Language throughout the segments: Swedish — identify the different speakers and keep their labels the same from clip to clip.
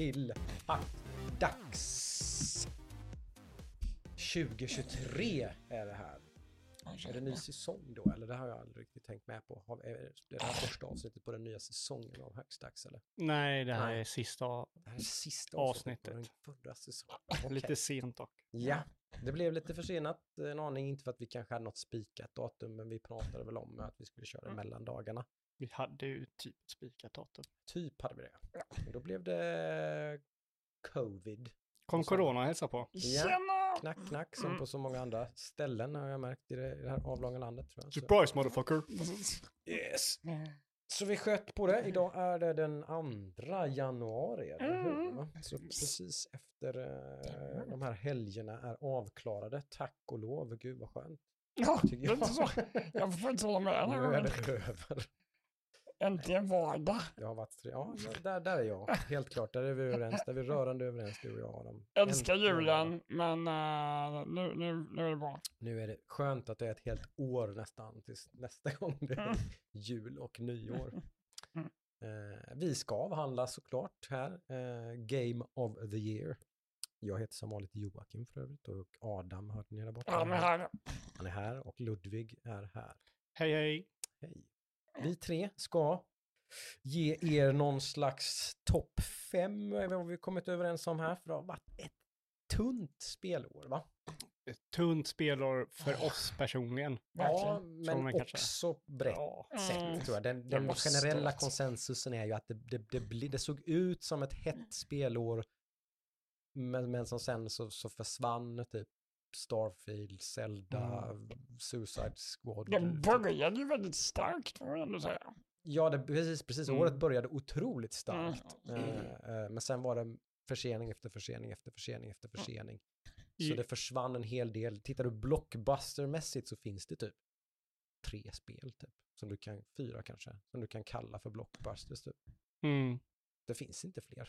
Speaker 1: till Hackdags! 2023 är det här. Är det ny säsong då eller? Det har jag aldrig riktigt tänkt med på. Har- Är det här första avsnittet på den nya säsongen av Hackdags eller?
Speaker 2: Nej, det här
Speaker 1: Nej.
Speaker 2: är sista
Speaker 1: Det här är sista
Speaker 2: Avsnittet.
Speaker 1: den förra säsongen. Okej.
Speaker 2: Lite sent dock.
Speaker 1: Ja, det blev lite försenat en aning, inte för att vi kanske hade något spikat datum, men vi pratade väl om att vi skulle köra
Speaker 2: Mm.
Speaker 1: mellan dagarna.
Speaker 2: Vi hade ju typ spikat datum.
Speaker 1: Typ hade vi det. Då blev det covid.
Speaker 2: Kom corona och hälsa på.
Speaker 1: Ja, knack, knack, som
Speaker 2: Mm.
Speaker 1: på så många andra ställen har jag märkt i det, i det här avlånga landet. Tror jag.
Speaker 2: Surprise motherfucker.
Speaker 1: yes. så vi sköt på det. Idag är det den andra januari, eller hur? Så precis efter eh, de här helgerna är avklarade, tack och lov. Gud vad skönt.
Speaker 3: Ja, det är inte så. Jag får faktiskt hålla med.
Speaker 1: Nu är det över.
Speaker 3: Äntligen vardag.
Speaker 1: Det har varit tre, ja, där, där är jag. Helt klart, där är vi överens. Där är vi rörande överens, du och jag Adam.
Speaker 3: Älskar julen, men eh, nu, nu, nu är det bra.
Speaker 1: Nu är det skönt att det är ett helt år nästan tills nästa gång det är
Speaker 3: Mm.
Speaker 1: jul och nyår.
Speaker 3: Mm.
Speaker 1: Eh, vi ska avhandla såklart här eh, Game of the Year. Jag heter som vanligt Joakim för övrigt och Adam hörde ni där borta.
Speaker 3: Ja, men här.
Speaker 1: Han är här och Ludvig är här.
Speaker 2: Hej hej.
Speaker 1: Hej. Vi tre ska ge er någon slags topp fem, är vad vi kommit överens om här, för det har varit ett tunt spelår va?
Speaker 2: Ett tunt spelår för oss personligen.
Speaker 1: Ja, men
Speaker 2: man kanske-
Speaker 1: också brett
Speaker 2: Ja.
Speaker 1: sett
Speaker 3: Mm.
Speaker 1: tror jag. Den, den generella konsensusen är ju att det, det, det, blir- det såg ut som ett hett spelår, men, men som sen så, så försvann typ Starfield, Zelda, Suicide Squad.
Speaker 3: Den började ju väldigt starkt får jag ändå säga.
Speaker 1: Ja, det, precis, precis.
Speaker 2: Mm.
Speaker 1: Året började otroligt starkt.
Speaker 3: Mm.
Speaker 1: Eh, men sen var det försening efter försening efter försening efter försening. Så det försvann en hel del. Tittar du blockbustermässigt så finns det typ tre spel typ. Som du kan, fyra kanske, som du kan kalla för blockbusters typ.
Speaker 2: Mm.
Speaker 1: Det finns inte fler.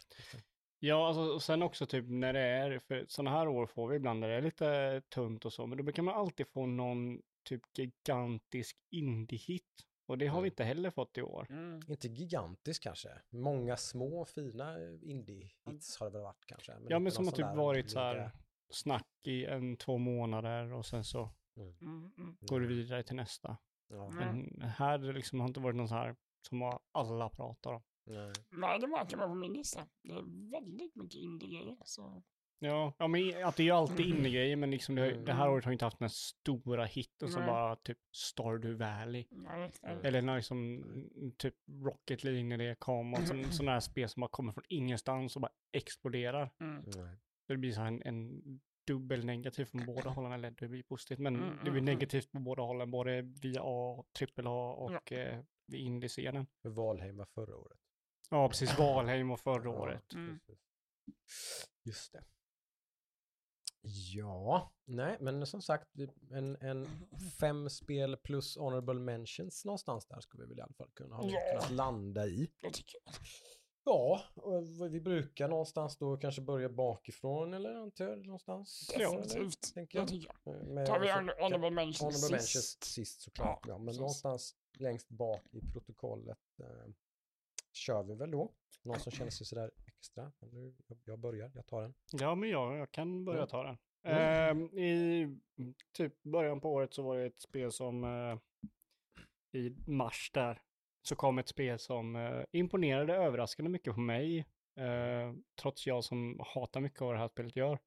Speaker 2: Ja, alltså, och sen också typ när det är, för sådana här år får vi ibland när det är lite tunt och så, men då brukar man alltid få någon typ gigantisk indie-hit. Och det har
Speaker 1: Mm.
Speaker 2: vi inte heller fått i år.
Speaker 1: Inte gigantisk kanske. Många små fina indie-hits har det väl varit kanske.
Speaker 2: Ja,
Speaker 1: inte
Speaker 2: men som har typ varit så här snack i en, två månader och sen så
Speaker 1: Mm.
Speaker 3: Mm, mm.
Speaker 2: går det vidare till nästa.
Speaker 1: Ja,
Speaker 3: Mm.
Speaker 2: Men här det liksom har inte varit någon så här som har- alla pratar om.
Speaker 1: Nej.
Speaker 3: Nej, det verkar vara på min lista. Det är väldigt mycket indie-grejer. Så.
Speaker 2: Ja, ja men att det är ju alltid innegrejer, men liksom det, det här
Speaker 3: Mm.
Speaker 2: året har inte haft den stora hitten som
Speaker 3: Nej.
Speaker 2: bara typ Stardew Valley.
Speaker 3: Nej, nej.
Speaker 2: Eller när liksom mm, typ Rocket League när det kom och sån- sådana här spel som bara kommer från ingenstans och bara exploderar.
Speaker 3: Mm.
Speaker 2: Det blir så här en, en dubbel negativ från båda hållen, eller det blir positivt, men
Speaker 3: Mm,
Speaker 2: det
Speaker 3: mm,
Speaker 2: blir
Speaker 3: mm.
Speaker 2: negativt på båda hållen, både via A, trippel A och eh, vid indie-scenen.
Speaker 1: Valheim var förra året.
Speaker 2: Ja, precis, Valheim och förra
Speaker 1: Ja,
Speaker 2: året.
Speaker 3: Mm.
Speaker 1: Just det. Ja, nej, men som sagt, en, en fem spel plus honorable mentions någonstans där skulle vi väl i alla fall kunna ha
Speaker 3: Ja.
Speaker 1: kunnat landa i. Ja, och vi brukar någonstans då kanske börja bakifrån eller antar jag någonstans.
Speaker 3: Definitivt.
Speaker 1: tänker jag.
Speaker 3: Jag.
Speaker 1: Med,
Speaker 3: Tar vi honorable mentions
Speaker 1: Honorable mentions
Speaker 3: sist.
Speaker 1: sist såklart. Ja, men
Speaker 3: precis.
Speaker 1: någonstans längst bak i protokollet eh, kör vi väl då. Någon som känner sig sådär extra. Nu, jag börjar, jag tar den.
Speaker 2: Ja, men jag, jag kan börja
Speaker 1: Ja.
Speaker 2: ta den.
Speaker 1: Mm.
Speaker 2: Ehm, I typ början på året så var det ett spel som eh, i mars där så kom ett spel som eh, imponerade överraskande mycket på mig. eh, trots jag som hatar mycket av vad det här spelet gör.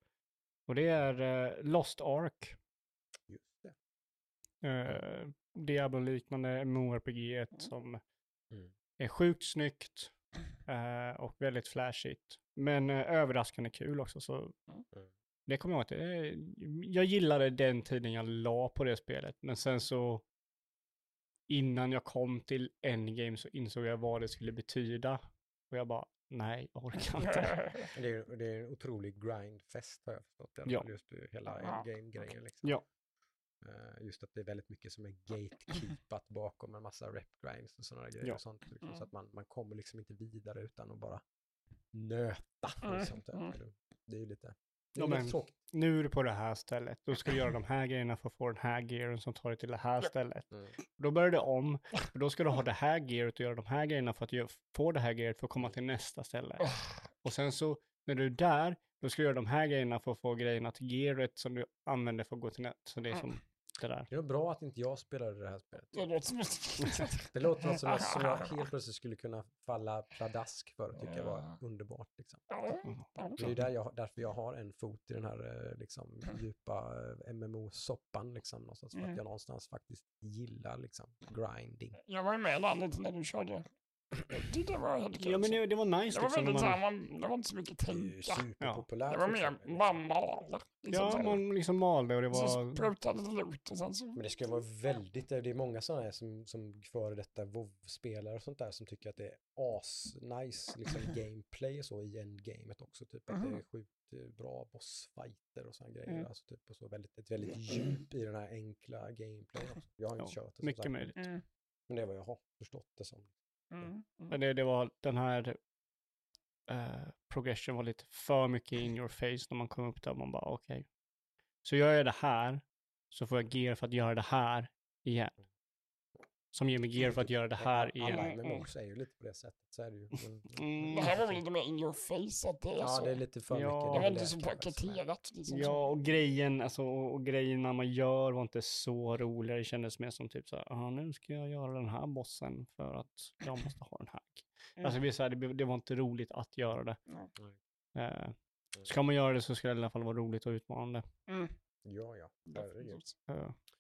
Speaker 2: Och det är eh, Lost Ark.
Speaker 1: Just det.
Speaker 2: Uh, Diablo-liknande MMORPG som
Speaker 1: Mm.
Speaker 2: Är sjukt snyggt eh, och väldigt flashigt. Men eh, överraskande kul också. Så
Speaker 1: Mm.
Speaker 2: det kommer jag ihåg att det, jag gillade den tiden jag la på det spelet. Men sen så innan jag kom till Endgame så insåg jag vad det skulle betyda. Och jag bara, nej, jag orkar inte.
Speaker 1: Det är, det är en otrolig grindfest har jag förstått.
Speaker 2: Ja.
Speaker 1: Just hela
Speaker 3: Ja,
Speaker 1: endgame-grejen. Liksom.
Speaker 2: Ja.
Speaker 1: Eh, just att det är väldigt mycket som är gatekeepat bakom en massa rep grinds och sådana grejer.
Speaker 2: Ja.
Speaker 1: Och sånt, liksom,
Speaker 3: Mm.
Speaker 1: Så att man, man kommer liksom inte vidare utan att bara nöta.
Speaker 3: Mm,
Speaker 1: Liksom, typ.
Speaker 3: mm.
Speaker 1: Det är ju lite Det är
Speaker 2: Ja,
Speaker 1: lite
Speaker 2: men-
Speaker 1: tråkigt.
Speaker 2: Nu är du på det här stället, då ska du göra de här grejerna för att få den här gearen som tar dig till det här stället.
Speaker 1: Mm.
Speaker 2: Då börjar det om, för då ska du ha det här gearet och göra de här grejerna för att få det här gearet för att komma till nästa ställe. Och sen så, när du är där, då ska du göra de här grejerna för att få grejerna till gearet som du använder för att gå till nät. Så det är som det där.
Speaker 1: Det är nog bra att inte jag spelade det här spelet.
Speaker 3: Det låter som.
Speaker 1: Det låter något som jag, som jag helt plötsligt skulle kunna falla pladask för och tycka var underbart. Liksom.
Speaker 3: Ja,
Speaker 1: Det är ju där jag, därför jag har en fot i den här eh, liksom, djupa eh, MMO-soppan. Liksom, någonstans, för att
Speaker 3: Mm.
Speaker 1: jag någonstans faktiskt gillar liksom, grinding.
Speaker 3: Jag var ju med där lite när du körde. Det var helt
Speaker 2: Ja men det, det var nice
Speaker 3: Det var
Speaker 2: liksom.
Speaker 3: väldigt
Speaker 2: Man,
Speaker 3: man, det var inte så mycket tänka.
Speaker 1: superpopulärt.
Speaker 3: Det var mer mamma eller. Liksom
Speaker 2: ja,
Speaker 3: så
Speaker 2: man liksom malde och det
Speaker 3: Så
Speaker 2: var...
Speaker 3: sprutade det ut och sen så...
Speaker 1: Men det ska vara väldigt, det är många sådana här som, som före detta WoW-spelare och sånt där som tycker att det är as-nice liksom gameplay och så i endgamet också. Typ att det är sjukt eh, bra bossfighter och sådana grejer.
Speaker 3: Mm.
Speaker 1: Alltså typ och så väldigt, ett väldigt djup i den här enkla gameplayen. Jag har inte
Speaker 2: Ja,
Speaker 1: kört det
Speaker 2: mycket möjligt.
Speaker 3: Mm,
Speaker 1: Men det är vad jag har förstått det som.
Speaker 3: Mm, mm.
Speaker 2: Men det, det var den här eh, progression var lite för mycket in your face när man kom upp där man bara okej. Så gör jag det här så får jag gear för att göra det här igen. Som ger mig gear för att göra det här igen.
Speaker 1: Alla
Speaker 3: Mm,
Speaker 1: MMOs är ju lite på det sättet. Så är det ju.
Speaker 2: Mm.
Speaker 3: Det här var väl lite mer in your face att det är
Speaker 1: Ja,
Speaker 3: så.
Speaker 1: det är lite för
Speaker 2: Ja.
Speaker 1: mycket.
Speaker 3: det var inte så paketerat. Liksom,
Speaker 2: Ja, och grejen, alltså, och och grejerna man gör var inte så roliga. Det kändes mer som typ så här, "Ah, nu ska jag göra den här bossen för att jag måste ha den här.
Speaker 3: Mm.
Speaker 2: Alltså, det, är så här, det, det var inte roligt att göra det.
Speaker 3: Nej.
Speaker 2: Eh, ska man göra det så ska det i alla fall vara roligt och utmanande.
Speaker 3: Mm,
Speaker 1: Ja, ja. Herregud.
Speaker 3: definitivt.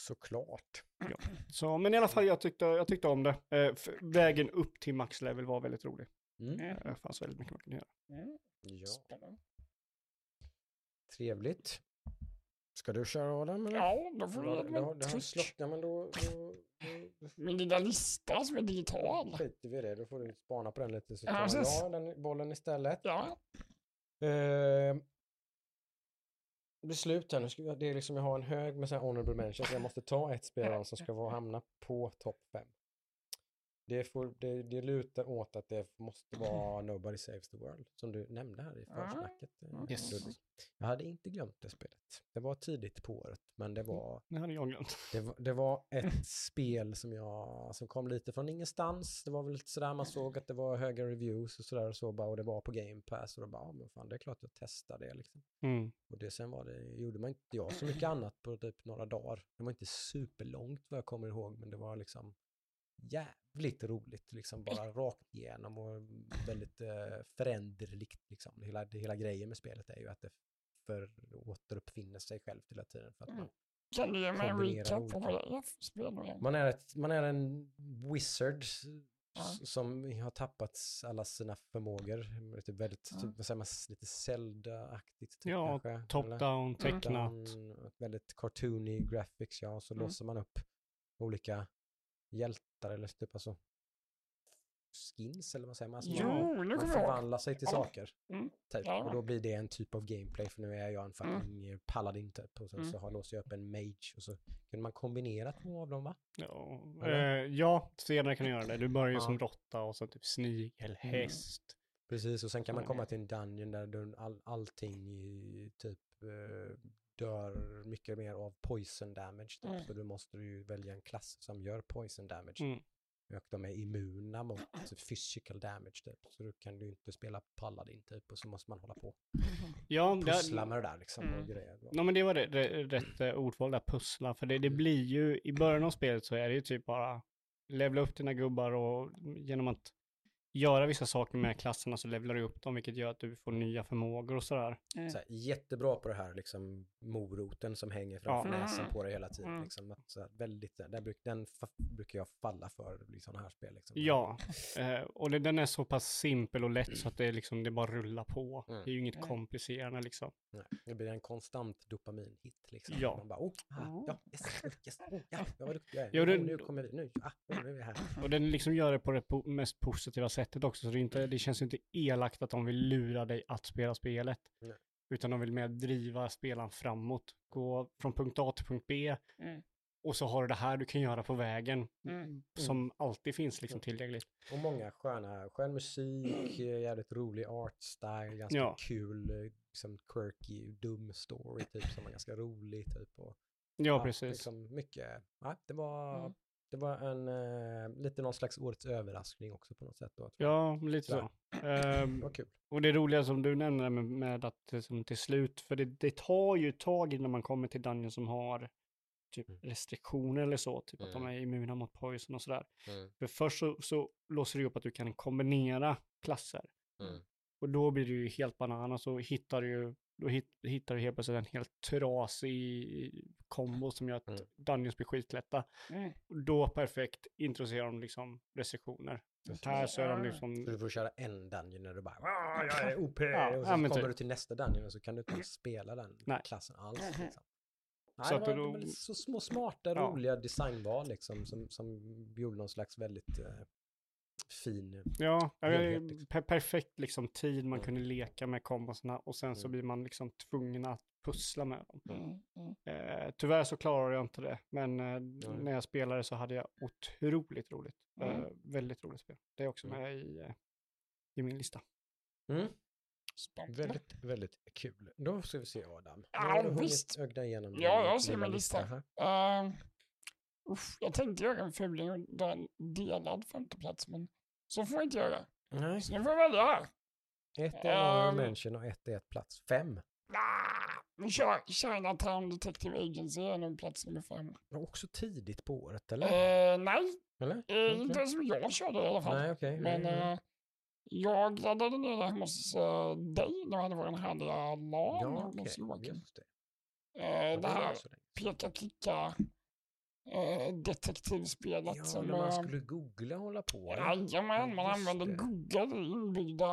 Speaker 1: Såklart.
Speaker 2: så, men i alla fall, jag tyckte, jag tyckte om det. Eh, vägen upp till maxlevel var väldigt rolig.
Speaker 1: Mm.
Speaker 3: Mm,
Speaker 2: Eh, Det fanns väldigt mycket man kunde göra.
Speaker 3: mm.
Speaker 1: Ja,
Speaker 3: Spännande.
Speaker 1: trevligt. Ska du köra Adam? Eller?
Speaker 3: Ja, då får
Speaker 1: Det har,
Speaker 3: ge
Speaker 1: det
Speaker 3: det
Speaker 1: det har
Speaker 3: tryck.
Speaker 1: men då, då, då
Speaker 3: Min lilla lista som är digital.
Speaker 1: skiter vi i det. Då får du spana på den lite så
Speaker 3: Ja,
Speaker 1: tar
Speaker 3: precis.
Speaker 1: jag den bollen istället.
Speaker 3: Ja,
Speaker 1: Eh, beslut här. Nu det är liksom, jag har en hög med så här honorable mentions. Jag måste ta ett spel av dem som ska vara, hamna på topp fem. Det, får, det, det lutar åt att det måste vara Nobody Saves the World, som du nämnde här i försnacket. eh,
Speaker 2: Yes.
Speaker 1: Jag hade inte glömt det spelet. Det var tidigt på året, men det var
Speaker 2: Det hade jag glömt.
Speaker 1: det var, det var ett spel som jag, som kom lite från ingenstans. Det var väl lite sådär man såg att det var höga reviews och sådär och så bara, och det var på Game Pass och då bara, ja men fan det är klart jag testar det liksom.
Speaker 2: Mm.
Speaker 1: Och det sen var det, gjorde man inte jag så mycket annat på typ några dagar. Det var inte superlångt vad jag kommer ihåg, men det var liksom jävligt roligt, liksom bara rakt igenom och väldigt eh, föränderligt liksom. Hela, det, hela grejen med spelet är ju att det för, återuppfinner sig själv hela tiden för att man
Speaker 3: kan du ge mig en
Speaker 1: Kombinera
Speaker 3: recap på
Speaker 1: olika.
Speaker 3: vad det är för spel?
Speaker 1: Man är, ett, man är en wizard
Speaker 3: Ja.
Speaker 1: som har tappat alla sina förmågor. Typ väldigt,
Speaker 3: Ja.
Speaker 1: typ, vad säger man, lite Zelda-aktigt. Typ,
Speaker 2: Ja,
Speaker 1: kanske, eller?
Speaker 2: Top-down, tecknat.
Speaker 1: Utan Väldigt cartoony graphics, ja. Och så
Speaker 3: Mm.
Speaker 1: låser man upp olika hjältar eller typ alltså skins eller vad säger man? Alltså
Speaker 3: Jo,
Speaker 1: man,
Speaker 3: nu
Speaker 1: man förvandlar sig till saker.
Speaker 3: Mm.
Speaker 1: Typ.
Speaker 3: Ja.
Speaker 1: Och då blir det en typ av gameplay för nu är jag en
Speaker 3: Mm.
Speaker 1: fucking paladin typ. Och sen
Speaker 3: Mm.
Speaker 1: så har, låser jag upp en mage och så kunde man kombinera två av dem va?
Speaker 2: Ja, eh, ja, senare kan du göra det. Du börjar ju
Speaker 1: Ja.
Speaker 2: som råtta och så typ snigel,
Speaker 3: Mm.
Speaker 2: häst.
Speaker 1: Precis, och sen kan man komma till en dungeon där du- all, allting i, typ eh, dör mycket mer av poison damage. Typ.
Speaker 3: Mm.
Speaker 1: Så du måste ju välja en klass som gör poison damage.
Speaker 2: Mm.
Speaker 1: Och de är immuna mot typ, physical damage typ. Så du kan du inte spela paladin typ och så måste man hålla på
Speaker 2: Ja, det,
Speaker 1: pussla med det där liksom.
Speaker 3: Mm.
Speaker 1: Och grejer.
Speaker 2: Ja men det var det, rätt eh, ordval där, pussla. För det, det blir ju, i början av spelet så är det ju typ bara levla upp dina gubbar och genom att göra vissa saker med klasserna så levlar du upp dem, vilket gör att du får nya förmågor och sådär.
Speaker 3: Mm.
Speaker 1: Så här, jättebra på det här liksom moroten som hänger framför
Speaker 3: Ja.
Speaker 1: näsan
Speaker 3: Mm.
Speaker 1: på dig hela tiden.
Speaker 3: Mm.
Speaker 1: Liksom. Att, så här, väldigt, där bruk, den brukar jag falla för i sådana här spel. Liksom.
Speaker 2: Ja, eh, och det, den är så pass simpel och lätt så att det, är liksom, det bara rullar på.
Speaker 1: Mm.
Speaker 2: Det är ju inget
Speaker 3: Mm.
Speaker 2: komplicerande liksom.
Speaker 1: Nej, det blir en konstant dopaminhit. Liksom.
Speaker 2: Ja.
Speaker 1: Man bara, oh, ah, ja, yes, yes, oh, ja, var duktig jag är.
Speaker 2: Ja, det-
Speaker 1: oh, nu kommer vi, nu, ah, nu är vi här.
Speaker 2: Och den liksom gör det på det po- mest positiva sättet också, så det, inte, det känns inte elakt att de vill lura dig att spela spelet.
Speaker 1: Nej.
Speaker 2: Utan de vill mer driva spelaren framåt. Gå från punkt A till punkt B.
Speaker 3: Mm.
Speaker 2: och så har du det här du kan göra på vägen
Speaker 3: Mm.
Speaker 2: som alltid finns liksom tillgängligt.
Speaker 1: Och många sköna, skön musik, eh, jävligt rolig art style, ganska
Speaker 2: Ja.
Speaker 1: kul, eh, liksom quirky, dum story typ som var ganska rolig typ. Och,
Speaker 2: Ja, precis.
Speaker 1: Liksom mycket, ja, det var,
Speaker 3: Mm.
Speaker 1: Det var en, eh, lite någon slags årets överraskning också på något sätt då. tror
Speaker 2: Ja, lite så. Ehm,
Speaker 1: var kul.
Speaker 2: och det roliga som du nämner med, med att liksom, till slut, för det, det tar ju tag innan man kommer till Dungeon som har typ
Speaker 1: Mm.
Speaker 2: restriktioner eller så, typ att de
Speaker 1: Mm.
Speaker 2: är immuna mot poison och sådär.
Speaker 1: Mm.
Speaker 2: För först så, så låser det upp att du kan kombinera klasser. Och då blir det ju helt banan och så hittar du då hit, hittar du helt plötsligt en helt trasig kombo som gör att
Speaker 1: Mm.
Speaker 2: Dungeons blir skitlätta.
Speaker 3: Mm.
Speaker 2: Och då perfekt introducerar de liksom restriktioner. Här så är de liksom,
Speaker 1: Så du får köra en dungeon när du bara "Ah, jag är OP
Speaker 2: Ja,
Speaker 1: och så
Speaker 2: ja, men
Speaker 1: kommer
Speaker 2: typ.
Speaker 1: du till nästa dungeon och så kan du inte spela den
Speaker 2: Nej.
Speaker 1: klassen alls.
Speaker 3: Mhm.
Speaker 1: Liksom. Nej,
Speaker 2: Så
Speaker 1: det, var,
Speaker 2: då-
Speaker 1: så små smarta,
Speaker 2: Ja.
Speaker 1: roliga designval liksom som, som gjorde någon slags väldigt eh, fin...
Speaker 2: ja,
Speaker 1: helhet, liksom.
Speaker 2: per, perfekt liksom tid man
Speaker 1: Mm.
Speaker 2: kunde leka med kombosarna och sen så
Speaker 1: Mm.
Speaker 2: blir man liksom tvungen att pussla med dem.
Speaker 3: Mm. Mm.
Speaker 2: Eh, tyvärr så klarade jag inte det, men eh, när jag spelade så hade jag otroligt roligt.
Speaker 3: Mm.
Speaker 2: Eh, väldigt roligt spel. Det är också
Speaker 1: Mm.
Speaker 2: med i, eh, i min lista.
Speaker 1: Mm.
Speaker 3: Spännande.
Speaker 1: Väldigt, väldigt kul. Då ska vi se Adam.
Speaker 3: Ja,
Speaker 1: har
Speaker 3: visst.
Speaker 1: ögna igenom
Speaker 3: Ja, jag ser min lista.
Speaker 1: här.
Speaker 3: Uh, uff, jag tänkte göra en fuling och dra en delad femteplats, men så får jag inte göra.
Speaker 1: Nej,
Speaker 3: Så nu får jag välja
Speaker 1: ett är
Speaker 3: Ehm.
Speaker 1: mention och ett är ett plats fem.
Speaker 3: Ah, vi kör Chinatown Detective Agency, är nog plats nummer fem.
Speaker 1: Också tidigt på året, eller?
Speaker 3: Eh, nej,
Speaker 1: eller?
Speaker 3: eh, inte som jag körde i alla fall.
Speaker 1: Nej, okej.
Speaker 3: Men
Speaker 1: Mm, mm.
Speaker 3: eh, jag laddade ner det hemma hos uh, dig när vi hade vår härliga LAN
Speaker 1: ja,
Speaker 3: hos
Speaker 1: okej.
Speaker 3: Joakim.
Speaker 1: Det.
Speaker 3: Eh, det här peka-klicka eh, detektivspelet
Speaker 1: Ja,
Speaker 3: som...
Speaker 1: när man skulle googla och hålla på.
Speaker 3: Jajamän, man använder
Speaker 1: det.
Speaker 3: Google inbyggda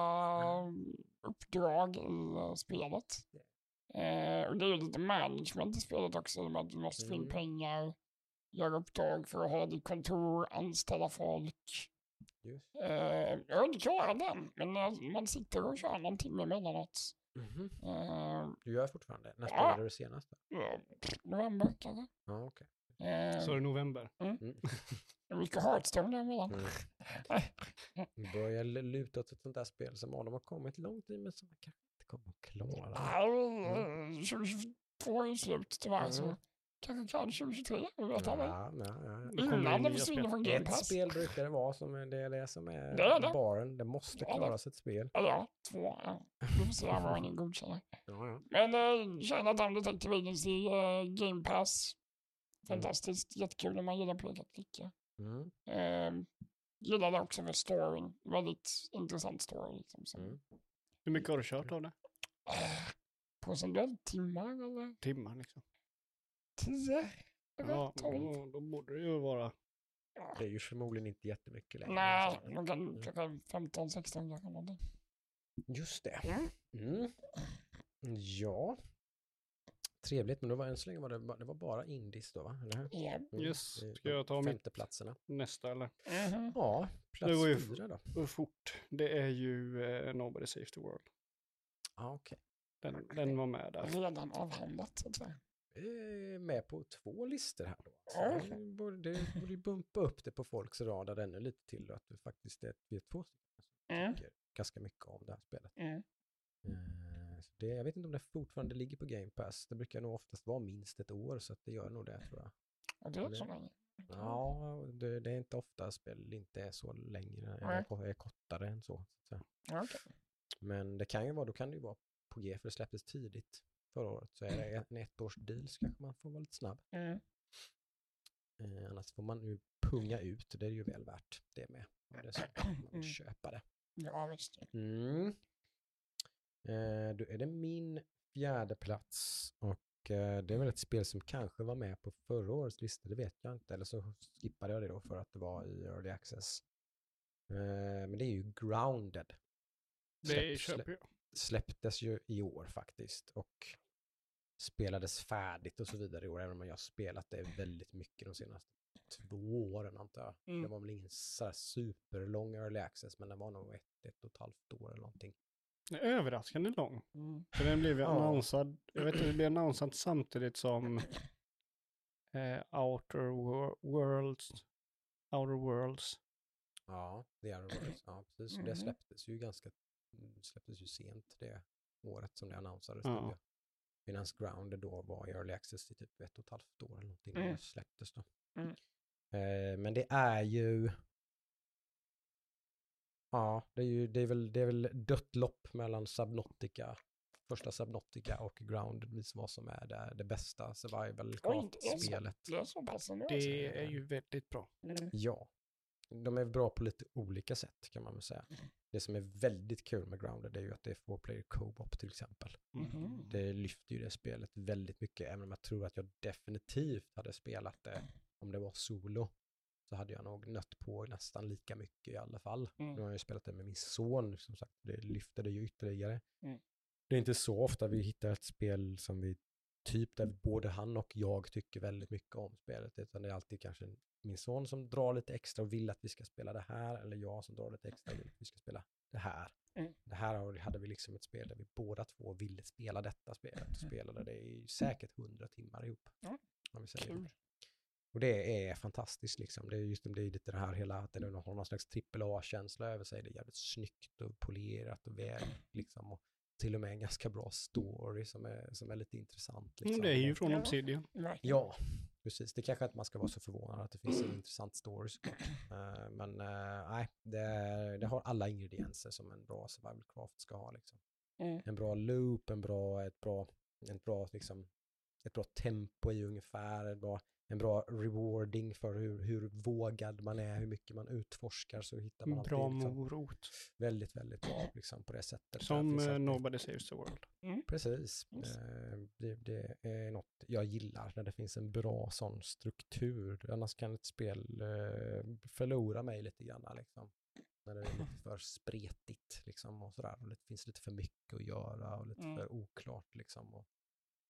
Speaker 3: uppdrag i eh, spelet. Eh, och det är ju lite management i spelet också, i och med att du måste få in
Speaker 1: Mm.
Speaker 3: pengar, göra uppdrag för att ha ditt kontor, anställa folk.
Speaker 1: Just.
Speaker 3: Eh, jag har inte klarat den, men man sitter och kör någon timme emellanåt.
Speaker 1: Mhm.
Speaker 3: Eh,
Speaker 1: Du gör fortfarande? När
Speaker 3: Ja.
Speaker 1: spelade du senast?
Speaker 3: Ja, november kanske.
Speaker 1: Ja, okej.
Speaker 3: Eh,
Speaker 2: Så är det november.
Speaker 1: Mm.
Speaker 3: mycket Hearthstone däremellan.
Speaker 1: Mm. Vi börjar luta åt ett sånt där spel som Adam har kommit långt i men som man kanske inte kommer att klara.
Speaker 3: Nej, 2022 är slut tyvärr, så
Speaker 1: Mm.
Speaker 3: kanske kan 2023, jag vet
Speaker 1: Ja,
Speaker 3: aldrig.
Speaker 1: ja, ja.
Speaker 3: Innan det försvinner
Speaker 2: spel.
Speaker 3: från Game
Speaker 1: Ett
Speaker 3: Pass.
Speaker 1: spel brukar det vara som det, är det som är
Speaker 3: Det är det.
Speaker 1: baren. Det måste
Speaker 3: Det är det.
Speaker 1: klaras ett spel.
Speaker 3: Eller ja, två. Ja. Vi får se vad ni godkänner.
Speaker 1: Ja, ja.
Speaker 3: Men uh, Chinatown Detective Agency, uh, Game Pass.
Speaker 1: Mm.
Speaker 3: Fantastiskt, jättekul om man gillar peka klicka.
Speaker 1: Mm.
Speaker 3: Uh, gillade också för storyn, väldigt intressant story. Liksom, som,
Speaker 1: Mm.
Speaker 2: Hur mycket har du kört av det?
Speaker 3: eh, procentuellt timmar eller
Speaker 2: Timmar liksom.
Speaker 3: tio? Eller
Speaker 2: Ja, då, då borde det ju vara.
Speaker 1: Det är ju förmodligen inte jättemycket längre.
Speaker 3: Nej,
Speaker 1: Så-
Speaker 3: de kan kanske 15, 16 kanske.
Speaker 1: Just det.
Speaker 3: Mm.
Speaker 1: Mm. Ja. Trevligt, men det var än så länge var det, det var bara indies då, va? Eller hur?
Speaker 3: Ja.
Speaker 1: Mm.
Speaker 2: Yes.
Speaker 1: Det
Speaker 2: Ska jag ta
Speaker 1: Femteplatserna.
Speaker 2: nästa eller?
Speaker 3: Mhm.
Speaker 1: Ja, plats
Speaker 2: Det var ju-
Speaker 1: fyra då.
Speaker 2: Och fort. Det är ju eh, Nobody Save the World.
Speaker 1: Ja, okej.
Speaker 2: Den, den var med där.
Speaker 3: Redan avhandlat så säga.
Speaker 1: är med på två listor här då. Så det borde, det borde ju bumpa upp det på folks radar ännu lite till då, att vi faktiskt är, vi är två stycken som
Speaker 3: Mm.
Speaker 1: tycker ganska mycket om det här spelet.
Speaker 3: Mm.
Speaker 1: Det, jag vet inte om det fortfarande ligger på Game Pass. Det brukar nog oftast vara minst ett år så att det gör nog det tror jag.
Speaker 3: Och det är så länge.
Speaker 1: Ja, det, det är inte ofta spel inte är så längre, ko- är kortare än så. så.
Speaker 3: Ja, okej.
Speaker 1: Men det kan ju vara, då kan det ju vara på G för det släpptes tidigt förra året. Så är det en ettårs deal så kanske man får vara lite snabb.
Speaker 3: Mm.
Speaker 1: Eh, annars får man ju punga ut, det är ju väl värt det med. Om det är man
Speaker 3: Mm.
Speaker 1: köpa det.
Speaker 3: Ja, visst.
Speaker 1: Mm. Eh, då är det min fjärde plats och eh, det är väl ett spel som kanske var med på förra årets lista, det vet jag inte. Eller så skippade jag det då för att det var i Early Access. Eh, men det är ju Grounded.
Speaker 2: Det
Speaker 1: Släpp-
Speaker 2: köper jag.
Speaker 1: släpptes ju i år faktiskt och spelades färdigt och så vidare i år, även om jag har spelat det väldigt mycket de senaste två åren antar jag.
Speaker 3: Mm.
Speaker 1: Det var väl ingen så här superlång early access, men den var nog ett, ett och ett halvt år eller någonting.
Speaker 2: Den är överraskande lång.
Speaker 3: Mm.
Speaker 2: För den blev ju
Speaker 1: Ja.
Speaker 2: annonsad, jag vet inte, det blev annonsad samtidigt som eh, Outer Wor- Worlds. Outer Worlds.
Speaker 1: Ja, det är det. Ja, precis. Och Det släpptes ju ganska mm, släpptes ju sent det året som det annonsades.
Speaker 2: Ja.
Speaker 1: Ja. Medan Grounded då var i Early Access i typ ett och ett halvt år eller någonting
Speaker 3: Mm.
Speaker 1: det släpptes då.
Speaker 3: Mm.
Speaker 1: Eh, men det är ju... Ja, det är ju det är väl, det är väl dött lopp mellan Subnautica, första Subnautica och Grounded som vad som är det, det bästa survival
Speaker 3: Oj, det. Det är
Speaker 2: ju väldigt bra.
Speaker 1: Ja. De är bra på lite olika sätt kan man väl säga. Det som är väldigt kul med Grounded är ju att det är four player co-op till exempel.
Speaker 3: Mhm.
Speaker 1: Det lyfter ju det spelet väldigt mycket, även om jag tror att jag definitivt hade spelat det om det var solo. Så hade jag nog nött på nästan lika mycket i alla fall.
Speaker 3: Mm.
Speaker 1: Nu har jag ju spelat det med min son, som sagt, det lyfter det ju ytterligare.
Speaker 3: Mm.
Speaker 1: Det är inte så ofta vi hittar ett spel som vi, typ där både han och jag tycker väldigt mycket om spelet, utan det är alltid kanske min son som drar lite extra och vill att vi ska spela det här, eller jag som drar lite extra och vill att vi ska spela det här.
Speaker 3: Mm.
Speaker 1: Det här hade vi liksom ett spel där vi båda två ville spela detta spelet och spelade det i säkert hundra timmar ihop.
Speaker 3: Ja,
Speaker 1: Om vi säger.
Speaker 3: Kul.
Speaker 1: Och det är fantastiskt liksom. Det är just det är lite det här hela, att det har någon slags AAA-känsla över sig. Det är jävligt snyggt och polerat och väl liksom. Och till och med en ganska bra story som är, som är lite intressant. Liksom.
Speaker 2: Mm, det är ju från
Speaker 3: Ja.
Speaker 2: Obsidian.
Speaker 1: Ja, precis. Det kanske inte man ska vara så förvånad att det finns en intressant story såklart. Eh, men eh, nej, det, det har alla ingredienser som en bra survival craft ska ha. Liksom.
Speaker 3: Mm.
Speaker 1: En bra loop, en bra, ett bra, ett bra, liksom, ett bra tempo i ungefär, ett bra, en bra rewarding för hur, hur vågad man är, hur mycket man utforskar så hittar man alltid
Speaker 2: Bra
Speaker 1: liksom,
Speaker 2: morot.
Speaker 1: väldigt, väldigt bra liksom, på det sättet.
Speaker 2: Som
Speaker 1: alltid-
Speaker 2: Nobody Saves the World.
Speaker 1: Precis.
Speaker 3: Yes.
Speaker 1: Eh, Det, det är något jag gillar när det finns en bra sån struktur. Annars kan ett spel eh, förlora mig lite grann. Liksom. När det är lite för spretigt liksom, och sådär. Och det finns lite för mycket att göra och lite
Speaker 3: Mm.
Speaker 1: för oklart. Liksom. Och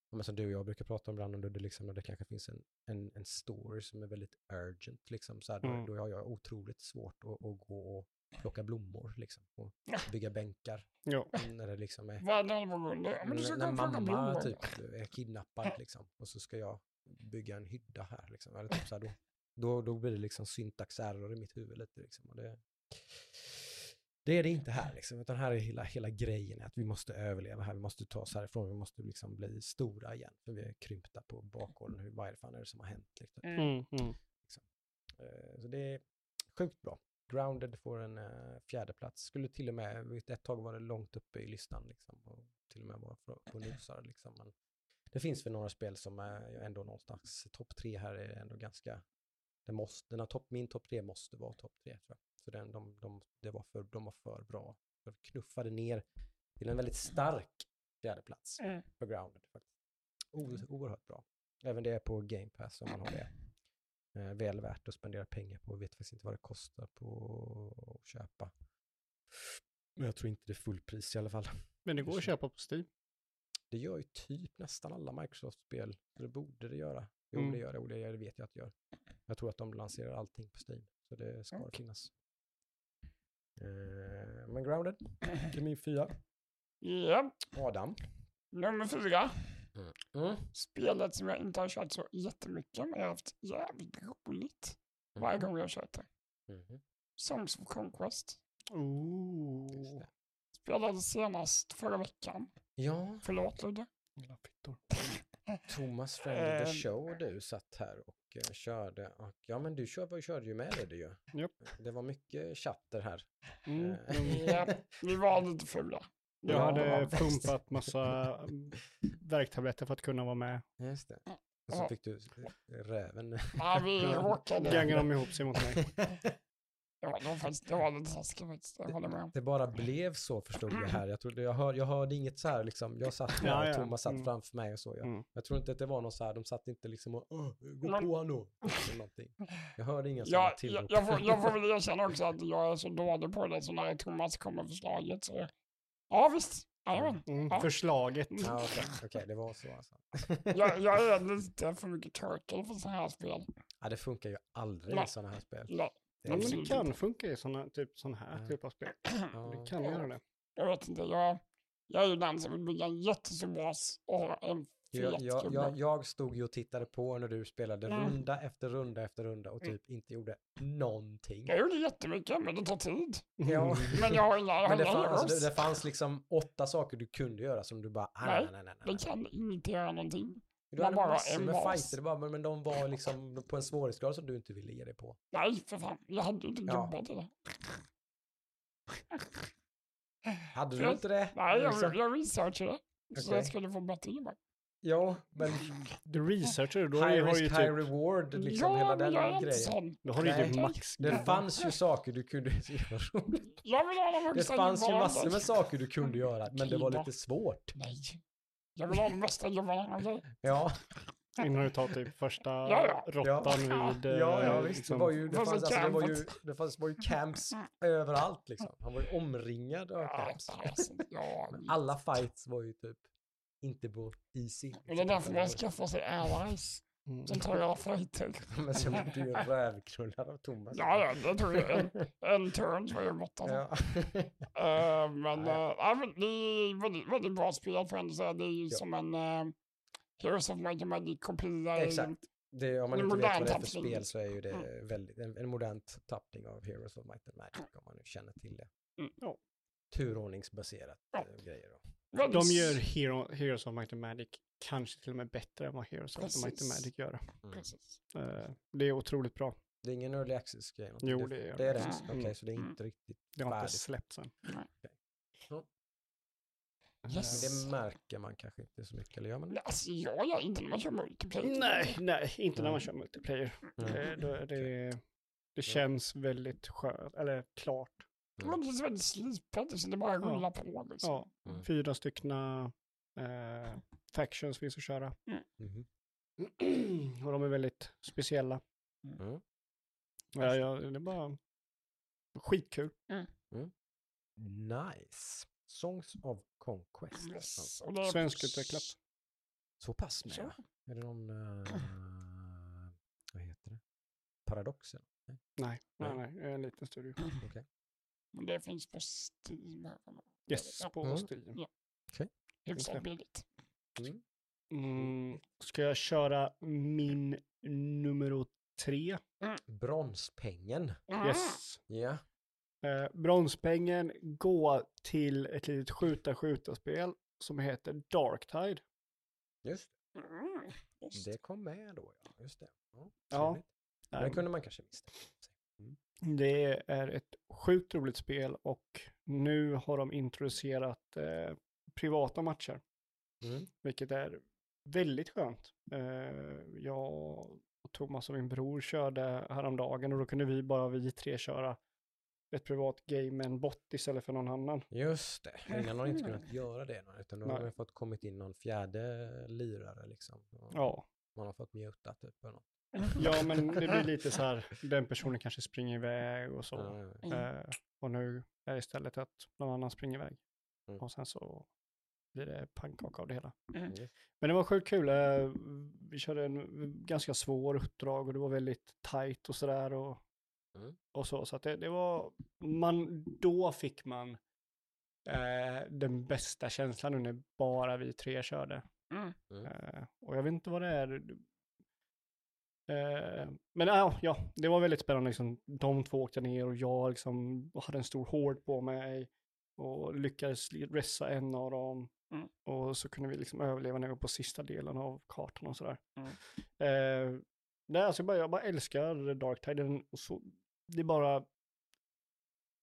Speaker 1: men som du och jag brukar prata om ibland, när det, liksom, när det kanske finns en, en, en story som är väldigt urgent. Liksom, så här, då,
Speaker 2: Mm.
Speaker 1: då har jag otroligt svårt att, att gå och plocka blommor liksom, och bygga bänkar.
Speaker 2: Ja.
Speaker 1: När det liksom är när
Speaker 3: plocka
Speaker 1: mamma typ är kidnappad liksom, och så ska jag bygga en hydda här liksom. Eller typ så här, då, då, då blir det liksom syntax error i mitt huvud lite liksom. Och det, det är det inte här liksom, utan här är hela, hela grejen att vi måste överleva här, vi måste ta oss härifrån, vi måste liksom bli stora igen, för vi är krympta på bakgården, hur, vad är det fan är det som har hänt? Liksom.
Speaker 3: Mm.
Speaker 2: Mm, mm.
Speaker 1: Eh, Så det är sjukt bra. Grounded får en uh, fjärde plats. Skulle till och med, ett tag var det långt uppe i listan liksom, och till och med var på, nosar liksom. Men det finns väl några spel som är ändå någonstans, topp tre här är ändå ganska, det måste, den topp, min topp tre måste vara topp tre tror jag. Så den, de, de, det var för, de var för bra. För knuffade ner till en väldigt stark fjärde plats
Speaker 3: Mm.
Speaker 1: för Grounded. Faktiskt. O, oerhört bra. Även det är på Game Pass om man har det. Eh, väl värt att spendera pengar på. Jag vet faktiskt inte vad det kostar på att köpa. Men jag tror inte det är fullpris i alla fall.
Speaker 2: Men det går att köpa på Steam.
Speaker 1: Det gör ju typ nästan alla Microsoft-spel. Det borde det göra. Jo,
Speaker 2: Mm.
Speaker 1: det gör det. Och det gör- det vet jag att det gör. Jag tror att de lanserar allting på Steam. Så det ska
Speaker 3: Okej.
Speaker 1: finnas. Eh, men Grounded, min fyra.
Speaker 3: Ja,
Speaker 1: Adam.
Speaker 3: nummer fyra.
Speaker 1: Mm.
Speaker 3: Spelet som jag inte har kört så jättemycket, men jag har haft jävligt roligt varje gång jag har kört det.
Speaker 1: Mhm.
Speaker 3: Songs of Conquest.
Speaker 2: Ooh.
Speaker 3: Spelade senast förra veckan.
Speaker 1: Ja,
Speaker 3: Förlåt Ludde.
Speaker 1: Thomas Friend of the
Speaker 3: Ehm.
Speaker 1: Show du satt här och eh, körde. Och, ja, men du kör, körde ju med det ju.
Speaker 2: Japp.
Speaker 1: Det var mycket chatter här.
Speaker 2: Mm.
Speaker 1: Eh,
Speaker 2: mm.
Speaker 3: Ja, vi var lite fula.
Speaker 2: Jag
Speaker 1: Ja,
Speaker 2: hade pumpat massa mm, värktabletter för att kunna vara med.
Speaker 1: Just det. Och så
Speaker 3: Ja.
Speaker 1: fick du räven.
Speaker 3: Nej, vi råkade.
Speaker 2: Gangade de ihop sig mot mig.
Speaker 3: Ja, det var faktiskt det var lite taskigt faktiskt. Jag håller med.
Speaker 1: Det bara blev så förstod jag här. Jag, trodde, jag, hör, jag hörde inget så här liksom. Jag satt här
Speaker 2: Ja,
Speaker 1: och
Speaker 2: ja.
Speaker 1: Thomas satt
Speaker 2: Mm.
Speaker 1: framför mig och så. Jag,
Speaker 2: Mm.
Speaker 1: jag tror inte att det var någon så här, de satt inte liksom och "Åh, gå
Speaker 3: Men-
Speaker 1: på nu. Eller någonting. Jag hörde inga sådana
Speaker 3: Jag, jag,
Speaker 1: tillrop.
Speaker 3: jag, får, jag får väl erkänna också att jag är så dålig på det, så när Thomas kom med förslaget så... Ja visst, jajamän.
Speaker 2: Mm.
Speaker 3: Ja.
Speaker 2: Förslaget.
Speaker 1: Ja, Okej, okej, det var så alltså.
Speaker 3: Jag, jag är lite för mycket turtle för sådana här spel.
Speaker 1: Ja, det funkar ju aldrig
Speaker 3: Nej.
Speaker 1: i sådana här spel.
Speaker 3: Nej,
Speaker 2: Ja, men det kan funka i sådana typ, sån här
Speaker 1: Ja.
Speaker 2: typ av spel. Det kan
Speaker 3: Ja.
Speaker 2: göra det.
Speaker 3: jag vet inte. Jag, jag är ju den som vill bygga en jättestor bas och ha en
Speaker 1: Jag, jag, jag, jag stod ju och tittade på när du spelade
Speaker 3: Mm.
Speaker 1: runda efter runda efter runda och typ inte gjorde någonting.
Speaker 3: Jag gjorde jättemycket, men det tar tid.
Speaker 1: Ja.
Speaker 3: Men jag har inga, jag har
Speaker 1: Men det, fann, alltså, det, det fanns liksom åtta saker du kunde göra som du bara, "Ah, nej,
Speaker 3: Nej,
Speaker 1: nej, nej, nej.
Speaker 3: Det kan inte göra någonting.
Speaker 1: Du hade
Speaker 3: bara
Speaker 1: massor
Speaker 3: en
Speaker 1: med
Speaker 3: bas.
Speaker 1: fighter, det bara, men, men de var liksom på en svårighetsgrad som du inte ville ge dig på.
Speaker 3: Nej, för fan. Jag hade ju inte
Speaker 1: Ja.
Speaker 3: jobbat det.
Speaker 1: Hade du
Speaker 3: Jag-
Speaker 1: inte det?
Speaker 3: Nej, jag,
Speaker 1: Liksom?
Speaker 3: jag researchade. Så
Speaker 1: Okej.
Speaker 3: jag skulle få bättre jobba.
Speaker 1: Ja, men
Speaker 2: Du researchar, då,
Speaker 1: high risk,
Speaker 2: ju
Speaker 1: high
Speaker 2: typ,
Speaker 1: reward, liksom
Speaker 3: ja,
Speaker 1: hela den
Speaker 3: jag är inte
Speaker 1: grejen.
Speaker 3: sån.
Speaker 2: då har du ju typ max.
Speaker 1: Det fanns ju saker du kunde göra.
Speaker 3: Jag vill ha den
Speaker 1: Det fanns ju massor med saker du kunde göra, men det var lite svårt.
Speaker 3: Nej. Jag vill ha den bästa jobbarna. okej?
Speaker 1: Ja,
Speaker 2: Innan du tar typ första
Speaker 3: Ja, ja.
Speaker 2: råttan
Speaker 3: Ja.
Speaker 2: vid... eh,
Speaker 1: ja, ja visst. Det
Speaker 2: liksom-
Speaker 1: var ju, det fanns,
Speaker 3: så
Speaker 1: alltså, det var ju, det fanns, var ju camps överallt liksom. Han var ju omringad av camps. alla fights var ju typ inte på easy.
Speaker 3: Och det är därför man skaffar sig allies.
Speaker 2: Mm.
Speaker 3: Som tar alla fighter.
Speaker 1: Men sen blev du ju rövknullad av Thomas.
Speaker 3: Ja, ja, det tror jag. En, en turn så var jag borta.
Speaker 1: Ja.
Speaker 3: Eh, men,
Speaker 1: Ja,
Speaker 3: eh, ja, men det är väldigt, väldigt bra spel får jag säga. Det är ju
Speaker 1: Ja.
Speaker 3: som en uh, Heroes of Might and Magic-kopia.
Speaker 1: Exakt. Det, om man
Speaker 3: En
Speaker 1: inte vet
Speaker 3: modern
Speaker 1: vad det är för
Speaker 3: tappning.
Speaker 1: spel så är ju det
Speaker 3: Mm.
Speaker 1: väldigt, en, en modern tappning av Heroes of Might and Magic om man nu känner till det.
Speaker 3: Mm.
Speaker 2: Ja.
Speaker 1: Turordningsbaserat
Speaker 3: Ja.
Speaker 1: grejer då.
Speaker 2: De gör Hero, Heroes of Might and Magic kanske till och med bättre än vad Heroes of Might and
Speaker 3: Precis.
Speaker 2: Magic gör.
Speaker 3: Precis.
Speaker 2: Eh, det är otroligt bra.
Speaker 1: Det är ingen early access-grej?
Speaker 2: Jo, det är
Speaker 1: det. är det?
Speaker 3: Mm.
Speaker 1: Okej, så det är
Speaker 2: Mm.
Speaker 1: inte riktigt
Speaker 2: Det har inte
Speaker 1: färdigt.
Speaker 2: släppts än.
Speaker 3: Yes.
Speaker 2: Eh,
Speaker 1: Men det märker man kanske inte så mycket, eller gör man det?
Speaker 3: Ja, Alltså, jag gör inte när man kör multiplayer.
Speaker 2: Nej, nej, inte när man
Speaker 1: Mm.
Speaker 2: kör multiplayer.
Speaker 1: Mm.
Speaker 2: Det, det, det, det känns väldigt skönt, eller klart.
Speaker 3: Men det är väldigt slipet, så det bara rullar på. Liksom.
Speaker 2: Ja,
Speaker 1: Mm.
Speaker 2: fyra styckna eh, factions finns att köra.
Speaker 1: Mhm.
Speaker 2: Och de är väldigt speciella.
Speaker 1: Mm.
Speaker 2: Ja, ja, det är bara skitkul.
Speaker 1: Nice. Songs of Conquest.
Speaker 3: Yes. Är-
Speaker 2: Svenskutvecklat.
Speaker 1: Så pass med?
Speaker 3: Så.
Speaker 1: ja. Är det någon, eh, vad heter det? Paradox? eller? Nej.
Speaker 2: Nej, nej,
Speaker 1: Nej.
Speaker 2: nej, en liten studio.
Speaker 3: Men det finns på Steam.
Speaker 2: Yes,
Speaker 3: Ja.
Speaker 2: på
Speaker 1: Mm.
Speaker 2: Steam.
Speaker 3: Hyfsat
Speaker 2: Okej.
Speaker 3: billigt.
Speaker 1: Mm.
Speaker 2: Mm, ska jag köra min nummer tre?
Speaker 1: Bronspengen.
Speaker 3: Mm.
Speaker 2: Yes.
Speaker 1: Ja.
Speaker 2: Eh, bronspengen går till ett litet skjuta-skjuta-spel som heter Darktide.
Speaker 1: Just
Speaker 3: Mm. Just.
Speaker 1: det. kom med då, ja. Just det. Ja,
Speaker 2: Ja.
Speaker 1: Det kunde man kanske misstänka.
Speaker 2: Det är ett sjukt roligt spel och nu har de introducerat eh, privata matcher,
Speaker 1: Mm.
Speaker 2: vilket är väldigt skönt. Eh, jag och Thomas och min bror körde häromdagen och då kunde vi bara vi tre köra ett privat game med en bot istället för någon annan.
Speaker 1: Just det. Innan har inte kunnat göra det, utan då har man fått kommit in någon fjärde lirare liksom.
Speaker 2: Ja,
Speaker 1: Man har fått muta typ. Eller något.
Speaker 2: ja men det blir lite så här, den personen kanske springer iväg och så.
Speaker 3: Mm.
Speaker 2: Eh, och nu är det istället att någon annan springer iväg.
Speaker 1: Mm.
Speaker 2: Och sen så blir det pannkaka av det hela.
Speaker 3: Mm.
Speaker 2: Men det var sjukt kul. eh, Vi körde en ganska svår uppdrag och det var väldigt tajt och sådär. Och,
Speaker 1: Mm.
Speaker 2: och så. Så att det, det var, man, då fick man eh, den bästa känslan nu när bara vi tre körde.
Speaker 3: Mm.
Speaker 1: Mm.
Speaker 2: Eh, och jag vet inte vad det är. Eh, men ja, ja, det var väldigt spännande. Liksom. De två åkte ner och jag liksom hade en stor hård på mig och lyckades ressa en av dem.
Speaker 3: Mm.
Speaker 2: Och så kunde vi liksom överleva när vi var på sista delen av kartan och sådär.
Speaker 3: Mm.
Speaker 2: Eh, nej, alltså jag, bara, jag bara älskar Darktide. Den, och så, det bara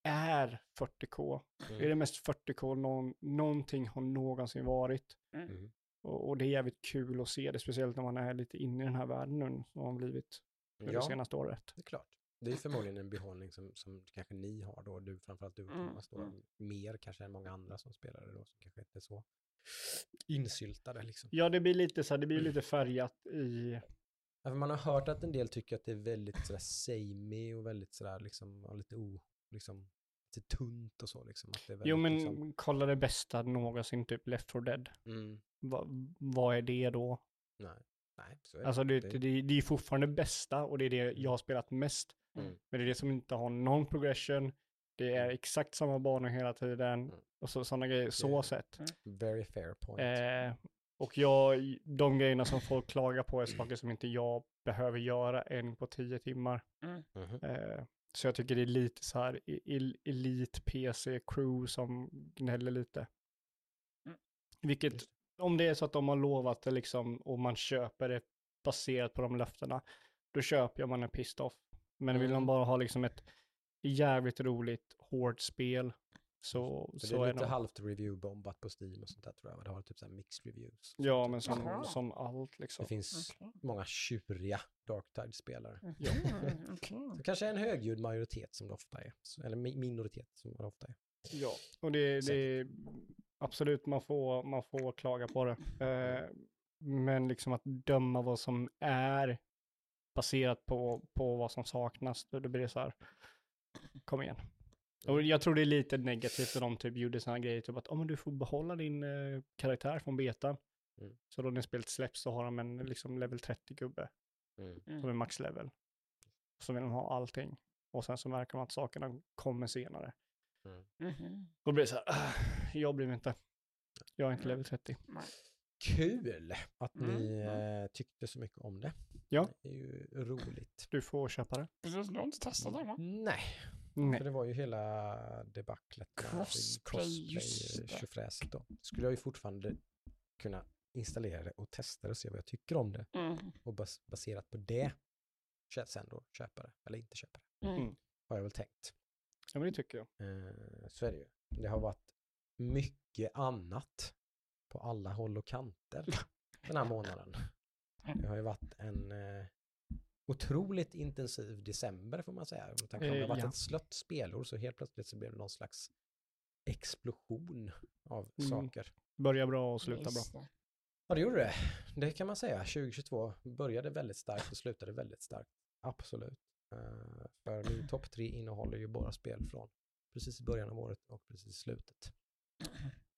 Speaker 2: är 40K. Det är det
Speaker 1: Mm.
Speaker 2: mest 40K någon, någonting har någonsin varit.
Speaker 1: Mm.
Speaker 2: Och, och det är jävligt kul att se det, speciellt när man är lite inne i den här världen nu, som har blivit
Speaker 1: Ja,
Speaker 2: det senaste året.
Speaker 1: det är klart. Det är förmodligen en behållning som, som kanske ni har då, du, framförallt du och
Speaker 3: Mm,
Speaker 1: Thomas då,
Speaker 3: mm.
Speaker 1: mer kanske än många andra som spelare då, som kanske inte är så insyltade liksom.
Speaker 2: Ja, det blir lite så här, det blir lite färgat i...
Speaker 1: Ja, man har hört att en del tycker att det är väldigt sådär samey och väldigt sådär liksom, ja, lite o, liksom, lite tunt och så liksom. Att det är väldigt,
Speaker 2: Jo, men
Speaker 1: liksom,
Speaker 2: kolla det bästa någonsin, typ Left 4 Dead.
Speaker 1: mm,
Speaker 2: Va, vad är det då?
Speaker 1: nej, nej, så är
Speaker 2: Alltså det,
Speaker 1: det.
Speaker 2: det, det, det är fortfarande bästa och det är det jag har spelat mest.
Speaker 1: Mm.
Speaker 2: Men det är det som inte har någon progression. Det är
Speaker 1: Mm.
Speaker 2: exakt samma banor hela tiden.
Speaker 1: Mm.
Speaker 2: Och så, sådana grejer, så
Speaker 1: Det-
Speaker 2: sett.
Speaker 1: Very fair point.
Speaker 2: Eh, Och jag, de grejerna som folk klagar på är saker som inte jag behöver göra en på tio timmar.
Speaker 1: Mhm.
Speaker 2: Eh, så jag tycker det är lite så här e- el- elit PC crew som gnäller lite.
Speaker 3: Mm.
Speaker 2: Vilket,
Speaker 1: Just
Speaker 2: om det är så att de har lovat det liksom och man köper det baserat på de löftena, då köper jag man är pissed off. Men vill de
Speaker 1: Mm.
Speaker 2: bara ha liksom ett jävligt roligt, hårt spel, så,
Speaker 1: Så,
Speaker 2: så
Speaker 1: det är
Speaker 2: är
Speaker 1: lite
Speaker 2: nog-
Speaker 1: halvt review-bombat på Steam och sånt där tror jag. Det har typ så här mixed reviews.
Speaker 2: Ja, men som, som allt liksom.
Speaker 1: Det finns
Speaker 3: Okej.
Speaker 1: många tjuriga Darktide-spelare.
Speaker 2: Ja.
Speaker 3: Mm, okej.
Speaker 1: Det kanske är en högljudd majoritet som det ofta är. Eller mi- minoritet som det ofta är.
Speaker 2: Ja, och det, det är absolut, man får, man får klaga på det. Eh, men liksom att döma vad som är baserat på, på vad som saknas, då, då blir det så här, kom igen. Och jag tror det är lite negativt när de typ gjorde sådana grejer, typ att oh, men du får behålla din eh, karaktär från betan.
Speaker 1: Mm.
Speaker 2: Så då när spelet släpps så har de en liksom level 30-gubbe
Speaker 1: Mm.
Speaker 2: som är maxlevel. Så vill de ha allting. Och sen så märker man att sakerna kommer senare.
Speaker 3: Mhm.
Speaker 2: Då blir det så här, "Ah, jag bryr mig inte. Jag är inte level 30.
Speaker 1: Kul att
Speaker 3: Mm,
Speaker 1: ni
Speaker 3: mm.
Speaker 1: eh, tyckte så mycket om det.
Speaker 2: Ja.
Speaker 1: Det är ju roligt.
Speaker 2: Du får köpa det.
Speaker 3: Precis, du har inte testat det va?
Speaker 1: Nej,
Speaker 2: Nej.
Speaker 1: för det var ju hela debaclet
Speaker 3: Crossplay, just det.
Speaker 1: tjofräset då. Skulle jag ju fortfarande kunna installera det och testa det och se vad jag tycker om det.
Speaker 3: Mm.
Speaker 1: Och bas baserat på det sen då köpa det eller inte köpa det.
Speaker 3: Mm.
Speaker 1: Har jag väl tänkt.
Speaker 2: Ja, men det tycker jag.
Speaker 1: Eh, så är det ju. Det har varit mycket annat på alla håll och kanter den här månaden. Det har ju varit en eh, otroligt intensiv december får man säga. Med tanke på att det har
Speaker 2: Eh,
Speaker 1: varit
Speaker 2: ja.
Speaker 1: ett slött spelår så helt plötsligt så blev det någon slags explosion av
Speaker 2: Mm.
Speaker 1: saker.
Speaker 2: Börja bra och sluta bra.
Speaker 3: Just.
Speaker 1: Ja, det gjorde det. Det kan man säga. 2022 började väldigt starkt och slutade väldigt starkt. Absolut. Eh, för min topp tre innehåller ju bara spel från precis i början av året och precis i slutet.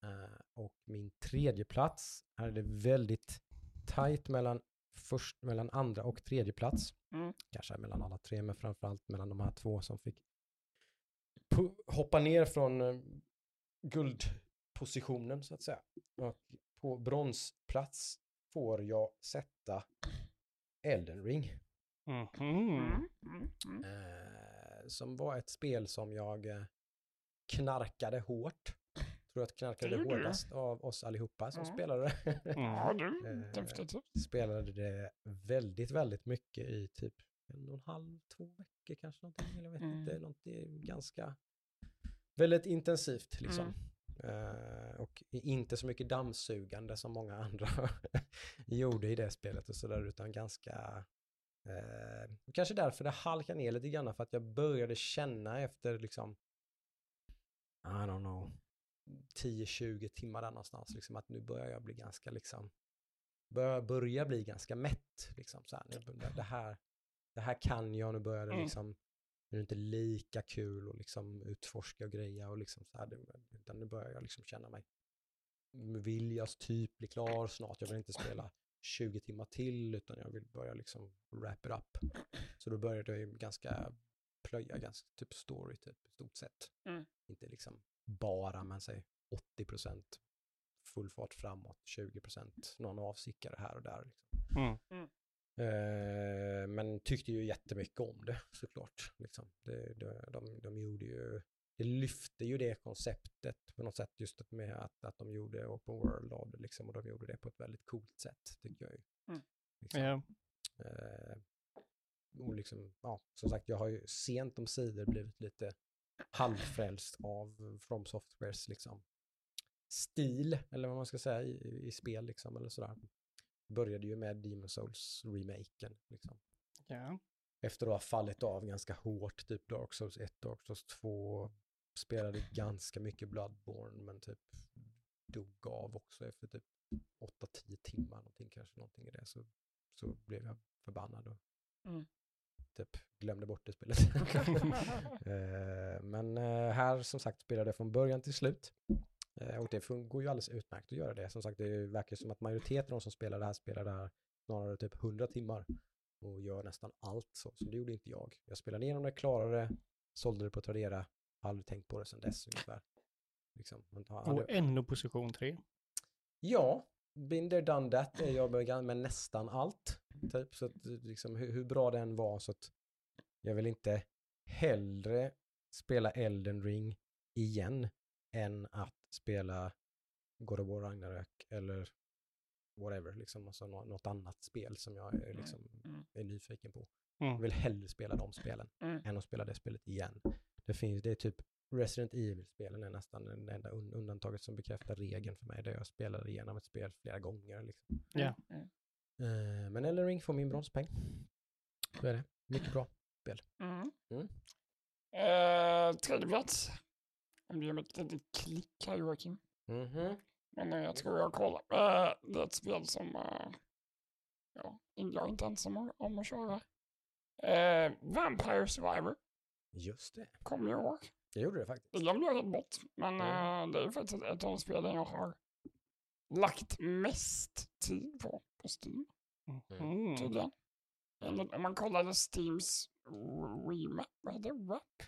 Speaker 1: Eh, och min tredje plats är det väldigt tajt mellan, först, mellan andra och tredje plats.
Speaker 3: Mm.
Speaker 1: Kanske mellan alla tre, men framförallt mellan de här två som fick hoppa ner från eh, guldpositionen så att säga. Och på bronsplats får jag sätta Elden Ring.
Speaker 2: Mhm.
Speaker 3: Mm. Mm. Mm.
Speaker 1: Eh, som var ett spel som jag eh, knarkade hårt. Tror att knarkade
Speaker 3: Det
Speaker 1: det hårdast av oss allihopa som
Speaker 3: Ja.
Speaker 1: spelade det.
Speaker 3: Ja du,
Speaker 1: Eh,
Speaker 3: definitivt.
Speaker 1: spelade det väldigt, väldigt mycket i typ en och en halv, två veckor kanske någonting. Eller vet
Speaker 3: Mm.
Speaker 1: inte, det är ganska, väldigt intensivt liksom.
Speaker 3: Mm.
Speaker 1: Eh, och inte så mycket dammsugande som många andra gjorde i det spelet och sådär, utan ganska, eh, kanske därför det halkar ner lite grann, för att jag började känna efter liksom, I don't know, 10-20 timmar där någonstans, liksom att nu börjar jag bli ganska liksom, börjar, börjar bli ganska mätt. Liksom, så här, nu, det, här, det här kan jag, nu börjar det
Speaker 3: Mm.
Speaker 1: liksom, nu är det inte lika kul att liksom utforska och greja och liksom så här, utan nu börjar jag liksom känna mig, vill jag typ bli klar snart, jag vill inte spela 20 timmar till, utan jag vill börja liksom wrap it up. Så då började jag ju ganska plöja ganska typ story typ stort sett.
Speaker 3: Mm.
Speaker 1: Inte liksom bara, men säg 80% full fart framåt, 20% någon avsickare här och där. Liksom.
Speaker 2: Mm.
Speaker 1: Eh, men tyckte ju jättemycket om det såklart. Liksom. Det, det, de, de gjorde ju, det lyfte ju det konceptet på något sätt just med att, att de gjorde open world av det liksom, och de gjorde det på ett väldigt coolt sätt tycker jag ju.
Speaker 3: Mm.
Speaker 1: Liksom.
Speaker 2: Ja.
Speaker 1: Eh, och liksom, ja, som sagt, jag har ju sent om sidor blivit lite halvfrälst av From Softwares liksom stil, eller vad man ska säga, i, i spel liksom, eller sådär. Började ju med Demon Souls-remaken, liksom.
Speaker 2: ja.
Speaker 1: Efter att ha fallit av ganska hårt, typ Dark Souls 1, Dark Souls 2, spelade ganska mycket Bloodborne, men typ dog av också efter typ 8-10 timmar, någonting kanske, någonting i det, så, så blev jag förbannad och
Speaker 3: Mm.
Speaker 1: Typ glömde bort det spelet. Eh, men eh, här som sagt spelade jag från början till slut. Eh, och det går ju alldeles utmärkt att göra det. Som sagt, det verkar som att majoriteten av de som spelar det här spelar det här snarare typ 100 timmar och gör nästan allt så. Så det gjorde inte jag. Jag spelade igenom det, klarade det, sålde det på Tradera, aldrig tänkt på det sedan dess ungefär. Liksom. Har aldrig-
Speaker 2: Och ändå position tre.
Speaker 1: Ja, been there, done that är jag med nästan allt. Typ. Så att, liksom, hur, hur bra den var så att jag vill inte hellre spela Elden Ring igen än att spela God of War Ragnarök eller whatever, liksom, alltså nå- något annat spel som jag är, liksom,
Speaker 3: Mm.
Speaker 1: är nyfiken på.
Speaker 2: Mm.
Speaker 1: Jag vill hellre spela de spelen
Speaker 3: Mm.
Speaker 1: än att spela det spelet igen. Det finns, det är typ Resident Evil-spelen är nästan det enda un- undantaget som bekräftar regeln för mig, där jag spelar igenom ett spel flera gånger. Liksom.
Speaker 2: Ja.
Speaker 3: Mm.
Speaker 1: Eh, men Elden Ring får min bronspeng. Så är det. Mycket bra.
Speaker 3: Mm.
Speaker 1: Mm.
Speaker 3: Eh, tredje plats. Om du gör ett litet klick här Joakim.
Speaker 1: Mhm.
Speaker 3: Men eh, jag tror jag kollar. Eh, det är ett spel som eh, ja, jag är inte ensam om- att köra. Eh, Vampire Survivor
Speaker 1: Just det.
Speaker 3: kom i år.
Speaker 1: Jag gjorde det
Speaker 3: Det
Speaker 1: faktiskt.
Speaker 3: glömde jag helt bort. Men
Speaker 1: Mm.
Speaker 3: eh, det är faktiskt ett av de spelen jag har lagt mest tid på på Steam.
Speaker 2: Mm.
Speaker 3: Tydligen. Enligt- Om man kollade Steams remap, vad heter det? Wrap?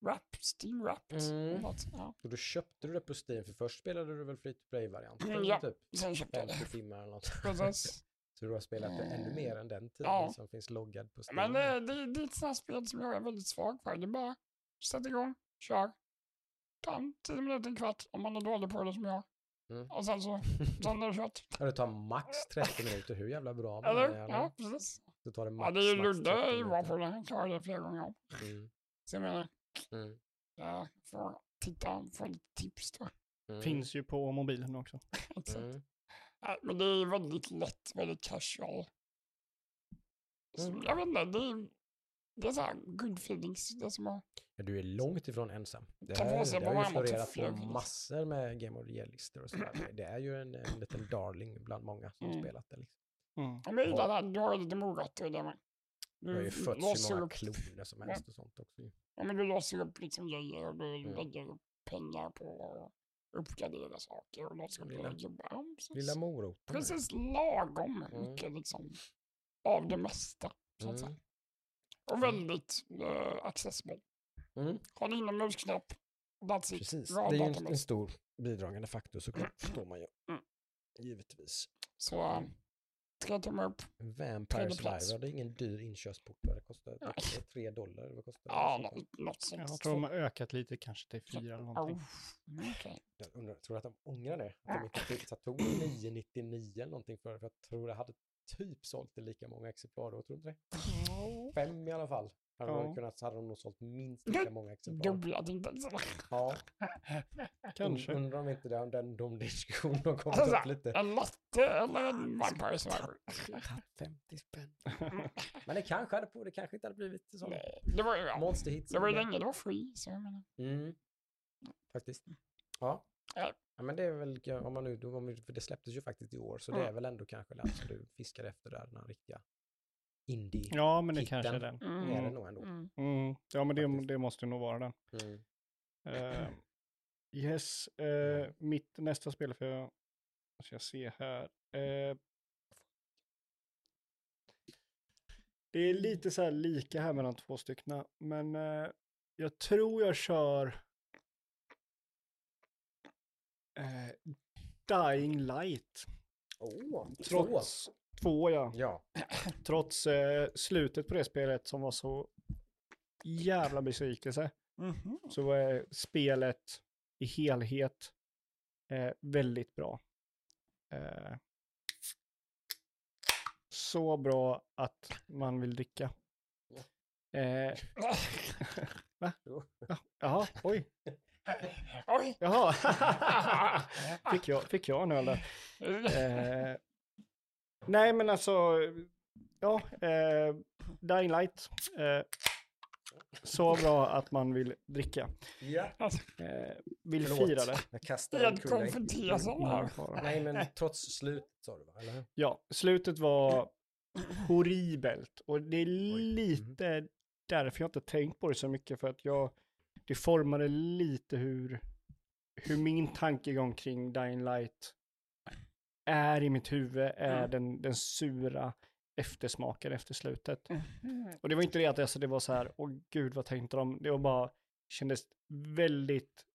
Speaker 3: Wrap? Steam Wrapped?
Speaker 1: Mm.
Speaker 3: Något, Ja.
Speaker 1: Och då köpte du det på Steam, för först spelade du väl free to play-varianten?
Speaker 3: Mm, ja.
Speaker 1: Typ
Speaker 3: Sen köpte jag
Speaker 1: 50
Speaker 3: det.
Speaker 1: timmar eller något.
Speaker 3: Precis.
Speaker 1: Så du har spelat det ännu mer än den tiden
Speaker 3: Ja.
Speaker 1: som finns loggad på Steam?
Speaker 3: Men eh, det, det är ett sånt här spel som jag är väldigt svag för. Det är bara sätt igång, kör. En 10 minuter, en kvart om man är dålig på det som jag.
Speaker 1: Mm.
Speaker 3: Och sen så, sen är det kört.
Speaker 1: Ja, det tar max 30 minuter, hur jävla bra man
Speaker 3: Eller?
Speaker 1: är?
Speaker 3: Ja, precis.
Speaker 1: Så tar det max,
Speaker 3: Ja, det är ju Ludde
Speaker 1: 30
Speaker 3: är ju bra
Speaker 1: minuter.
Speaker 3: på det. Han klarar det flera gånger om.
Speaker 1: Mm.
Speaker 3: Så jag menar,
Speaker 1: Mm.
Speaker 3: jag får titta, få lite tips då.
Speaker 1: Mm.
Speaker 2: Finns ju på mobilen också.
Speaker 3: Exakt.
Speaker 1: Mm.
Speaker 3: Nej, men det är väldigt lätt, väldigt casual. Så,
Speaker 1: Mm.
Speaker 3: Jag vet inte, det är, det är så här good feelings. Det är som att,
Speaker 1: Ja, du är långt ifrån ensam. Det, här, det har ju
Speaker 3: till
Speaker 1: florerat på
Speaker 3: flög.
Speaker 1: massor med Game of the Year-listor och sådär. Det- är ju en, en liten darling bland många som
Speaker 3: Mm.
Speaker 1: spelat det. Liksom.
Speaker 2: Mm.
Speaker 3: ja, men det där, du har lite morötter där med.
Speaker 1: Det har ju fötts hur många
Speaker 3: upp,
Speaker 1: kloner som helst och sånt också. ju.
Speaker 3: ja, men du låser upp liksom grejer och du
Speaker 1: Mm.
Speaker 3: lägger upp pengar på att uppgradera saker och låser upp
Speaker 1: Lilla-
Speaker 3: gubbar. Ja, precis.
Speaker 1: Lilla moroten.
Speaker 3: Precis lagom
Speaker 1: Mm.
Speaker 3: mycket liksom av det mesta. Så att
Speaker 1: Mm.
Speaker 3: säga. Och väldigt uh, accessible.
Speaker 1: Mm.
Speaker 3: Har en musknapp, that's it.
Speaker 1: Precis.
Speaker 3: Bra
Speaker 1: Det är ju en, en stor bidragande faktor såklart, förstår man ju.
Speaker 3: Mm.
Speaker 1: Givetvis.
Speaker 3: Så äh, tre tummar upp.
Speaker 1: Vampire. Survivor, det är ingen dyr inkörssport. vad Det kostar är tre dollar. Vad kostar det?
Speaker 3: Ja, något sånt.
Speaker 2: Jag tror de har ökat lite, kanske till fyra eller någonting.
Speaker 3: Oh, okej.
Speaker 1: Jag undrar, tror du att de ångrar det? Att de inte tog- så tog 999 eller någonting för? För jag tror det hade typ sålt det lika många exemplar då, tror du inte det? Fem i alla fall. Hade
Speaker 2: Ja.
Speaker 1: de kunnat, hade de nog sålt minst lika många exemplar.
Speaker 3: Dubbla din bensin.
Speaker 1: Ja,
Speaker 2: Kanske.
Speaker 1: Und- undrar om inte det, den, de diskussionen har kommit
Speaker 3: Alltså,
Speaker 1: upp lite.
Speaker 3: En latte eller en Vampire Survivor?
Speaker 1: Tagit 50 spänn. Men det kanske hade på, det kanske inte hade blivit så.
Speaker 3: Nej, Det var ju, ja,
Speaker 1: Monster hits.
Speaker 3: det var ju länge det var free, så jag menar.
Speaker 1: Mm. Faktiskt. Ja.
Speaker 3: Ja.
Speaker 1: ja. men det är väl, om man nu, för det släpptes ju faktiskt i år, så det är väl ändå kanske den som du fiskar efter där, den här riktiga indie.
Speaker 2: Ja, men det kanske är den.
Speaker 3: Mm.
Speaker 1: Är det nog ändå.
Speaker 3: Mm.
Speaker 2: Mm. Ja, men det, det måste nog vara den.
Speaker 1: Mm.
Speaker 2: Eh, yes, eh, mitt nästa spel för jag ska jag se här. Eh, det är lite så här lika här mellan två stycken, men jag tror jag kör eh, Dying Light.
Speaker 1: Två.
Speaker 2: Trots två, ja.
Speaker 1: Ja.
Speaker 2: Trots eh, slutet på det spelet som var så jävla besvikelse
Speaker 3: Mhm.
Speaker 2: så är spelet i helhet eh, väldigt bra. Eh, så bra att man vill dricka. Eh, va? Ja, Jaha, oj.
Speaker 3: Oj!
Speaker 2: Jaha. fick, jag, fick jag en öl där? Eh, nej, men alltså, ja, eh, Dying Light. Eh, så bra att man vill dricka.
Speaker 1: ja.
Speaker 2: Eh, vill
Speaker 1: Förlåt.
Speaker 2: fira det.
Speaker 1: Jag
Speaker 2: Ingen
Speaker 3: här.
Speaker 2: fara.
Speaker 1: Nej, men trots slutet sa du va? Eller?
Speaker 2: Ja, slutet var horribelt. Och det är lite därför jag inte tänkt på det så mycket. För att jag, det formade lite hur, hur min tankegång kring Dying Light är i mitt huvud. Är
Speaker 3: Mm.
Speaker 2: den, den sura eftersmaken efter slutet.
Speaker 3: Mhm.
Speaker 2: Och det var inte det att alltså, det var så här, åh gud vad tänkte de? Det var bara, kändes väldigt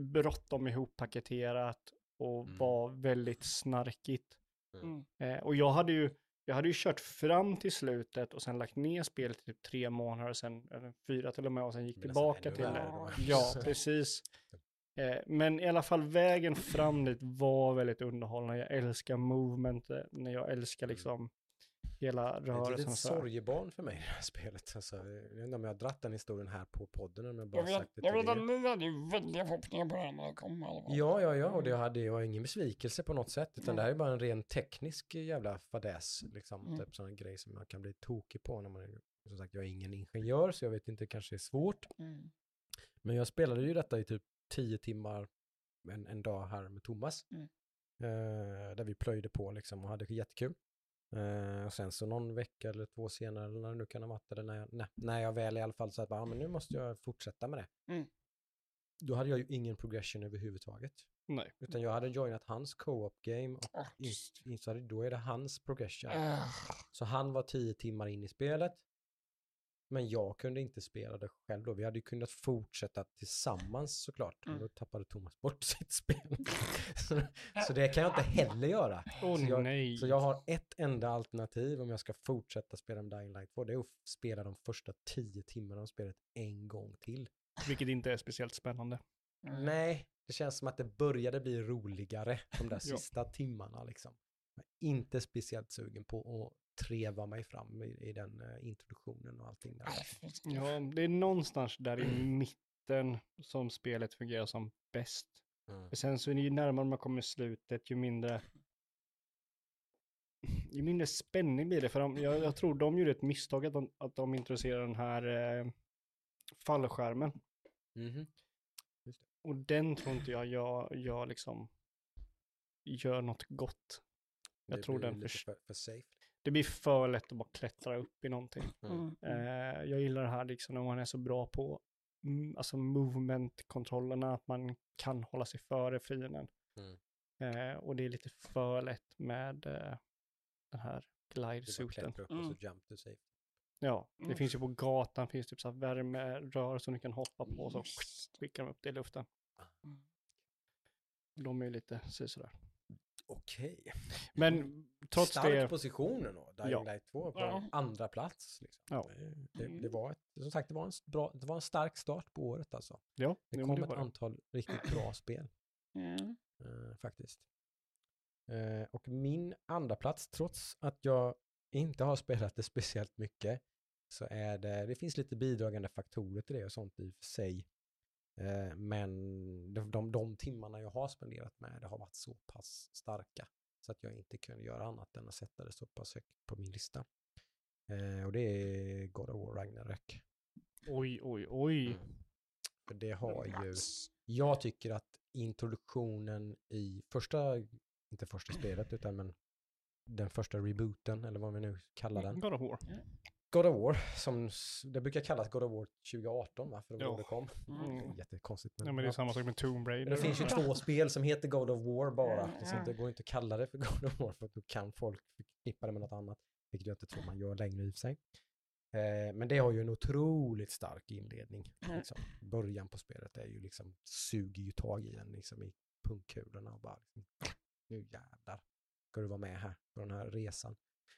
Speaker 2: bråttom ihoppaketerat och
Speaker 1: Mm.
Speaker 2: var väldigt snarkigt.
Speaker 3: Mm.
Speaker 2: Eh, och jag hade ju jag hade ju kört fram till slutet och sen lagt ner spelet i typ tre månader och sen, eller fyra till och med, och sen gick
Speaker 1: nästan
Speaker 2: tillbaka till det. Ja, precis. Eh, men i alla fall vägen fram dit var väldigt underhållande. Jag älskar movementet, när jag älskar liksom hela
Speaker 1: Det är ett
Speaker 2: rörelsen.
Speaker 1: sorgebarn för mig det här spelet. Alltså, jag vet inte om jag har dratt den historien här på podden om jag bara
Speaker 3: Jag vet,
Speaker 1: sagt det
Speaker 3: jag vet att ni hade ju väldiga förhoppningar på det här när det kom.
Speaker 1: Ja, ja, ja, och det hade jag ingen besvikelse på något sätt, utan
Speaker 3: Mm.
Speaker 1: det här är bara en ren teknisk jävla fadäs, liksom,
Speaker 3: Mm.
Speaker 1: typ sån grej som man kan bli tokig på när man är, som sagt, jag är ingen ingenjör, så jag vet inte, det kanske är svårt,
Speaker 3: Mm.
Speaker 1: men jag spelade ju detta i typ tio timmar en, en dag här med Thomas,
Speaker 3: Mm.
Speaker 1: eh, där vi plöjde på liksom och hade jättekul. Eh, och sen så någon vecka eller två senare, eller när det nu kan ha varit, eller när jag, när, när jag väl i alla fall sa att bara, ja, men nu måste jag fortsätta med det.
Speaker 3: Mm.
Speaker 1: Då hade jag ju ingen progression överhuvudtaget.
Speaker 2: Nej.
Speaker 1: Utan jag hade joinat hans co-op game och
Speaker 3: Ah,
Speaker 1: ins- insåg att då är det hans progression.
Speaker 3: äh,
Speaker 1: Så han var tio timmar in i spelet. Men jag kunde inte spela det själv då. Vi hade ju kunnat fortsätta tillsammans såklart. Men
Speaker 3: Mm.
Speaker 1: då tappade Thomas bort sitt spel. så, så det kan jag inte heller göra.
Speaker 2: Åh
Speaker 1: så, jag,
Speaker 2: nej.
Speaker 1: så jag har ett enda alternativ om jag ska fortsätta spela med Dying Light 2. Det är att spela de första tio timmarna av spelet en gång till.
Speaker 2: Vilket inte är speciellt spännande.
Speaker 3: mm.
Speaker 1: Nej, det känns som att det började bli roligare de där sista timmarna liksom. Jag är inte speciellt sugen på att treva mig fram i, i den eh, introduktionen och allting där.
Speaker 3: Ska-
Speaker 2: Ja, det är någonstans där i mitten som spelet fungerar som bäst.
Speaker 1: Mm.
Speaker 2: Sen så är det ju närmare man kommer slutet, ju mindre ju mindre spänning blir det. För de, jag, jag tror de gjorde ett misstag att de, att de introducerade den här eh, fallskärmen.
Speaker 1: Mhm.
Speaker 2: Och den tror inte jag jag, jag liksom gör något gott. Jag
Speaker 1: Det
Speaker 2: tror den
Speaker 1: för, för safe.
Speaker 2: Det blir för lätt att bara klättra upp i någonting.
Speaker 1: Mm.
Speaker 3: Mm.
Speaker 2: Eh, jag gillar det här liksom när man är så bra på mm, alltså movement-kontrollerna, att man kan hålla sig före fienden.
Speaker 1: Mm.
Speaker 2: Eh, och det är lite för lätt med eh, den här glide-suiten.
Speaker 3: Mm.
Speaker 1: och så jump to safe.
Speaker 2: Ja, det
Speaker 3: Mm.
Speaker 2: finns ju på gatan, finns typ så här värmerör som du kan hoppa på och så skickar de upp det i luften.
Speaker 3: Mm.
Speaker 2: De är ju lite sådär.
Speaker 1: Okej.
Speaker 2: Men trots
Speaker 1: Stark
Speaker 2: det,
Speaker 1: positionen då. Dying
Speaker 2: Ja.
Speaker 1: Light 2 på
Speaker 3: Ja.
Speaker 1: andra plats. Liksom.
Speaker 2: Ja.
Speaker 1: Det, det, det var ett, som sagt, det var, en bra, det var en stark start på året alltså.
Speaker 2: ja,
Speaker 1: Det kom
Speaker 2: det
Speaker 1: ett antal riktigt bra spel.
Speaker 3: Mm.
Speaker 1: eh, faktiskt. Eh, och min andra plats, trots att jag inte har spelat det speciellt mycket, så är det, det finns lite bidragande faktorer till det och sånt i och för sig. Eh, men de, de, de timmarna jag har spenderat med det har varit så pass starka så att jag inte kunde göra annat än att sätta det så pass högt på min lista. Eh, och det är God of War Ragnarök.
Speaker 2: Oj, oj, oj.
Speaker 1: Mm. För det har ju
Speaker 3: Plats.
Speaker 1: jag tycker att introduktionen i första, inte första spelet, utan men den första rebooten, eller vad vi nu kallar den.
Speaker 2: God of War.
Speaker 1: God of War, som det brukar kallas God of War 2018, va? För det var
Speaker 2: Ja.
Speaker 1: det kom.
Speaker 3: Mm.
Speaker 1: Jättekonstigt.
Speaker 2: Ja, men det är samma sak med Tomb Raider.
Speaker 1: Det finns ju två spel som heter God of War bara,
Speaker 3: Mm, mm.
Speaker 1: det går inte att kalla det för God of War, för då kan folk förknippa det med något annat, vilket jag inte tror man gör längre i och för sig. Eh, men det har ju en otroligt stark inledning. Liksom. Början på spelet är ju liksom, suger ju tag i en liksom i pungkulorna och bara, liksom, nu jävlar, ska du vara med här på den här resan.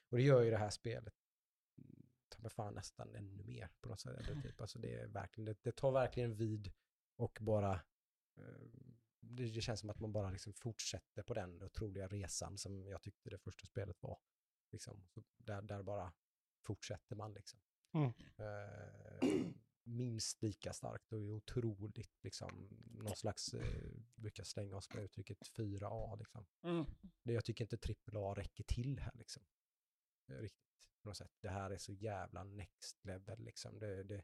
Speaker 1: Och det gör ju det här spelet, ta mig fan nästan ännu mer på något sätt. Eller typ. Alltså det, är verkligen, det, det tar verkligen vid och bara, eh, det, det känns som att man bara liksom fortsätter på den otroliga resan som jag tyckte det första spelet var. Liksom, där, där bara fortsätter man liksom.
Speaker 2: Mm.
Speaker 1: Eh, minst lika starkt och otroligt liksom, någon slags, eh, brukar slänga oss med uttrycket 4A liksom.
Speaker 3: Mm.
Speaker 1: Det, jag tycker inte AAA räcker till här liksom. Eh, Riktigt, på något sätt. Det här är så jävla next level liksom. Det, det,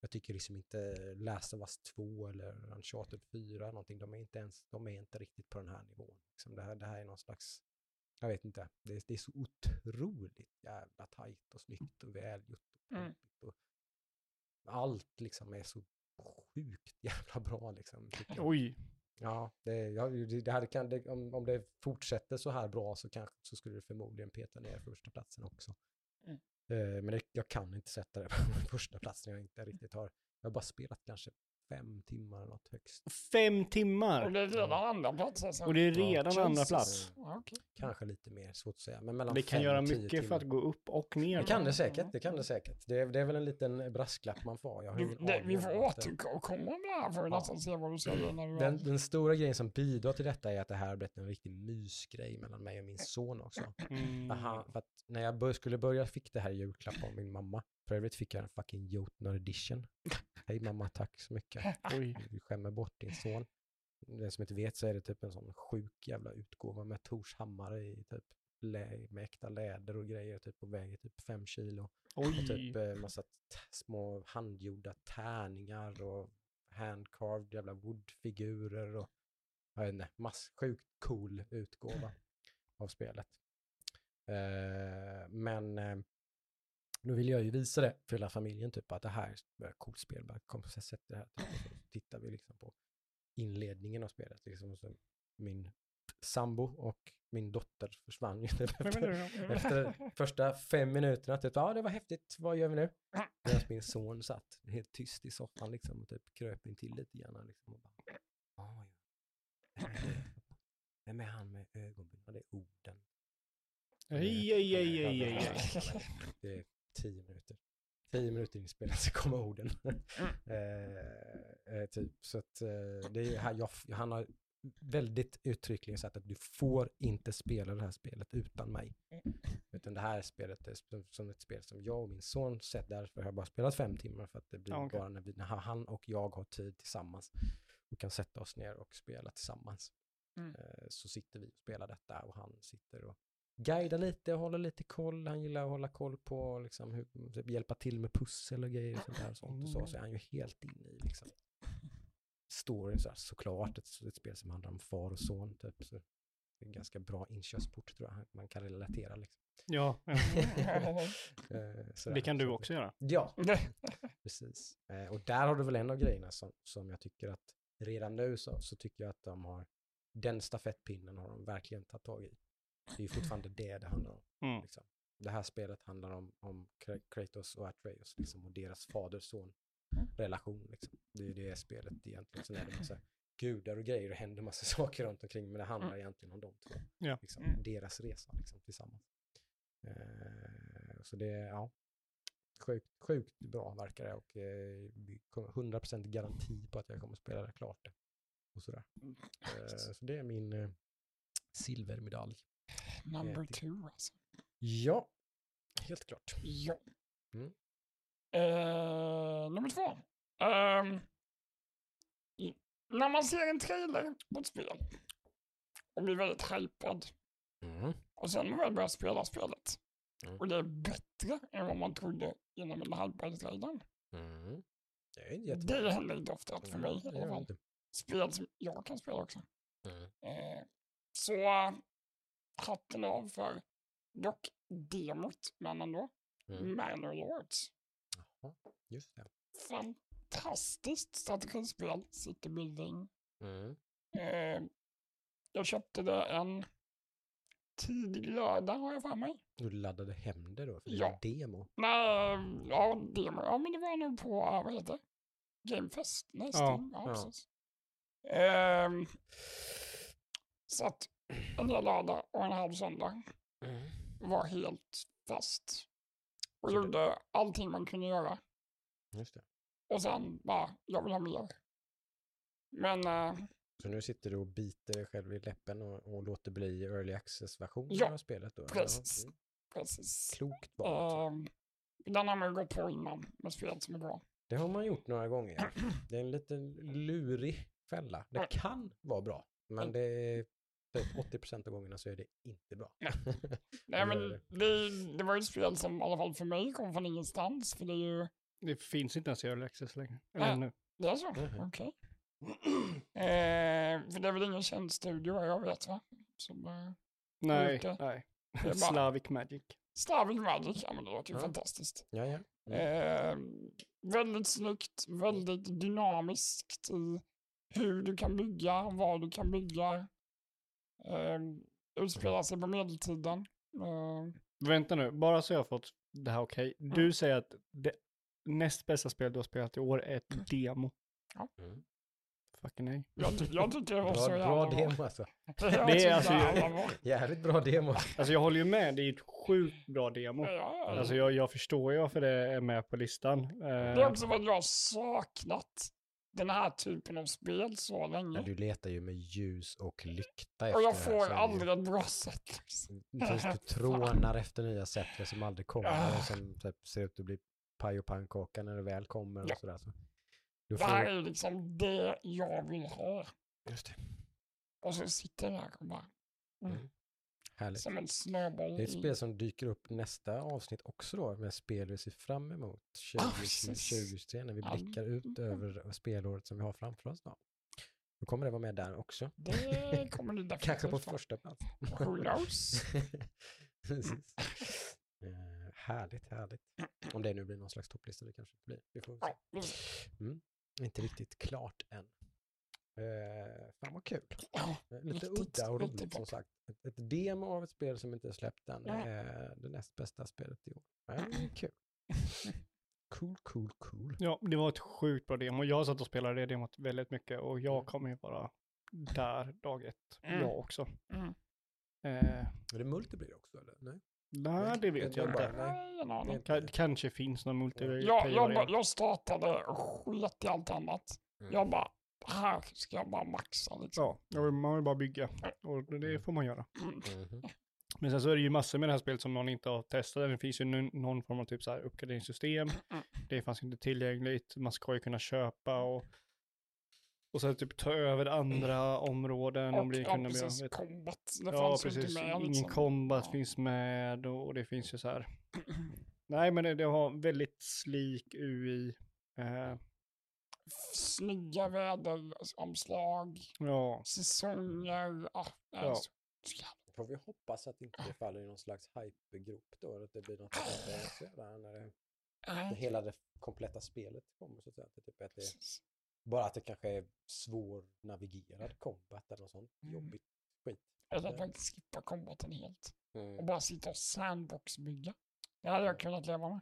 Speaker 1: jag tycker liksom inte Last of Us 2 eller Uncharted 4 någonting, de är inte ens, de är inte riktigt på den här nivån. Liksom det, här, det här är någon slags, jag vet inte, det, är- det är så otroligt jävla tajt och snyggt och välgjort. Och
Speaker 3: Mm.
Speaker 1: och allt liksom är så sjukt jävla bra liksom.
Speaker 2: Oj.
Speaker 1: Ja, det, ja, det här kan, det, om, om det fortsätter så här bra så, kanske, så skulle det förmodligen peta ner första platsen också. Eh, men det, jag kan inte sätta det på första platsen. Jag inte riktigt har, jag har bara spelat kanske fem timmar eller något högst.
Speaker 2: Fem timmar!
Speaker 3: Och det är redan andra plats alltså.
Speaker 2: Och det är redan
Speaker 3: Jesus.
Speaker 2: andra plats.
Speaker 3: Ja, okej.
Speaker 1: Kanske lite mer, svårt att säga. Men mellan
Speaker 2: Det kan göra mycket för
Speaker 1: timmar.
Speaker 2: att gå upp och ner.
Speaker 1: Det kan det säkert, det kan det säkert. Det är, det är väl en liten brasklapp man får. Jag har
Speaker 3: Vi,
Speaker 1: ingen
Speaker 3: det, vi får återkomma med det här för att
Speaker 1: Ja.
Speaker 3: nästan se vad du säger när du
Speaker 1: Den, den stora grejen som bidrar till detta är att det här har blivit en riktig mysgrej mellan mig och min son också.
Speaker 2: Mm.
Speaker 1: Aha, för att när jag bör, skulle börja fick det här i julklapp av min mamma. För övrigt fick jag en fucking Jotnar edition. Hej mamma, tack så mycket.
Speaker 2: Oj.
Speaker 1: Du skämmer bort din son. Den som inte vet så är det typ en sån sjuk jävla utgåva med Tors hammare i typ lä- med äkta läder och grejer typ och väger typ fem kilo. Och
Speaker 2: Oj.
Speaker 1: typ eh, massa t- små handgjorda tärningar och handcarved jävla woodfigurer och jag vet inte, mass sjukt cool utgåva av spelet. Eh, men eh, nu vill jag ju visa det för hela familjen typ att det här är ett coolt spel. Bara kom och sätt det här. Typ, och tittar vi liksom på inledningen av spelet. Liksom, så min sambo och min dotter försvann ju typ efter, efter första fem minuterna. Typ, ja det var häftigt, vad gör vi nu? Medan min son satt helt tyst i soffan liksom och typ kröp in till lite grann. Liksom, och bara, "Ja, ja. Vem är han med ögonbryn? Ja, det är orden.
Speaker 2: Ej, ej, ej, ej, ej, ej.
Speaker 1: Tio minuter. Tio minuter in i spelet så kommer orden. eh, eh, typ. Så att eh, det är, jag, han har väldigt uttryckligen sagt att du får inte spela det här spelet utan mig. Utan det här spelet är som, ett spel som jag och min son sett. Därför har jag bara spelat fem timmar för att det blir
Speaker 2: okej.
Speaker 1: bara när, vi, när han och jag har tid tillsammans och kan sätta oss ner och spela tillsammans.
Speaker 3: Mm.
Speaker 1: Eh, så sitter vi och spelar detta och han sitter och guidar lite och håller lite koll. Han gillar att hålla koll på, liksom, hur, typ, hjälpa till med pussel och grejer och sånt där. Och, sånt och så, så är han ju helt inne i liksom, storyn så här, såklart. Ett, ett spel som handlar om far och son typ. Så det är en ganska bra inkörsport tror jag. Man kan relatera liksom.
Speaker 2: Ja, ja.
Speaker 1: Eh, sådär.
Speaker 2: det kan du
Speaker 1: Så-
Speaker 2: också göra.
Speaker 1: Ja, precis. Eh, och där har du väl en av grejerna som, som jag tycker att redan nu så, så tycker jag att de har, den stafettpinnen har de verkligen tagit tag i. Det är fortfarande det det handlar om.
Speaker 2: Mm.
Speaker 1: Liksom. Det här spelet handlar om, om Kra- Kratos och Atreus liksom, och deras fader-son relation. Liksom. Det är det spelet egentligen. Sen är det massa gudar och grejer och händer massa saker runt omkring men det handlar egentligen om de två.
Speaker 2: Ja.
Speaker 1: Liksom,
Speaker 3: Mm.
Speaker 1: Deras resa liksom, tillsammans. Eh, så det är, ja, sjukt, sjukt bra verkar det och eh, vi kommer- 100% garanti på att jag kommer att spela det klart. Och sådär. Eh, så det är min eh, silvermedalj.
Speaker 3: Number two alltså.
Speaker 1: Ja, helt klart.
Speaker 3: Ja.
Speaker 1: Mm.
Speaker 3: Eh, nummer två. I- när man ser en trailer på ett spel och blir väldigt hypad
Speaker 1: Mm.
Speaker 3: och sen när man väl börjar spela spelet
Speaker 1: Mm.
Speaker 3: och det är bättre än vad man trodde innan den hypade trailern.
Speaker 1: Mm. Det är inte jättebra.
Speaker 3: Det händer inte ofta för mig i alla fall. Spel som jag kan spela också. Eh, så hatten av för dock demot, men ändå.
Speaker 1: Mm.
Speaker 3: Manor Lords.
Speaker 1: Jaha, just det.
Speaker 3: Fantastiskt strategispel, city building.
Speaker 1: Mm.
Speaker 3: Eh, jag köpte det en tidig lördag har jag för mig.
Speaker 1: Du laddade hem det då? För
Speaker 3: Ja.
Speaker 1: är demo?
Speaker 3: Nej, ja, demo. Ja, men det var nog på, eh, vad heter det? Gamefest? Nej,
Speaker 2: Ja.
Speaker 3: Ja,
Speaker 1: ja.
Speaker 3: precis. Ehm, så att en hel lördag och en halv söndag
Speaker 1: Mm.
Speaker 3: var helt fast. Och
Speaker 1: Så det-
Speaker 3: gjorde allting man kunde göra.
Speaker 1: Just det.
Speaker 3: Och sen bara, jag vill ha mer. Men eh,
Speaker 1: Så nu sitter du och biter dig själv i läppen och, och låter bli early access-versionen
Speaker 3: Ja,
Speaker 1: av spelet då?
Speaker 3: precis.
Speaker 1: Ja, mm.
Speaker 3: precis.
Speaker 1: Klokt val.
Speaker 3: Eh, den har man ju gått på innan med spel som är bra.
Speaker 1: Det har man gjort några gånger. Det är en liten lurig fälla. Det kan vara bra, men det är typ 80% av gångerna så är det inte bra.
Speaker 3: Nej men
Speaker 1: det.
Speaker 3: det, var ju ett spel som i alla fall för mig kom från ingenstans. För det är ju,
Speaker 2: Det finns inte ens i Early Access längre. Eller nu.
Speaker 3: det är så?
Speaker 1: Mhm.
Speaker 3: Okej. Eh, för det är väl ingen känd studio vad jag vet va? Som, eh,
Speaker 2: Nej,
Speaker 3: Ute.
Speaker 2: nej.
Speaker 3: Bara-
Speaker 2: Slavic Magic.
Speaker 3: Slavic Magic, ja men det låter ju
Speaker 1: Ja.
Speaker 3: fantastiskt.
Speaker 1: ja, ja. Mm.
Speaker 3: Eh, väldigt snyggt, väldigt dynamiskt i hur du kan bygga, vad du kan bygga. Eh, utspelar sig på medeltiden. Eh,
Speaker 2: Vänta nu, bara så jag har fått det här okej. Du
Speaker 3: Mm.
Speaker 2: säger att det näst bästa spel du har spelat i år är ett demo.
Speaker 1: Mm.
Speaker 2: Fucking nej.
Speaker 3: Jag, ty jag tycker det var
Speaker 1: Bra,
Speaker 3: så jävla
Speaker 1: bra
Speaker 3: bra.
Speaker 1: demo alltså.
Speaker 3: Det
Speaker 2: är alltså-.
Speaker 1: Jävligt bra demo.
Speaker 2: Alltså jag håller ju med, det är ett sjukt bra demo.
Speaker 3: Ja, ja, ja.
Speaker 2: Alltså jag, jag förstår ju varför det är med på listan.
Speaker 3: Det är
Speaker 2: Eh,
Speaker 3: också att jag har saknat den här typen av spel så länge.
Speaker 1: Ja, du letar ju med ljus och lykta
Speaker 3: Och
Speaker 1: efter
Speaker 3: jag
Speaker 1: det här,
Speaker 3: får aldrig ett bra sätt.
Speaker 1: Precis, du trånar efter nya settlers som aldrig kommer
Speaker 3: Ah.
Speaker 1: och som typ, ser ut att bli paj och pannkaka när det väl kommer och
Speaker 3: Ja.
Speaker 1: sådär. Så. Du
Speaker 3: Det här
Speaker 1: får...
Speaker 3: är liksom det jag vill ha.
Speaker 1: Just det.
Speaker 3: Och så sitter jag där och bara
Speaker 1: Härligt.
Speaker 3: som en snöboll.
Speaker 1: Det är ett spel som dyker upp nästa avsnitt också då, med spel vi ser fram emot
Speaker 3: Ah, precis.
Speaker 1: 2023 när vi blickar ut över spelåret som vi har framför oss. Då, då kommer det vara med där också.
Speaker 3: Det kommer det definitivt
Speaker 1: Kanske på första plats.
Speaker 3: Who knows?
Speaker 1: Precis. Eh, härligt, härligt. Om det nu blir någon slags topplista, det kanske inte blir. Vi får se.
Speaker 3: Det-
Speaker 1: Inte riktigt klart än. Eh, fan vad kul.
Speaker 3: ja,
Speaker 1: Eh, Lite
Speaker 3: Riktigt,
Speaker 1: udda och roligt som sagt. Ett, ett demo av ett spel som inte är släppt än
Speaker 3: Ja.
Speaker 1: är det näst bästa spelet i år. Ja, är kul. Cool, cool, cool.
Speaker 2: ja, det var ett sjukt bra demo. Jag satt och spelade det demot väldigt mycket och jag
Speaker 1: Mm.
Speaker 2: kommer ju vara där dag ett.
Speaker 3: Mm.
Speaker 2: Jag också.
Speaker 3: Mm.
Speaker 2: Eh,
Speaker 1: Är det multi blir det också eller? Nej?
Speaker 2: nej, det vet
Speaker 1: det
Speaker 2: jag
Speaker 1: bara-
Speaker 2: inte.
Speaker 1: nej.
Speaker 2: Kanske finns någon multiplayer.
Speaker 3: Jag, jag, bara- jag startade och sket i allt annat.
Speaker 1: Mm.
Speaker 3: Jag bara, här ska jag bara maxa liksom.
Speaker 2: Ja, man vill bara bygga. Och det- får man göra.
Speaker 1: Mhm.
Speaker 2: Men sen så är det ju massor med det här spelet som någon inte har testat. Det finns ju någon, form av typ så här uppgraderingssystem. Det fanns inte tillgängligt. Man ska ju kunna köpa och och sen typ ta över andra områden. om
Speaker 3: Och
Speaker 2: det
Speaker 3: ja,
Speaker 2: kunde bli-
Speaker 3: precis,
Speaker 2: vet-
Speaker 3: combat. Det
Speaker 2: Ja,
Speaker 3: fanns
Speaker 2: precis.
Speaker 3: inte med.
Speaker 2: Ingen
Speaker 3: liksom.
Speaker 2: combat
Speaker 3: Ja.
Speaker 2: finns med och, och det finns ju så här. Nej, men det, det har väldigt slik UI. Eh,
Speaker 3: Snygga väderomslag,
Speaker 2: ja,
Speaker 3: säsonger. Ah, det
Speaker 2: Ja.
Speaker 3: så,
Speaker 1: Får vi hoppas att inte det faller i någon slags hypegrop då, att det blir något sånt där när det,
Speaker 3: Nej,
Speaker 1: hela det kompletta spelet kommer så att säga. Det typ att det,
Speaker 3: precis.
Speaker 1: bara att det kanske är svårnavigerad combat eller något sånt
Speaker 3: Mm.
Speaker 1: jobbigt skit.
Speaker 3: Eller att man inte skippar combaten helt. Och
Speaker 1: Mm.
Speaker 3: bara sitta och sandbox-bygga. Det hade jag kunnat leva med.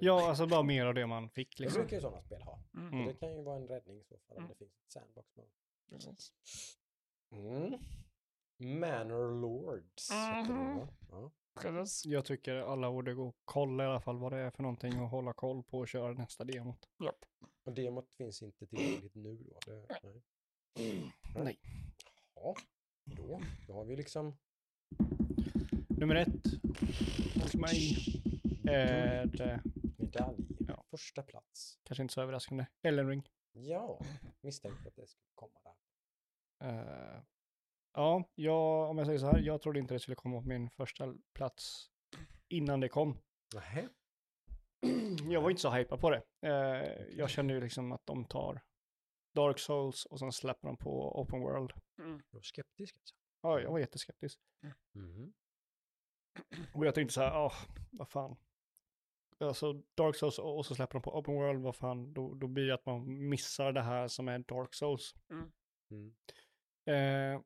Speaker 2: Ja, alltså bara mer av det man fick
Speaker 1: Det
Speaker 2: liksom.
Speaker 1: brukar ju sådana spel ha.
Speaker 3: Mm.
Speaker 1: Och
Speaker 2: Mm.
Speaker 1: det kan ju vara en räddning i så fall om
Speaker 3: Mm.
Speaker 1: det finns ett sandbox mode.
Speaker 3: Precis.
Speaker 1: Mm. Manor Lords. det, va? Ja.
Speaker 2: Jag tycker alla borde gå och kolla i alla fall vad det är för någonting och hålla koll på och köra nästa demot.
Speaker 3: Japp.
Speaker 1: Och demot finns inte tillgängligt nu då? Det, nej.
Speaker 2: Nej.
Speaker 1: Ja, då, då har vi liksom
Speaker 2: Nummer ett hos mig är eh,
Speaker 1: medalj.
Speaker 2: Ja.
Speaker 1: Första plats.
Speaker 2: kanske inte så överraskande. Elden Ring.
Speaker 1: Ja, misstänkte att det skulle komma där.
Speaker 2: Eh, ja, jag, om jag säger så här, jag trodde inte det skulle komma på min första plats innan det kom.
Speaker 1: Nähä.
Speaker 2: Jag var inte så hypad på det. Eh, jag kände ju liksom att de tar Dark Souls och sen släpper de på Open World.
Speaker 3: Mm.
Speaker 1: Du var skeptisk alltså?
Speaker 2: Ja, jag var jätteskeptisk.
Speaker 1: Mhm.
Speaker 2: Och jag tänkte så här, ah, vad fan. Alltså Dark Souls och så släpper de på Open World, vad fan, då, då blir det att man missar det här som är Dark Souls.
Speaker 1: Mm.
Speaker 2: Eh,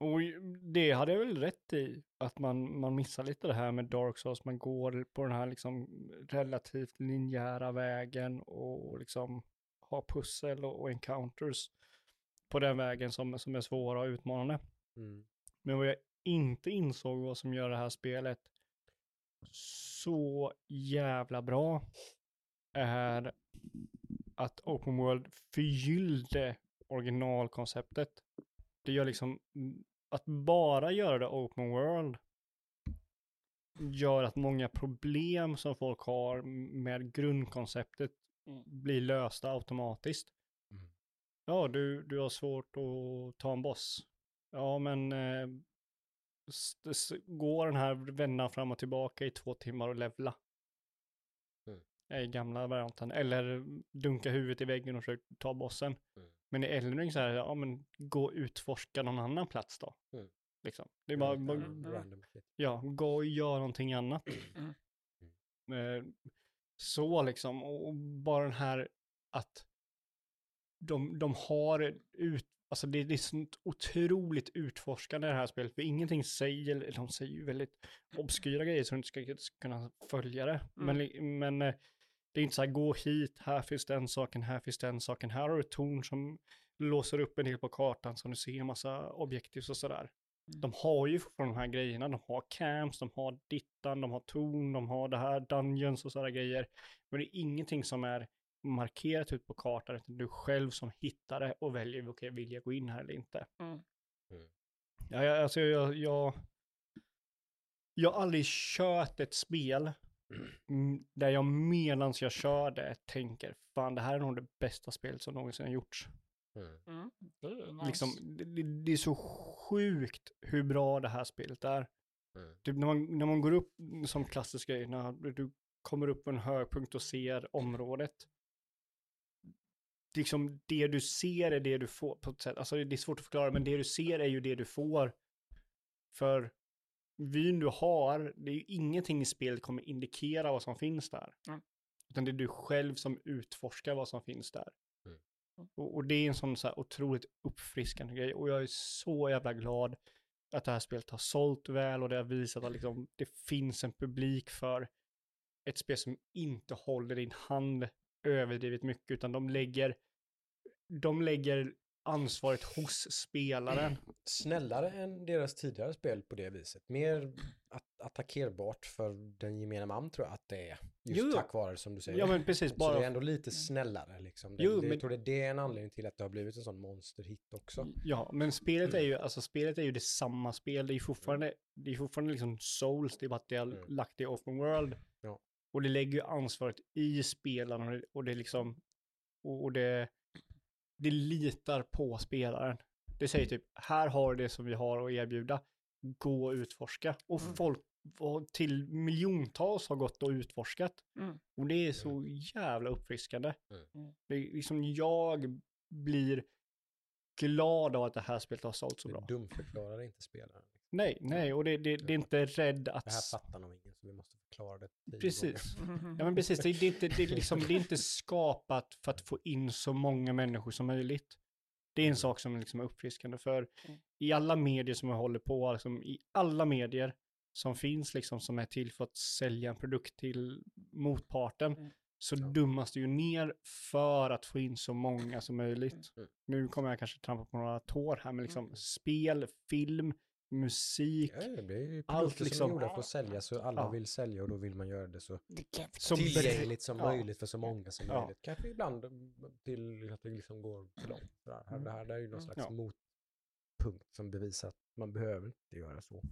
Speaker 2: och det hade jag väl rätt i, att man, man missar lite det här med Dark Souls, man går på den här liksom relativt linjära vägen och liksom har pussel och, och encounters på den vägen som, som är svåra och utmanande.
Speaker 1: Mm.
Speaker 2: Men vad jag inte insåg vad som gör det här spelet så jävla bra är att Open World förgyllde originalkonceptet. Det gör liksom, att bara göra det Open World gör att många problem som folk har med grundkonceptet
Speaker 3: Mm.
Speaker 2: blir lösta automatiskt.
Speaker 1: Mm.
Speaker 2: Ja, du, du har svårt att ta en boss. Ja, men eh, går den här vändan fram och tillbaka i två timmar och levla.
Speaker 1: Mm.
Speaker 2: I gamla varianten. Eller dunka huvudet i väggen och försöka ta bossen.
Speaker 1: Mm.
Speaker 2: Men i Elden Ring så här, ja men gå och utforska någon annan plats då.
Speaker 1: Mm.
Speaker 2: Liksom. Det är bara,
Speaker 1: Mm.
Speaker 2: bara
Speaker 3: Mm.
Speaker 2: Ja, gå och gör någonting annat.
Speaker 3: Mm.
Speaker 2: Eh, Så liksom, och bara den här att de, de har ut, alltså det, det är sånt otroligt utforskande i det här spelet, för ingenting säger, de säger ju väldigt obskyra grejer så du inte ska, kunna följa det. Men, li- men eh, Det är inte så här, gå hit, här finns den saken, här finns den saken, här har du ett torn som låser upp en del på kartan så du ser en massa objektiv och sådär.
Speaker 3: Mm.
Speaker 2: De har ju fortfarande de här grejerna, de har camps, de har dittan, de har torn, de har det här, dungeons och sådana grejer. Men det är ingenting som är markerat ut på kartan, utan du själv som hittar det och väljer, okej, okay, vill jag gå in här eller inte?
Speaker 3: Mm.
Speaker 2: Ja, jag, alltså jag, jag, jag har aldrig kört ett spel mm, där jag medans jag kör det tänker, fan det här är nog det bästa spelet som någonsin har gjorts.
Speaker 1: Mm.
Speaker 3: Mm. Det är nice.
Speaker 2: Liksom, det, det, är så sjukt hur bra det här spelet är.
Speaker 1: Mm.
Speaker 2: Typ när man, när man går upp som klassisk grej, när du kommer upp på en högpunkt och ser området. Liksom det du ser är det du får på ett sätt. Alltså det är svårt att förklara, men det du ser är ju det du får. För vyn du har, det är ju ingenting i spelet kommer indikera vad som finns där.
Speaker 3: Mm.
Speaker 2: Utan det är du själv som utforskar vad som finns där.
Speaker 1: Mm.
Speaker 2: Och, och det är en sån så här otroligt uppfriskande grej. Och jag är så jävla glad att det här spelet har sålt väl och det har visat att liksom, det finns en publik för ett spel som inte håller din hand överdrivet mycket, utan de lägger, de lägger ansvaret hos spelaren.
Speaker 1: Snällare än deras tidigare spel på det viset. Mer att attackerbart för den gemene man tror jag att det är. Just
Speaker 2: Jo,
Speaker 1: tack vare som du säger.
Speaker 2: Ja men precis,
Speaker 1: Så det är
Speaker 2: bara,
Speaker 1: ändå lite snällare liksom. Det,
Speaker 2: Jo,
Speaker 1: det,
Speaker 2: men-
Speaker 1: Jag tror det, det är en anledning till att det har blivit en sån monsterhit också.
Speaker 2: ja, men spelet är ju, alltså spelet är ju det samma spel, det är fortfarande, det är fortfarande liksom souls, det är bara att det har
Speaker 1: Mm.
Speaker 2: lagt det i open world.
Speaker 1: Ja.
Speaker 2: Och det lägger ju ansvaret i spelaren och det, och det liksom, och, och det, det litar på spelaren. Det säger typ, här har du det som vi har att erbjuda, gå och utforska. Och
Speaker 3: Mm.
Speaker 2: folk till miljontals har gått och utforskat.
Speaker 3: Mm.
Speaker 2: Och det är så jävla uppfriskande.
Speaker 1: Mm.
Speaker 3: Mm.
Speaker 2: Det är liksom jag blir glad av att det här spelet har sålt så bra.
Speaker 1: dumförklarar inte spelaren.
Speaker 2: Nej, nej, och det, det, det är inte rädd att...
Speaker 1: Det här fattar nog ingen så vi måste förklara det
Speaker 2: Precis. Ja men precis, det, det, är inte, det, är liksom, det är inte skapat för att få in så många människor som möjligt. Det är en sak som liksom är uppfriskande för
Speaker 3: Mm.
Speaker 2: i alla medier som jag håller på, liksom, i alla medier som finns liksom som är till för att sälja en produkt till motparten
Speaker 3: Mm.
Speaker 2: så
Speaker 1: Ja.
Speaker 2: dummas det ju ner för att få in så många som möjligt.
Speaker 1: Mm.
Speaker 2: Nu kommer jag kanske trampa på några tår här, men liksom
Speaker 3: Mm.
Speaker 2: spel, film, musik,
Speaker 1: Ja, det ju
Speaker 2: Allt
Speaker 1: produkter som
Speaker 2: liksom-
Speaker 1: är gjorda för att sälja så alla
Speaker 2: Ja.
Speaker 1: vill sälja och då vill man göra det så
Speaker 2: som
Speaker 1: tillgängligt som
Speaker 2: Ja.
Speaker 1: möjligt för så många som
Speaker 2: Ja.
Speaker 1: möjligt. Kanske ibland till att det liksom går för långt. Det här,
Speaker 3: Mm.
Speaker 1: det här är ju någon
Speaker 3: Mm.
Speaker 1: slags
Speaker 2: Ja.
Speaker 1: motpunkt som bevisar att man behöver inte göra så.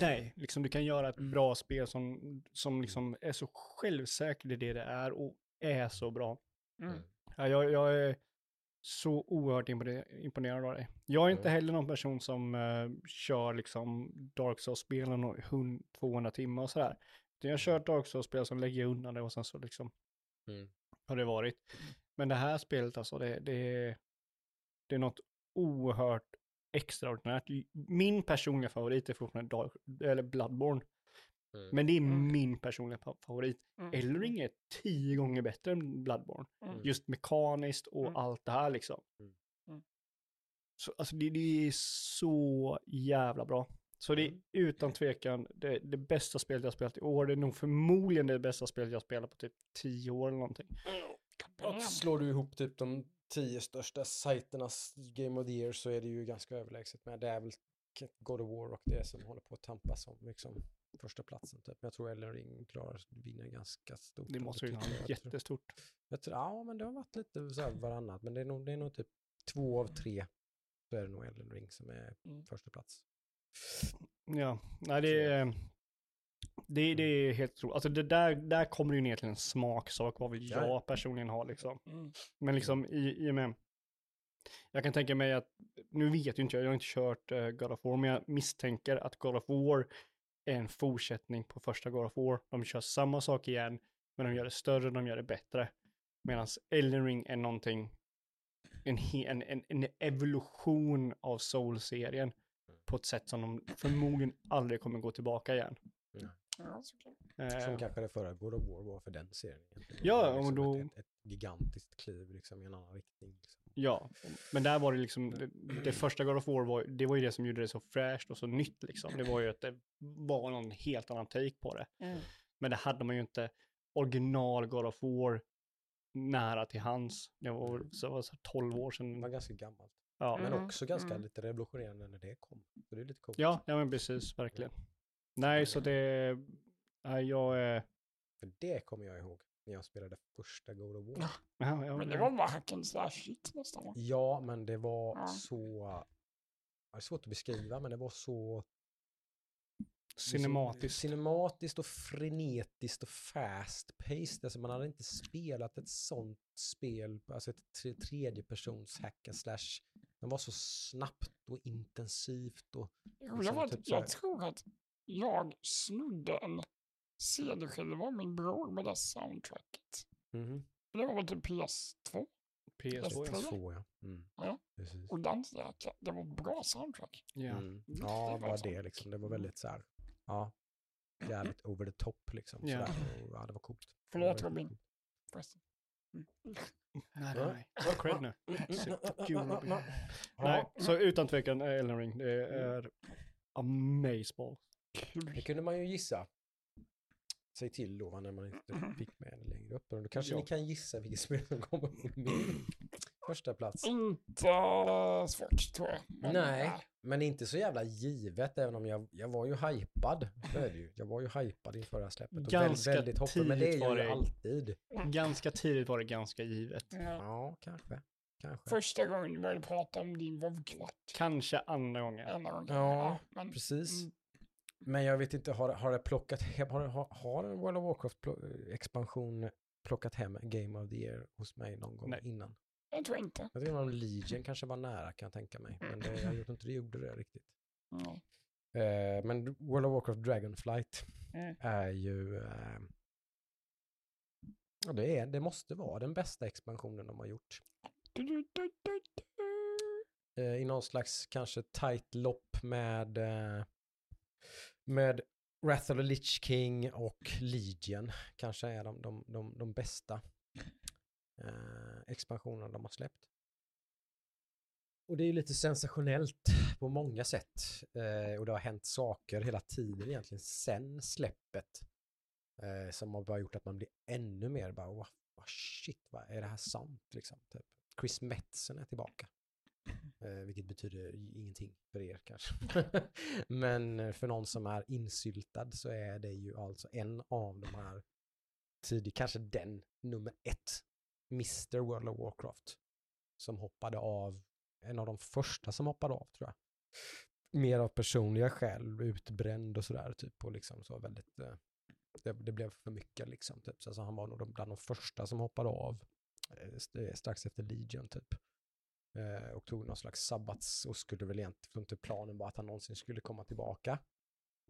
Speaker 2: Nej, liksom du kan göra ett bra spel som, som liksom är så självsäkert i det det är och är så bra.
Speaker 3: Mm.
Speaker 2: Ja, jag, jag är så oerhört impone- imponerad av dig. Jag är inte
Speaker 1: Mm.
Speaker 2: heller någon person som eh, kör liksom Dark Souls-spelen och hund- 200 timmar och sådär. Utan Jag kör ett Dark Souls-spel som lägger jag undan det och sen så liksom
Speaker 1: Mm.
Speaker 2: har det varit. Men det här spelet alltså, det, det, är- det är något oerhört extraordinärt. Min personliga favorit är fortfarande Dark, eller Bloodborne.
Speaker 1: Mm.
Speaker 2: Men det är
Speaker 3: Mm.
Speaker 2: min personliga fa- favorit.
Speaker 3: Mm.
Speaker 2: Elring är tio gånger bättre än Bloodborne.
Speaker 3: Mm.
Speaker 2: Just mekaniskt och
Speaker 3: Mm.
Speaker 2: allt det här liksom.
Speaker 1: Mm.
Speaker 3: Mm.
Speaker 2: Så, alltså det, det är så jävla bra. Så det är
Speaker 1: Mm.
Speaker 2: utan tvekan det, det bästa spelet jag spelat i år. Det är nog förmodligen det bästa spelet jag spelat på typ tio år eller någonting.
Speaker 3: Bam.
Speaker 1: Slår du ihop typ de tio största sajternas Game of the Year så är det ju ganska överlägset. Men det är väl God of War och det som håller på att tampas om liksom första platsen typ. Men jag tror Elden Ring klarar vinna ganska stort.
Speaker 2: Det måste ju
Speaker 1: tror-
Speaker 2: jättestort.
Speaker 1: Jag tror, ja, men det har varit lite så här varannat. Men det är nog, det är nog typ två av tre. Så är det nog Elden Ring som är
Speaker 3: Mm.
Speaker 1: första plats.
Speaker 2: Ja, nej det är... Det, det är helt otroligt. Alltså det där, där kommer det ju ner till en smaksak vad vill
Speaker 1: Ja, ja.
Speaker 2: jag personligen ha liksom.
Speaker 3: Mm.
Speaker 2: Men liksom i, i och med... Jag kan tänka mig att, nu vet ju inte jag, jag har inte kört uh, God of War, men jag misstänker att God of War är en fortsättning på första God of War. De kör samma sak igen, men de gör det större, de gör det bättre. Medan Elden Ring är någonting, en, en, en, en evolution av Soul-serien på ett sätt som de förmodligen aldrig kommer gå tillbaka igen.
Speaker 3: Ja, såklart.
Speaker 2: Eh,
Speaker 1: Som kanske det förra God of War var för den serien. egentligen.
Speaker 2: Ja,
Speaker 1: Det var
Speaker 2: och
Speaker 1: liksom
Speaker 2: då-
Speaker 1: Ett, ett, ett gigantiskt kliv liksom i en annan riktning. Liksom.
Speaker 2: Ja, men där var det liksom, det, det första God of War var, det var ju det som gjorde det så fräscht och så nytt liksom. Det var ju att det var någon helt annan take på det.
Speaker 3: Mm.
Speaker 2: Men det hade man ju inte, original God of War nära till hans. Det var, så det var så 12 år
Speaker 1: Det
Speaker 2: sedan.
Speaker 1: var ganska gammalt.
Speaker 2: Ja,
Speaker 1: Men
Speaker 3: Mm,
Speaker 1: också ganska
Speaker 3: mm.
Speaker 1: lite revolutionerande när det kom. Så det är lite coolt.
Speaker 2: ja, ja men precis, verkligen. Nej, så det, nej, jag är,
Speaker 1: För det kommer jag ihåg när jag spelade första God of War.
Speaker 3: Ja.
Speaker 2: ja,
Speaker 3: Men det var bara hack and slash shit nästan. va?
Speaker 1: Ja, men det var
Speaker 3: Ja.
Speaker 1: så... Det är svårt att beskriva, men det var så...
Speaker 2: cinematiskt.
Speaker 1: Cinematiskt och frenetiskt och fast paced. Alltså man hade inte spelat ett sånt spel, alltså ett tre, tredjepersons hack and slash. Det var så snabbt och intensivt och
Speaker 3: roliga
Speaker 1: Liksom
Speaker 3: var att
Speaker 1: typ så
Speaker 3: jag tror att jag snodde en CD-skiva av min bror med det soundtracket.
Speaker 1: Mhm.
Speaker 3: Det var väl typ PS2.
Speaker 2: PS2, ja.
Speaker 3: PS3.
Speaker 1: så ja. Mm.
Speaker 3: Ja.
Speaker 1: Precis.
Speaker 3: Och den, det var bra soundtrack.
Speaker 2: ja.
Speaker 1: Mm.
Speaker 3: Det
Speaker 1: Ja,
Speaker 3: var
Speaker 1: bara
Speaker 3: så.
Speaker 1: det liksom. Det var väldigt så här, ja, jävligt over the top liksom.
Speaker 2: Ja.
Speaker 1: Sådär. Och, ja, det var coolt. Det
Speaker 3: Förlåt,
Speaker 1: var
Speaker 3: Robin.
Speaker 1: coolt.
Speaker 3: Förresten. Mm.
Speaker 2: Nej,
Speaker 1: Ja.
Speaker 2: nej, nej. Cred nu. Nej, så utan tvekan Elden Ring, det är amazeball.
Speaker 1: det kunde man ju gissa. Säg till då när man inte fick med det längre upp. Då kanske
Speaker 2: Ja.
Speaker 1: ni kan gissa vilket spel som kommer på min första plats.
Speaker 3: Inte svårt tror jag.
Speaker 1: Nej, men inte så jävla givet även om jag, jag var ju hypad. Så är det ju. Jag var ju hypad inför det här släppet. Och
Speaker 2: Ganska
Speaker 1: väldigt, väldigt hoppfull, men det är
Speaker 2: tidigt
Speaker 1: jag
Speaker 2: var
Speaker 1: ju
Speaker 2: det.
Speaker 1: alltid.
Speaker 2: Ganska tidigt var det ganska givet.
Speaker 3: ja.
Speaker 1: Ja, kanske. Kanske.
Speaker 3: Första gången du började prata om din vovkvart.
Speaker 2: Kanske andra gången.
Speaker 3: Enda gången.
Speaker 1: Ja,
Speaker 3: men,
Speaker 1: Precis.
Speaker 3: Mm.
Speaker 1: Men jag vet inte, har, har det plockat hem, har, har, har en World of Warcraft plo- expansion plockat hem Game of the Year hos mig någon gång
Speaker 2: Nej.
Speaker 1: innan?
Speaker 3: Jag tror inte.
Speaker 1: Jag inte om Legion kanske var nära kan jag tänka mig. Men det, jag tror inte det gjorde det riktigt.
Speaker 3: Nej.
Speaker 1: Eh, men World of Warcraft Dragonflight
Speaker 3: Mm.
Speaker 1: är ju... Eh, ja, det, är, det måste vara den bästa expansionen de har gjort.
Speaker 3: Du, du, du, du, du.
Speaker 1: Eh, I någon slags kanske tight lopp med, eh, med Wrath of the Lich King och Legion. Kanske är de, de, de, de bästa eh, expansionerna de har släppt. Och det är ju lite sensationellt på många sätt. Eh, och det har hänt saker hela tiden egentligen sen släppet. Eh, som har bara gjort att man blir ännu mer bara, wow, shit, vad är det här sant liksom? Typ. Chris Metzen är tillbaka. Eh, vilket betyder ingenting för er kanske. Men eh, för någon som är insyltad så är det ju alltså en av de här tidig, kanske den nummer ett, Mr. World of Warcraft, som hoppade av, en av de första som hoppade av tror jag. Mer av personliga skäl, utbränd och sådär typ och liksom så väldigt, eh, det, det blev för mycket liksom typ. Så alltså, han var nog bland de första som hoppade av eh, strax efter Legion typ. Eh, och tog någon slags sabbats och skulle väl egentligen inte planen var att han någonsin skulle komma tillbaka.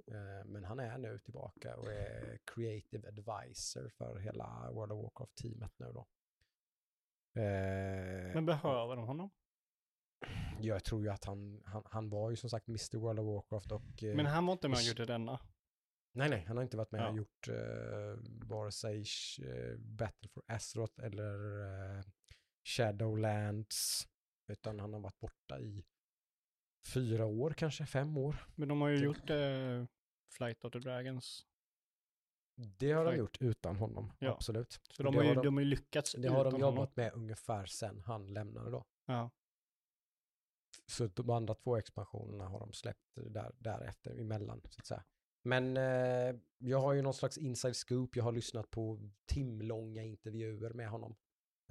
Speaker 1: Eh, men han är nu tillbaka och är creative advisor för hela World of Warcraft-teamet nu då. Eh,
Speaker 2: Men behöver de honom?
Speaker 1: jag tror ju att han, han, han var ju som sagt Mr. World of Warcraft och... eh,
Speaker 2: Men han var inte med och gjorde denna.
Speaker 1: Nej, nej, han har inte varit med
Speaker 2: Ja.
Speaker 1: och gjort uh, vare sig eh, Battle for Azeroth eller eh, Shadowlands. Utan han har varit borta i fyra år, kanske fem år.
Speaker 2: Men de har ju
Speaker 1: Typ.
Speaker 2: gjort eh, Flight of the Dragons.
Speaker 1: Det har de
Speaker 2: Flight-
Speaker 1: gjort utan honom,
Speaker 2: Ja.
Speaker 1: absolut.
Speaker 2: Så
Speaker 1: Och
Speaker 2: de har, ju,
Speaker 1: de,
Speaker 2: de har lyckats
Speaker 1: det har de jobbat
Speaker 2: honom.
Speaker 1: med ungefär sen han lämnade då.
Speaker 2: Ja.
Speaker 1: Så de andra två expansionerna har de släppt där, därefter emellan, så att säga. Men eh, jag har ju någon slags inside scoop. Jag har lyssnat på timlånga intervjuer med honom.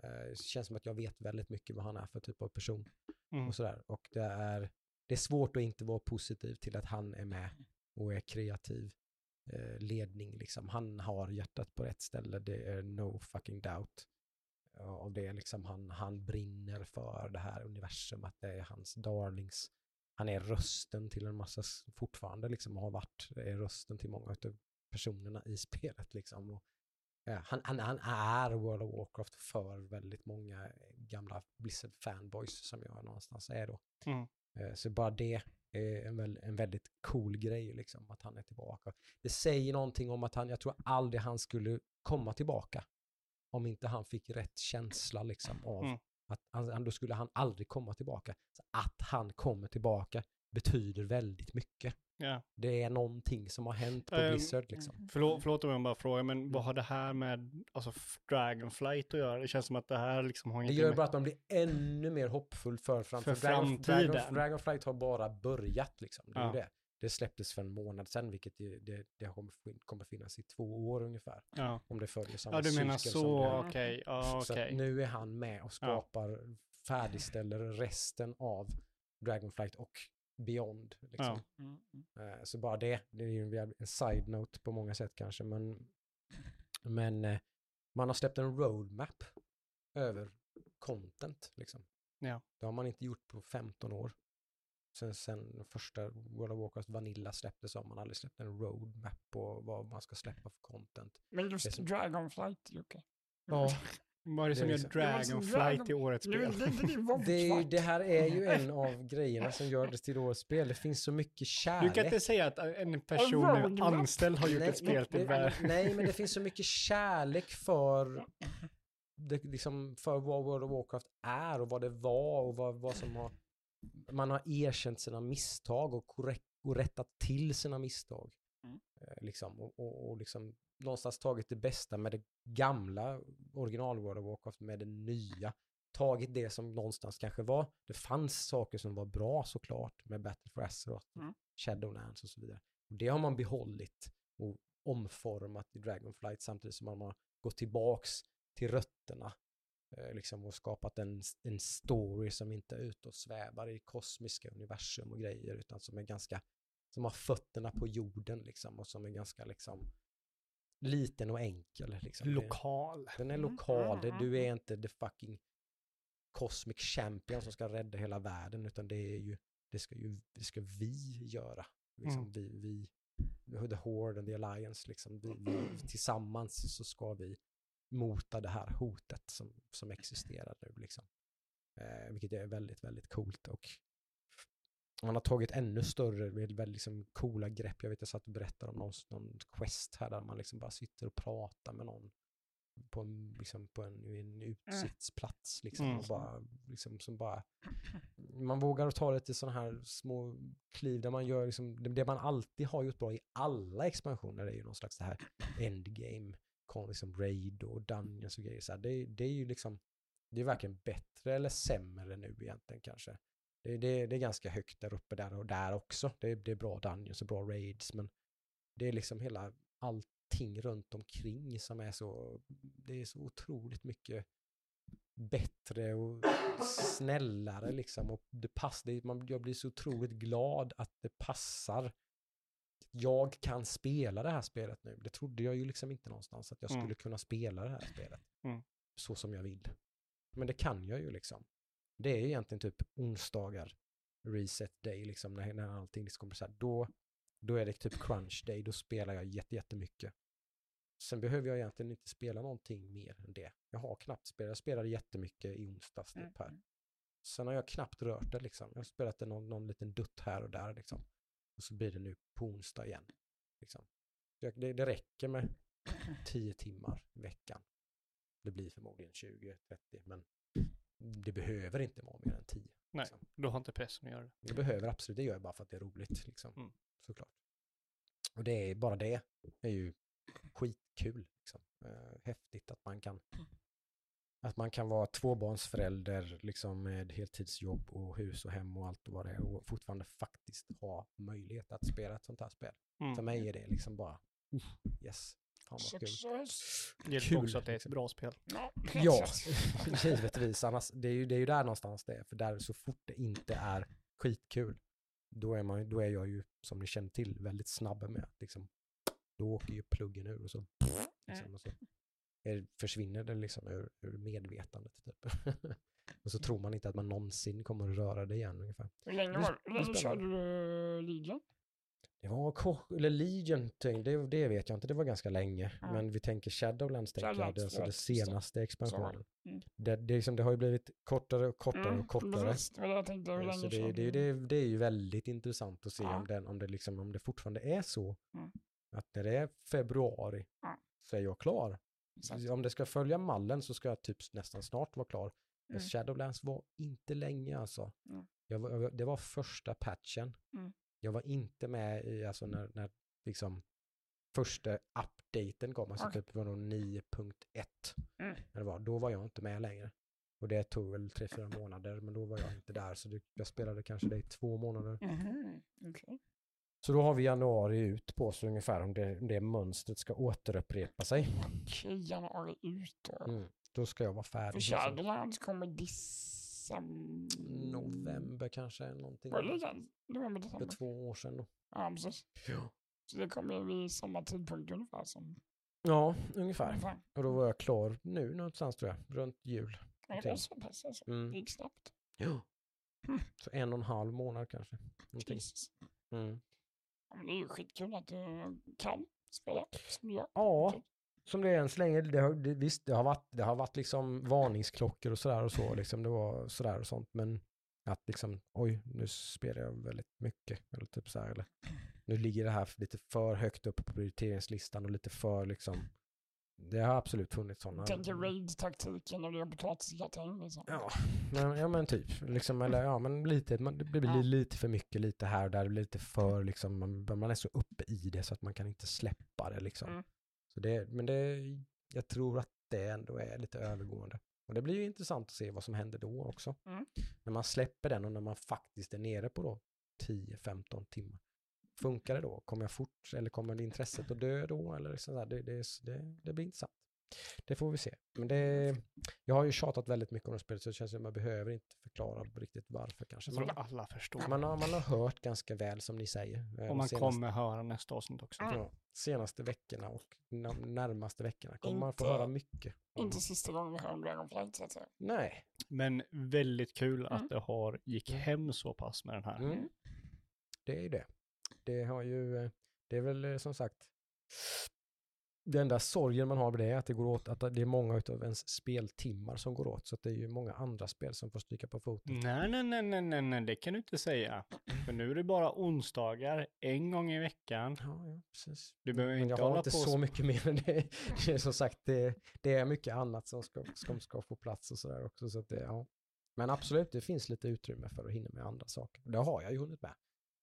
Speaker 1: Eh, det känns som att jag vet väldigt mycket vad han är för typ av person.
Speaker 2: Mm.
Speaker 1: Och sådär. Och det är, det är svårt att inte vara positiv till att han är med och är kreativ eh, ledning. Liksom. Han har hjärtat på rätt ställe, det är no fucking doubt. Ja, Och det liksom han, han brinner för det här universum, att det är hans darlings. Han är rösten till en massa, fortfarande liksom har varit, är rösten till många av personerna i spelet liksom. Och, han, han, han är World of Warcraft för väldigt många gamla Blizzard fanboys som jag någonstans är då.
Speaker 2: Mm.
Speaker 1: Eh, Så bara det är en, en väldigt cool grej liksom, att han är tillbaka. Det säger någonting om att han, jag tror aldrig han skulle komma tillbaka. Om inte han fick rätt känsla liksom av
Speaker 2: Mm.
Speaker 1: att han- då skulle han aldrig komma tillbaka. Så att han kommer tillbaka betyder väldigt mycket.
Speaker 2: Ja.
Speaker 1: Det är någonting som har hänt på
Speaker 2: Ehm,
Speaker 1: Blizzard liksom.
Speaker 3: Mm.
Speaker 2: Förlåt, förlåt om jag bara frågar, men vad har det här med alltså, Dragonflight att göra? Det känns som att det här liksom har
Speaker 1: Det gör
Speaker 2: med...
Speaker 1: bara att man blir ännu mer hoppfull för framtiden.
Speaker 2: För
Speaker 1: Dragon, Dragon,
Speaker 2: framtiden.
Speaker 1: Dragonflight har bara börjat liksom. Det,
Speaker 2: Ja.
Speaker 1: det. det släpptes för en månad sedan, vilket ju, det, det kommer, fin- kommer finnas i två år ungefär.
Speaker 2: Ja,
Speaker 1: Om det följer samma
Speaker 2: ja du menar
Speaker 1: cykel som
Speaker 2: så,
Speaker 1: det
Speaker 2: okej. Ja,
Speaker 1: Så nu är han med och skapar, färdigställer resten av Dragonflight och Beyond. Liksom.
Speaker 3: Mm, mm.
Speaker 1: Eh, Så bara det, det är ju en side-note på många sätt kanske, men, men eh, man har släppt en roadmap över content. Liksom.
Speaker 2: Ja.
Speaker 1: Det har man inte gjort på 15 år. Sen, sen första World of Warcraft Vanilla släpptes har man aldrig släppt en roadmap på vad man ska släppa för content.
Speaker 3: Men just
Speaker 1: som-
Speaker 3: Dragonflight, Jocke.
Speaker 1: Ja,
Speaker 2: Vad är det
Speaker 1: det
Speaker 2: som
Speaker 1: är
Speaker 2: gör
Speaker 1: liksom-
Speaker 3: Det var som
Speaker 2: Dragonflight i
Speaker 3: Dragon-
Speaker 2: årets spel?
Speaker 3: det, är
Speaker 1: är ju, det här är ju en av grejerna som gör det till årets spel. Det finns så mycket
Speaker 2: Du
Speaker 1: kärlek.
Speaker 2: kan inte säga att en person
Speaker 3: roadmap.
Speaker 2: anställd har gjort
Speaker 1: Nej,
Speaker 2: ett spel till världen.
Speaker 1: Nej, men det finns så mycket kärlek för, det, liksom, för vad World of Warcraft är och vad det var och vad, vad som har... Man har erkänt sina misstag och, korrekt, och rättat till sina misstag.
Speaker 3: Mm.
Speaker 1: Eh, liksom, och, och, och liksom någonstans tagit det bästa med det gamla original World of Warcraft med det nya. Tagit det som någonstans kanske var, det fanns saker som var bra såklart med Battle for Azeroth,
Speaker 3: Mm.
Speaker 1: Shadowlands och så vidare. Och det har man behållit och omformat i Dragonflight samtidigt som man har gått tillbaks till rötterna eh, liksom, och skapat en, en story som inte är ute och svävar i kosmiska universum och grejer utan som är ganska, som har fötterna på jorden liksom och som är ganska liksom liten och enkel. Liksom.
Speaker 2: Lokal.
Speaker 1: den är
Speaker 3: Mm,
Speaker 1: lokal. Det,
Speaker 3: mm,
Speaker 1: du är
Speaker 3: mm.
Speaker 1: inte the fucking cosmic champion som ska rädda hela världen utan det är ju, det ska ju, det ska vi göra. Liksom
Speaker 2: Mm.
Speaker 1: vi, vi, the Horde and the Alliance, liksom vi, vi, tillsammans så ska vi mota det här hotet som, som existerar nu liksom. Eh, vilket är väldigt, väldigt coolt och man har tagit ännu större, med väldigt liksom coola grepp. Jag vet jag satt och berättade om någon, någon quest här där man liksom bara sitter och pratar med någon på en, liksom på en, en utsiktsplats liksom
Speaker 2: Mm.
Speaker 1: och bara, liksom som bara, man vågar ta lite sådana här små kliv där man gör liksom, det, det man alltid har gjort bra i alla expansioner är ju någon slags det här endgame, liksom raid och dungeons och grejer så här. Det, det är ju liksom, det är varken bättre eller sämre nu egentligen kanske. Det, det, det är ganska högt där uppe där och där också. Det, det är bra dungeons och bra raids men det är liksom hela allting runt omkring som är så, det är så otroligt mycket bättre och snällare liksom och det pass, det, man, jag blir så otroligt glad att det passar. Jag kan spela det här spelet nu. Det trodde jag ju liksom inte någonstans att jag
Speaker 2: Mm.
Speaker 1: skulle kunna spela det här spelet.
Speaker 2: Mm.
Speaker 1: Så som jag vill. Men det kan jag ju liksom. Det är ju egentligen typ onsdagar, reset day liksom, när, när allting liksom kommer så här. Då, då är det typ crunch day, då spelar jag jätte, jättemycket. Sen behöver jag egentligen inte spela någonting mer än det. Jag har knappt spelat, jag spelade jättemycket i onsdags typ här.
Speaker 3: Mm.
Speaker 1: Sen har jag knappt rört det liksom. Jag har spelat någon, någon liten dutt här och där liksom. Och så blir det nu på onsdag igen. Liksom. Det, det räcker med 10 timmar i veckan. Det blir förmodligen 20-30, men det behöver inte vara mer än 10.
Speaker 2: Nej.
Speaker 1: Liksom.
Speaker 2: Du har inte pressen att göra det.
Speaker 1: Det behöver absolut, det gör jag bara för att det är roligt. Liksom.
Speaker 2: Mm.
Speaker 1: Såklart. Och det är bara det är ju skitkul. Liksom. Eh, häftigt att man kan att man kan vara tvåbarnsförälder liksom, med heltidsjobb och hus och hem och allt och vad det är och fortfarande faktiskt ha möjlighet att spela ett sånt här spel.
Speaker 2: Mm.
Speaker 1: För mig är det liksom bara yes. Fan vad kul.
Speaker 3: Success.
Speaker 2: Det är
Speaker 1: kul,
Speaker 2: också att det är ett
Speaker 1: liksom.
Speaker 2: bra spel.
Speaker 3: Ja,
Speaker 1: givetvis. Annars, det, är ju, det är ju där någonstans det är. För där så fort det inte är skitkul, då är, man, då är jag ju, som ni känner till, väldigt snabb med att liksom, då åker ju pluggen ur och så, liksom, och så är, försvinner det liksom ur, ur medvetandet. Typ. och så tror man inte att man någonsin kommer att röra det igen ungefär.
Speaker 3: Hur länge, var, hur länge körde du Legion?
Speaker 1: Det var Ko- eller Legion, det, det vet jag inte, det var ganska länge.
Speaker 3: Mm.
Speaker 1: Men vi tänker Shadowlands, tänker jag,
Speaker 3: Shadowlands,
Speaker 1: det, alltså
Speaker 3: ja,
Speaker 1: det. senaste expansionen.
Speaker 3: Mm.
Speaker 1: Det, det, liksom, det har ju blivit kortare och kortare
Speaker 3: Mm,
Speaker 1: och kortare.
Speaker 3: Precis, jag tänkte.
Speaker 1: Eh, Så det,
Speaker 3: körde
Speaker 1: det,
Speaker 3: du?
Speaker 1: det, det är ju väldigt intressant att se
Speaker 3: Ja.
Speaker 1: om, den, om, det liksom, om det fortfarande är så.
Speaker 3: Mm.
Speaker 1: Att när det är februari
Speaker 3: Ja.
Speaker 1: så är jag klar.
Speaker 3: Exakt.
Speaker 1: Om det ska följa mallen så ska jag typ nästan snart vara klar. Men
Speaker 3: Mm.
Speaker 1: Shadowlands var inte länge alltså.
Speaker 3: Mm.
Speaker 1: Jag var, det var första patchen.
Speaker 3: Mm.
Speaker 1: Jag var inte med i, alltså när, när liksom första updaten kom, alltså
Speaker 3: Okej.
Speaker 1: typ var nog 9.1.
Speaker 3: Mm.
Speaker 1: när Det var, då var jag inte med längre. Och det tog väl tre, fyra månader, men då var jag inte där. Så det, jag spelade kanske det i två månader.
Speaker 3: Mhm, okej.
Speaker 1: Så då har vi januari ut på oss ungefär om det, om det mönstret ska återupprepa sig.
Speaker 3: Okej, januari ut då.
Speaker 1: Mm. Då ska jag vara
Speaker 3: För
Speaker 1: färdig.
Speaker 3: Shadowlands kommer december...
Speaker 1: November kanske, någonting.
Speaker 3: Var det den? November,
Speaker 1: För
Speaker 3: december?
Speaker 1: två år sedan då.
Speaker 3: Ja, precis.
Speaker 1: Ja.
Speaker 3: Så det kommer vid samma tidpunkt ungefär som...
Speaker 1: Ja, ungefär.
Speaker 3: Ungefär.
Speaker 1: Och då var jag klar nu någonstans tror jag, runt jul.
Speaker 3: Ja, det var så pass alltså.
Speaker 1: Mm.
Speaker 3: Det gick snabbt.
Speaker 1: Ja.
Speaker 3: Mm.
Speaker 1: Så en och en halv månad kanske.
Speaker 3: Jesus.
Speaker 1: Mm.
Speaker 3: Ja, men det är ju skitkul att du kan spela som.
Speaker 1: Ja, som det är än så länge. Det har, det, visst, det har varit, det har varit liksom varningsklockor och sådär och så. Liksom, det var sådär och sånt. Men att liksom, oj, nu spelar jag väldigt mycket. Eller typ så här, eller nu ligger det här lite för högt upp på prioriteringslistan och lite för liksom. Det har absolut funnits sådana.
Speaker 3: Tänker raid-taktiken och det är potatisgratäng liksom.
Speaker 1: Ja, men, ja men typ. Liksom, eller ja, men lite, man, det blir
Speaker 3: Ja.
Speaker 1: lite för mycket lite här och där. Det blir lite för liksom, man, man är så uppe i det så att man kan inte släppa det liksom.
Speaker 3: Mm.
Speaker 1: Så det, men det, jag tror att det ändå är lite övergående. Och det blir ju intressant att se vad som händer då också.
Speaker 3: Mm.
Speaker 1: När man släpper den och när man faktiskt är nere på då 10-15 timmar. Funkar det då? Kommer jag fort eller kommer intresset att dö då? Eller liksom det, det, det, det blir intressant. Det får vi se. Men det, jag har ju tjatat väldigt mycket om det spelet så det känns som att man behöver inte förklara riktigt varför kanske. Man,
Speaker 2: alla förstår.
Speaker 1: man, har, man har hört ganska väl som ni säger. eh,
Speaker 2: Och man
Speaker 1: senaste-
Speaker 2: kommer höra nästa avsnitt också.
Speaker 3: Mm.
Speaker 1: Ja, senaste veckorna och de närmaste veckorna kommer man få
Speaker 3: Inte-
Speaker 1: höra mycket.
Speaker 3: Inte sista gången vi hör om Dragonflight så att säga.
Speaker 1: Nej.
Speaker 2: Men väldigt kul
Speaker 3: Mm.
Speaker 2: att det har gick hem så pass med den här.
Speaker 1: Mm. Det är ju det. Det har ju, eh, det är väl eh, som sagt, den enda sorgen man har med det är att det går åt, att det är många av ens speltimmar som går åt, så att det är ju många andra spel som får stryka på foten.
Speaker 2: Nej, nej, nej, nej, nej, nej, det kan du inte säga. För nu är det bara onsdagar, en gång i veckan.
Speaker 1: Ja, ja, precis.
Speaker 2: Du behöver
Speaker 1: Men
Speaker 2: inte
Speaker 1: jag har inte
Speaker 2: på
Speaker 1: så mycket mer än det. det är som sagt, det, det är mycket annat som ska, som ska få plats och sådär också. Så att det, ja. Men absolut, det finns lite utrymme för att hinna med andra saker. Det har jag ju hunnit med.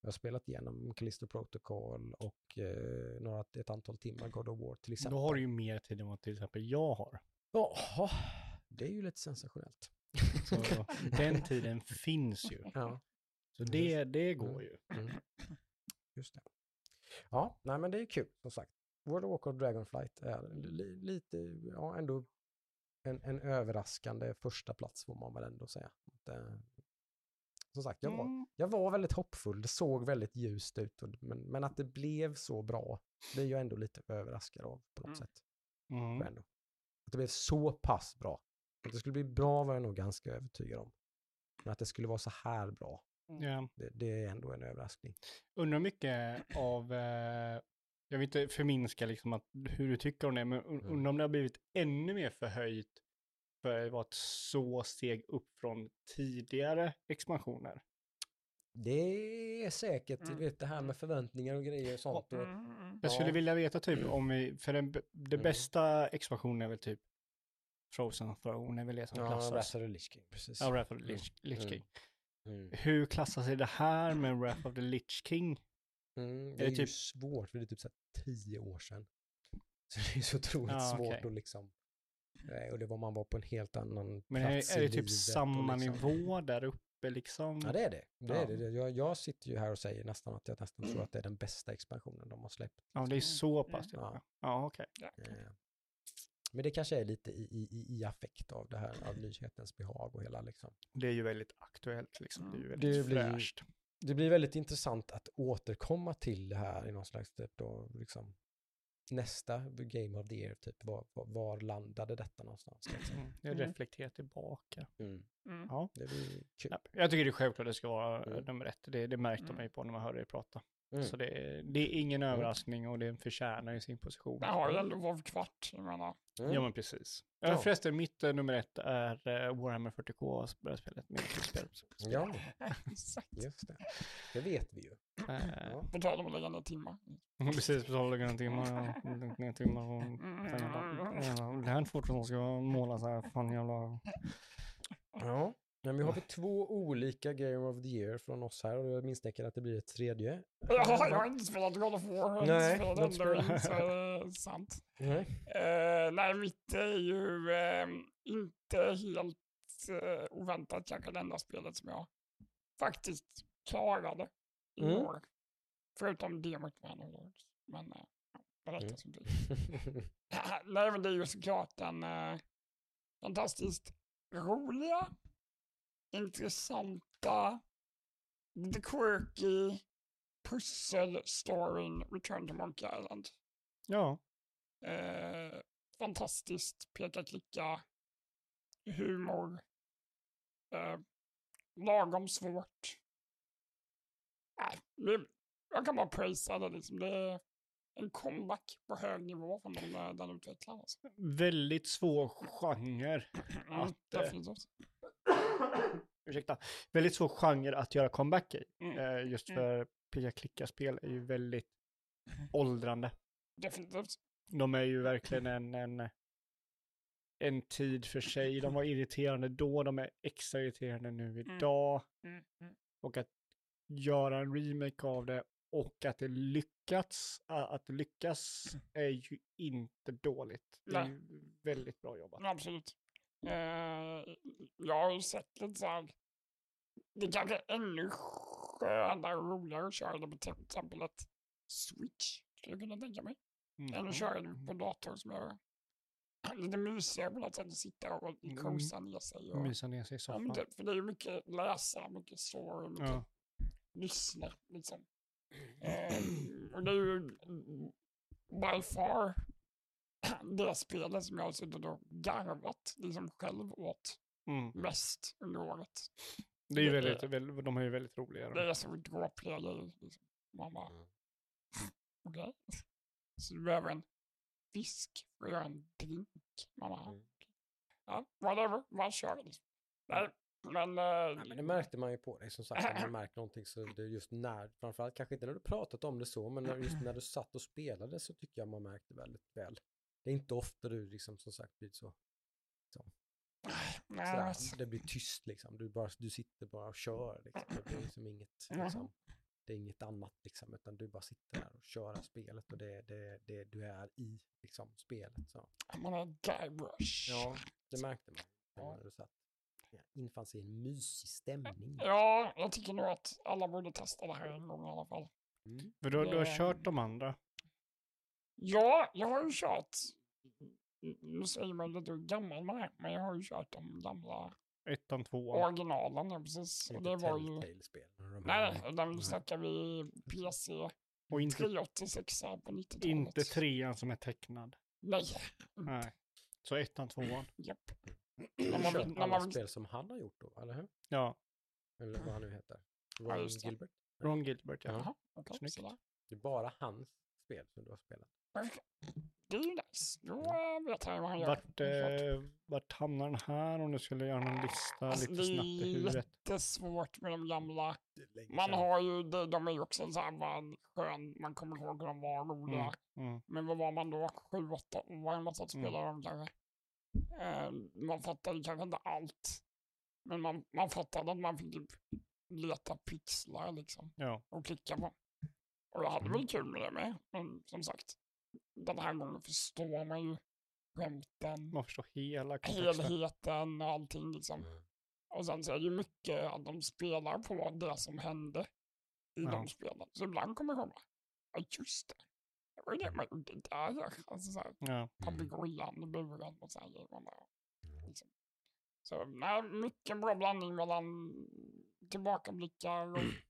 Speaker 1: Jag har spelat igenom Callisto Protocol och eh, några, ett antal timmar God of War till exempel.
Speaker 2: Då har du ju mer tid än vad till exempel jag har.
Speaker 1: Jaha, det är ju lite sensationellt.
Speaker 2: Så den tiden finns ju.
Speaker 1: Ja,
Speaker 2: Så det, det går ju.
Speaker 1: mm. just det. Ja, nej men det är kul som sagt. World of Warcraft Dragonflight är li, lite, ja ändå en, en överraskande första plats får man väl ändå säga. Eh, som sagt, jag var,
Speaker 2: Mm.
Speaker 1: jag var väldigt hoppfull, det såg väldigt ljust ut, och, men, men att det blev så bra blir jag ändå lite överraskad av på något
Speaker 3: Mm.
Speaker 1: sätt.
Speaker 2: Mm.
Speaker 1: Ändå. Att det blev så pass bra. Att det skulle bli bra var jag nog ganska övertygad om. Men att det skulle vara så här bra,
Speaker 2: Ja.
Speaker 1: det, det är ändå en överraskning.
Speaker 2: Undrar mycket av, eh, jag vill inte förminska liksom att, hur du tycker om det, men
Speaker 1: Mm.
Speaker 2: undrar om det har blivit ännu mer förhöjt för att vara ett så steg upp från tidigare expansioner.
Speaker 1: Det är säkert, du
Speaker 3: Mm.
Speaker 1: vet det här med förväntningar och grejer och sånt. Och,
Speaker 3: Mm.
Speaker 2: Jag skulle
Speaker 1: Ja.
Speaker 2: vilja veta typ om vi, för den, det
Speaker 1: Mm.
Speaker 2: bästa expansionen är väl typ Frozen Throne är väl det som
Speaker 1: ja,
Speaker 2: klassas.
Speaker 1: Wrath of the Lich King, precis.
Speaker 2: Ja, Wrath of the
Speaker 1: Mm.
Speaker 2: Lich, Lich
Speaker 1: Mm.
Speaker 2: King.
Speaker 1: Mm.
Speaker 2: Hur klassar sig det här med Wrath of the Lich King?
Speaker 1: Mm, det
Speaker 2: det
Speaker 1: är, ju
Speaker 2: typ-
Speaker 1: svårt, för det är typ så här tio år sedan. Så det är så otroligt
Speaker 2: Ja,
Speaker 1: svårt
Speaker 2: okej.
Speaker 1: att liksom... Nej, och det var man var på en helt annan
Speaker 2: Men är,
Speaker 1: plats
Speaker 2: är
Speaker 1: i
Speaker 2: det typ samma
Speaker 1: liksom,
Speaker 2: nivå där uppe liksom?
Speaker 1: Ja, det är det. det,
Speaker 2: Ja.
Speaker 1: är det. Jag, jag sitter ju här och säger nästan att jag nästan tror att det är den bästa expansionen de har släppt.
Speaker 2: Ja, det är så pass.
Speaker 1: Ja.
Speaker 2: Ja, ja okej.
Speaker 1: Eh, Men det kanske är lite i, i, i- i affekt av det här, av nyhetens behag och hela liksom.
Speaker 2: Det är ju väldigt aktuellt liksom. Det är ju
Speaker 1: Det
Speaker 2: väldigt
Speaker 1: blir ju-
Speaker 2: fräscht.
Speaker 1: Det blir väldigt intressant att återkomma till det här i någon slags typ då, liksom nästa Game of the Year, typ var, var, landade detta någonstans? Liksom.
Speaker 2: Mm. Jag
Speaker 3: Mm.
Speaker 2: reflekterar tillbaka.
Speaker 1: Mm.
Speaker 3: Mm.
Speaker 2: Ja.
Speaker 1: Det blir kul.
Speaker 2: Ja, Jag tycker det är självklart att det ska vara
Speaker 1: Mm.
Speaker 2: nummer ett. Det, det märkte
Speaker 3: Mm.
Speaker 2: man ju på när man hörde dig prata.
Speaker 1: Mm.
Speaker 2: Så det, är- det är ingen överraskning och det förtjänar ju sin position.
Speaker 3: Det har ju ändå WoW kvart, jag menar.
Speaker 1: Mm.
Speaker 2: Ja men precis.
Speaker 1: Ja.
Speaker 2: Ja. Förresten, mitt eh, nummer ett är uh, Warhammer 40K, spelet med spel.
Speaker 1: Ja,
Speaker 3: Exakt.
Speaker 1: just det. Det vet vi ju.
Speaker 2: Eh,
Speaker 1: Ja.
Speaker 3: På tal om att lägga ner timmar.
Speaker 2: Precis, på tal om några timmar och några timmar och Ja, det här är fort som ska måla så här, fan jävla...
Speaker 1: Ja. Men vi har väl två olika Game of the Year från oss här och jag misstänker att det blir ett tredje.
Speaker 3: Ja, jag har inte spelat God of War. Jag
Speaker 1: Nej, du har inte spelat.
Speaker 3: Sant.
Speaker 1: Nej.
Speaker 3: Eh, nej, mitt är ju eh, inte helt eh, oväntat kanske det enda spelet som jag faktiskt klarade i
Speaker 1: Mm.
Speaker 3: år. Förutom Demot Manowars. Men eh, ja, det räcker
Speaker 1: Mm.
Speaker 3: som det. nej, men det är ju såklart den eh, fantastiskt roliga, intressanta, lite quirky pussel-storyn Return to Monkey Island.
Speaker 2: Ja,
Speaker 3: Eh, fantastiskt peka-klicka, humor, eh, lagom svårt. Det, jag kan bara prisa det liksom. Det är en comeback på hög nivå från den, eh, den utvecklaren. Alltså.
Speaker 2: väldigt svår genre.
Speaker 3: Mm,
Speaker 2: Att,
Speaker 3: definitivt.
Speaker 2: Ursäkta. Väldigt svår genre att göra comeback i.
Speaker 3: Mm,
Speaker 2: Eh, just
Speaker 3: Mm.
Speaker 2: för peka-klicka-spel är ju väldigt åldrande.
Speaker 3: definitivt.
Speaker 2: De är ju verkligen en, en, en tid för sig. De var irriterande då, de är extra irriterande nu idag.
Speaker 3: Mm, mm.
Speaker 2: Och att göra en remake av det och att det lyckats, att lyckas är ju inte dåligt. Det är ju väldigt bra jobbat.
Speaker 3: Absolut. Eh, jag har ju sett lite så här. Det kanske är ännu skönare och roligare att köra det på till exempel ett Switch. Skulle jag kunna tänka mig.
Speaker 2: Mm.
Speaker 3: att köra det på dator som jag lite mysigare på något sätt. Att sitta och
Speaker 2: Mm.
Speaker 3: kosa ner sig. Och,
Speaker 2: Mysa ner sig i
Speaker 3: ja,
Speaker 2: soffan.
Speaker 3: men det, för det är ju mycket läsa, mycket story, mycket
Speaker 2: Ja.
Speaker 3: lyssna liksom. Eh, och det är ju by far det spelet som jag har suttit och garvat liksom själv åt
Speaker 2: Mm.
Speaker 3: mest under året.
Speaker 2: Det är ju
Speaker 3: Det
Speaker 2: väldigt,
Speaker 3: är-
Speaker 2: väl, de är ju väldigt roliga.
Speaker 3: Det
Speaker 2: de.
Speaker 3: är så dråpliga grejer. Liksom. Man bara,
Speaker 1: Mm.
Speaker 3: okej. Så du behöver en fisk för att göra en drink. Man bara,
Speaker 1: Mm.
Speaker 3: ja, whatever, man kör liksom. Nej, men...
Speaker 1: Nej,
Speaker 3: eh,
Speaker 1: men det märkte man ju på dig som sagt, om man märkt någonting så det är just när, framförallt kanske inte när du pratat om det så, men när- just när du satt och spelade så tycker jag man märkte väldigt väl. Det är inte ofta du liksom som sagt blir så,
Speaker 3: nej,
Speaker 1: sådär,
Speaker 3: alltså,
Speaker 1: det blir tyst liksom, du, bara, du sitter bara och kör liksom. Det blir liksom inget, liksom, det är inget annat liksom, utan du bara sitter där och kör spelet och det, det, det, du är i liksom spelet. Så.
Speaker 3: man är Guybrush.
Speaker 1: Ja, det märkte man
Speaker 3: Ja.
Speaker 1: du satt. Ja, infann sig i en mysig stämning.
Speaker 3: Ja, jag tycker nog att alla borde testa det här en gång i alla fall.
Speaker 1: Mm.
Speaker 2: För du, du har kört de andra.
Speaker 3: Ja, jag har ju kört, nu säger man lite hur gammal man är, men jag har ju kört de gamla
Speaker 2: Ettan, tvåan.
Speaker 3: originalen, ja, precis. Och
Speaker 1: Inte
Speaker 3: det var ju...
Speaker 1: De
Speaker 3: Nej, den snackar vi PC
Speaker 2: Och inte,
Speaker 3: 386 på 90-talet.
Speaker 2: inte trean som är tecknad.
Speaker 3: Nej,
Speaker 2: Nej. Så ettan, tvåan.
Speaker 3: japp.
Speaker 1: Du
Speaker 3: När man
Speaker 1: kört
Speaker 3: vill- när
Speaker 1: alla
Speaker 3: man vill-
Speaker 1: spel som han har gjort då, eller hur?
Speaker 2: Ja,
Speaker 1: Eller vad han nu heter.
Speaker 3: Ja,
Speaker 1: Ron
Speaker 3: det.
Speaker 1: Gilbert.
Speaker 2: Ron Gilbert ja.
Speaker 1: Ja.
Speaker 3: Jaha, okej.
Speaker 2: Snyggt.
Speaker 3: sådär.
Speaker 1: Det är bara hans spel som du har spelat.
Speaker 3: Det är nice. Då vet jag vad han gör.
Speaker 2: Vart, eh, vart hamnar den här om du skulle göra någon lista
Speaker 3: Alltså,
Speaker 2: lite snabbt i huvudet?
Speaker 3: Det är svårt med de gamla. Man har ju, de, de är ju också så här bara skön, man kommer ihåg hur de var roliga.
Speaker 2: Mm, mm,
Speaker 3: Men vad var man då? Sju, åtta år eller något sånt
Speaker 2: Mm.
Speaker 3: spelade de kanske. Eh, man fattade kanske inte allt. Men man, man fattade att man fick typ leta pixlar liksom
Speaker 2: ja.
Speaker 3: och klicka på. Och jag hade väl kul med det med. Men som sagt, den här gången förstår man ju skämten,
Speaker 2: Man förstår hela kontexten.
Speaker 3: helheten och allting liksom.
Speaker 1: Mm.
Speaker 3: Och sen så är det ju mycket att de spelar på det som hände i
Speaker 2: Ja.
Speaker 3: de spelen. Så ibland kommer jag ihåg, ja just det. Det var ju det man gjorde där. Alltså så här,
Speaker 2: Ja.
Speaker 3: papegojan i buren och så här grejer.
Speaker 1: Mm.
Speaker 3: liksom. Så nej, mycket bra blandning mellan tillbakablickar och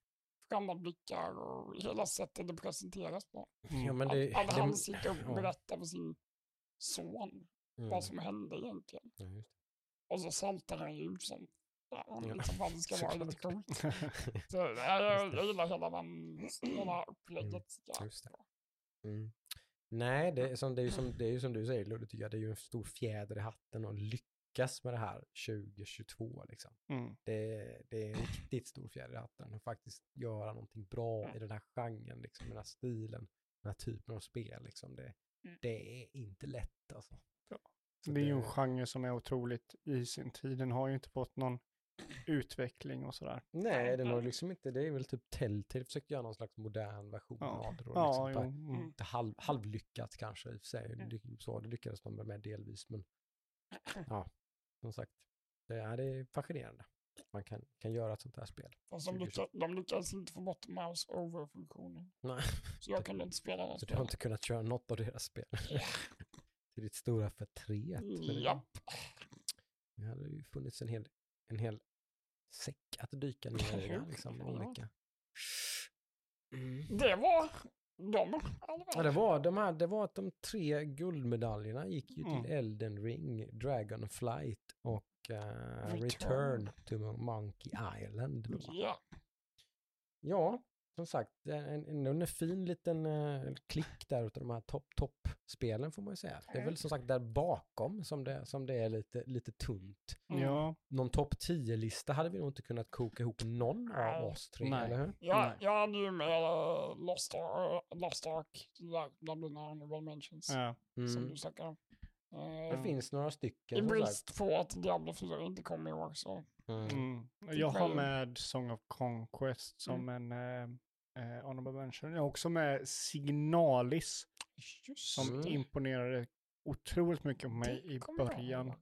Speaker 3: framåtblickar och hela sättet det presenteras på.
Speaker 1: Ja,
Speaker 2: Mm.
Speaker 1: men det,
Speaker 3: att, att
Speaker 1: det,
Speaker 3: han sitter och
Speaker 1: ja.
Speaker 3: berättar för sin son
Speaker 1: Mm.
Speaker 3: vad som hände egentligen.
Speaker 1: Ja,
Speaker 3: Och så saltar han ju ut som ja,
Speaker 1: Ja.
Speaker 3: liksom att det ska vara lite coolt. Så jag, jag gillar hela, den, hela upplägget. Ja.
Speaker 1: Just det. Mm. Nej, det är, som, det, är ju som, det är ju som du säger Ludde, tycker jag, det är ju en stor fjäder i hatten att lyckas med det här 2022. Liksom.
Speaker 2: Mm.
Speaker 1: Det, det är en riktigt stor fjäder i hatten att faktiskt göra någonting bra i den här genren, liksom, den här stilen, den här typen av spel. Liksom. Det,
Speaker 3: Mm.
Speaker 1: det är inte lätt alltså.
Speaker 2: Ja. Det är ju en genre som är otroligt i sin tid. Den har ju inte fått någon utveckling och sådär.
Speaker 1: Nej, den har liksom inte, det är väl typ Telltale försökte göra någon slags modern version
Speaker 2: Ja.
Speaker 1: av det. Då,
Speaker 2: Ja,
Speaker 1: liksom,
Speaker 2: jo. Mm.
Speaker 1: Inte halv, halvlyckat kanske i och för sig.
Speaker 3: Mm.
Speaker 1: Så det lyckades de med delvis, men ja, som sagt, det är, det är fascinerande. Man kan, kan göra ett sånt här spel.
Speaker 3: Fast de,
Speaker 1: 2020.
Speaker 3: lyckades, de lyckades inte få bort mouse over-funktionen.
Speaker 1: Nej,
Speaker 3: Så jag kunde inte spela den
Speaker 1: så du har inte kunnat köra något av deras spel. Till ditt stora förtret. för det-
Speaker 3: Japp.
Speaker 1: Det hade ju funnits en hel, en hel säck att dyka ner i. Liksom,
Speaker 3: Ja.
Speaker 1: olika. Mm.
Speaker 3: Det var de.
Speaker 1: Ja, det var de här, det var att de tre guldmedaljerna gick ju
Speaker 2: Mm.
Speaker 1: till Elden Ring, Dragon Flight och eh,
Speaker 3: Return.
Speaker 1: Return to Monkey Island. Då.
Speaker 3: Ja.
Speaker 1: Ja, som sagt, en, en, en fin liten eh, klick där utav de här topp topp spelen får man ju säga. Det är väl som sagt där bakom som det, som det är lite, lite tunt.
Speaker 3: Mm.
Speaker 2: Ja,
Speaker 1: Någon topp 10-lista hade vi nog inte kunnat koka ihop någon av oss tre,
Speaker 2: Nej.
Speaker 1: eller hur?
Speaker 3: Ja,
Speaker 2: Nej.
Speaker 3: jag hade ju med eh, Lost, Ark, Lost Ark, blir några honorable mentions,
Speaker 2: ja.
Speaker 3: som
Speaker 1: Mm.
Speaker 3: du snackar om.
Speaker 1: Det
Speaker 3: Eh,
Speaker 1: finns några
Speaker 3: I
Speaker 1: stycken. som sagt.
Speaker 3: brist på att Diablo 4 inte kom i år så.
Speaker 1: Mm.
Speaker 2: Mm. Jag har med Song of Conquest som en eh, eh, honorable mention. Jag har också med Signalis
Speaker 3: Just
Speaker 2: som
Speaker 1: Mm.
Speaker 2: imponerade otroligt mycket på mig
Speaker 3: det
Speaker 2: i början.
Speaker 3: ihåg.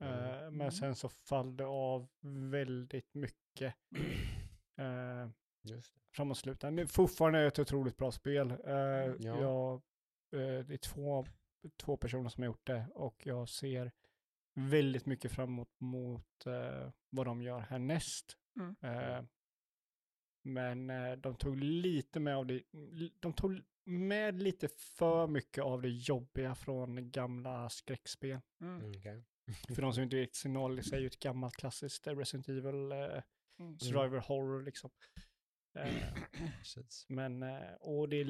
Speaker 2: Eh,
Speaker 3: Mm.
Speaker 2: men sen så fall det av väldigt mycket eh,
Speaker 1: Just det.
Speaker 2: framåt slutet. Men fortfarande är det ett otroligt bra spel. Eh,
Speaker 1: Ja.
Speaker 2: jag, eh, det är två, två personer som har gjort det och jag ser väldigt mycket fram emot mot, eh, vad de gör härnäst.
Speaker 3: Mm.
Speaker 2: Men eh, de tog lite med av det, de tog med lite för mycket av det jobbiga från gamla skräckspel.
Speaker 3: Mm.
Speaker 1: Mm, okej.
Speaker 2: För de som inte vet, Signalis är ju ett gammalt klassiskt Resident Evil eh,
Speaker 3: Mm.
Speaker 2: survivor horror liksom. Eh, men, eh, och det är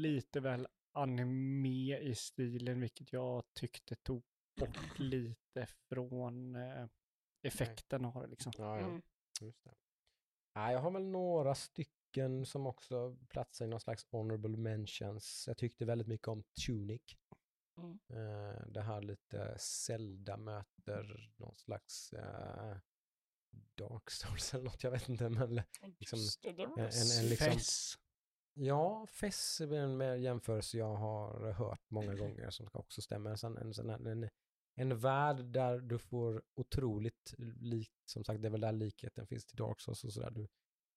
Speaker 2: lite väl anime i stilen, vilket jag tyckte tog bort lite från eh, effekten av det liksom.
Speaker 1: Ja, ja.
Speaker 3: Mm.
Speaker 1: Just det. Ja, jag har väl några stycken som också platsar i någon slags honorable mentions. Jag tyckte väldigt mycket om Tunic.
Speaker 3: Mm.
Speaker 1: Eh, det här lite Zelda möter någon slags eh, Dark Souls eller något, jag vet inte. Men Liksom, en- en- en liksom-
Speaker 2: Fess.
Speaker 1: ja, Fess är en mer jämförelse jag har hört många gånger som också stämmer. Sen en, sån här- en, en värld där du får otroligt likt, som sagt det är väl där likheten finns till Dark Souls och sådär. Du,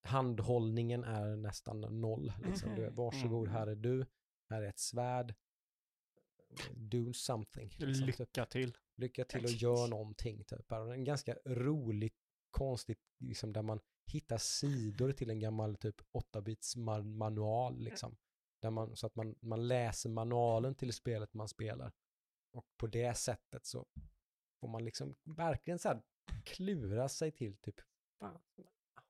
Speaker 1: handhållningen är nästan noll. Liksom. Du,
Speaker 3: Mhm.
Speaker 1: varsågod,
Speaker 2: Mm.
Speaker 1: här är du, här är ett svärd. Do something. liksom, typ.
Speaker 2: Lycka till.
Speaker 1: Lycka till och gör någonting. Typ. En ganska roligt, konstigt, liksom, där man hittar sidor till en gammal typ 8-bits man- manual. Liksom. Där man, så att man, man läser manualen till spelet man spelar. Och på det sättet så får man liksom verkligen så här klura sig till typ, fan,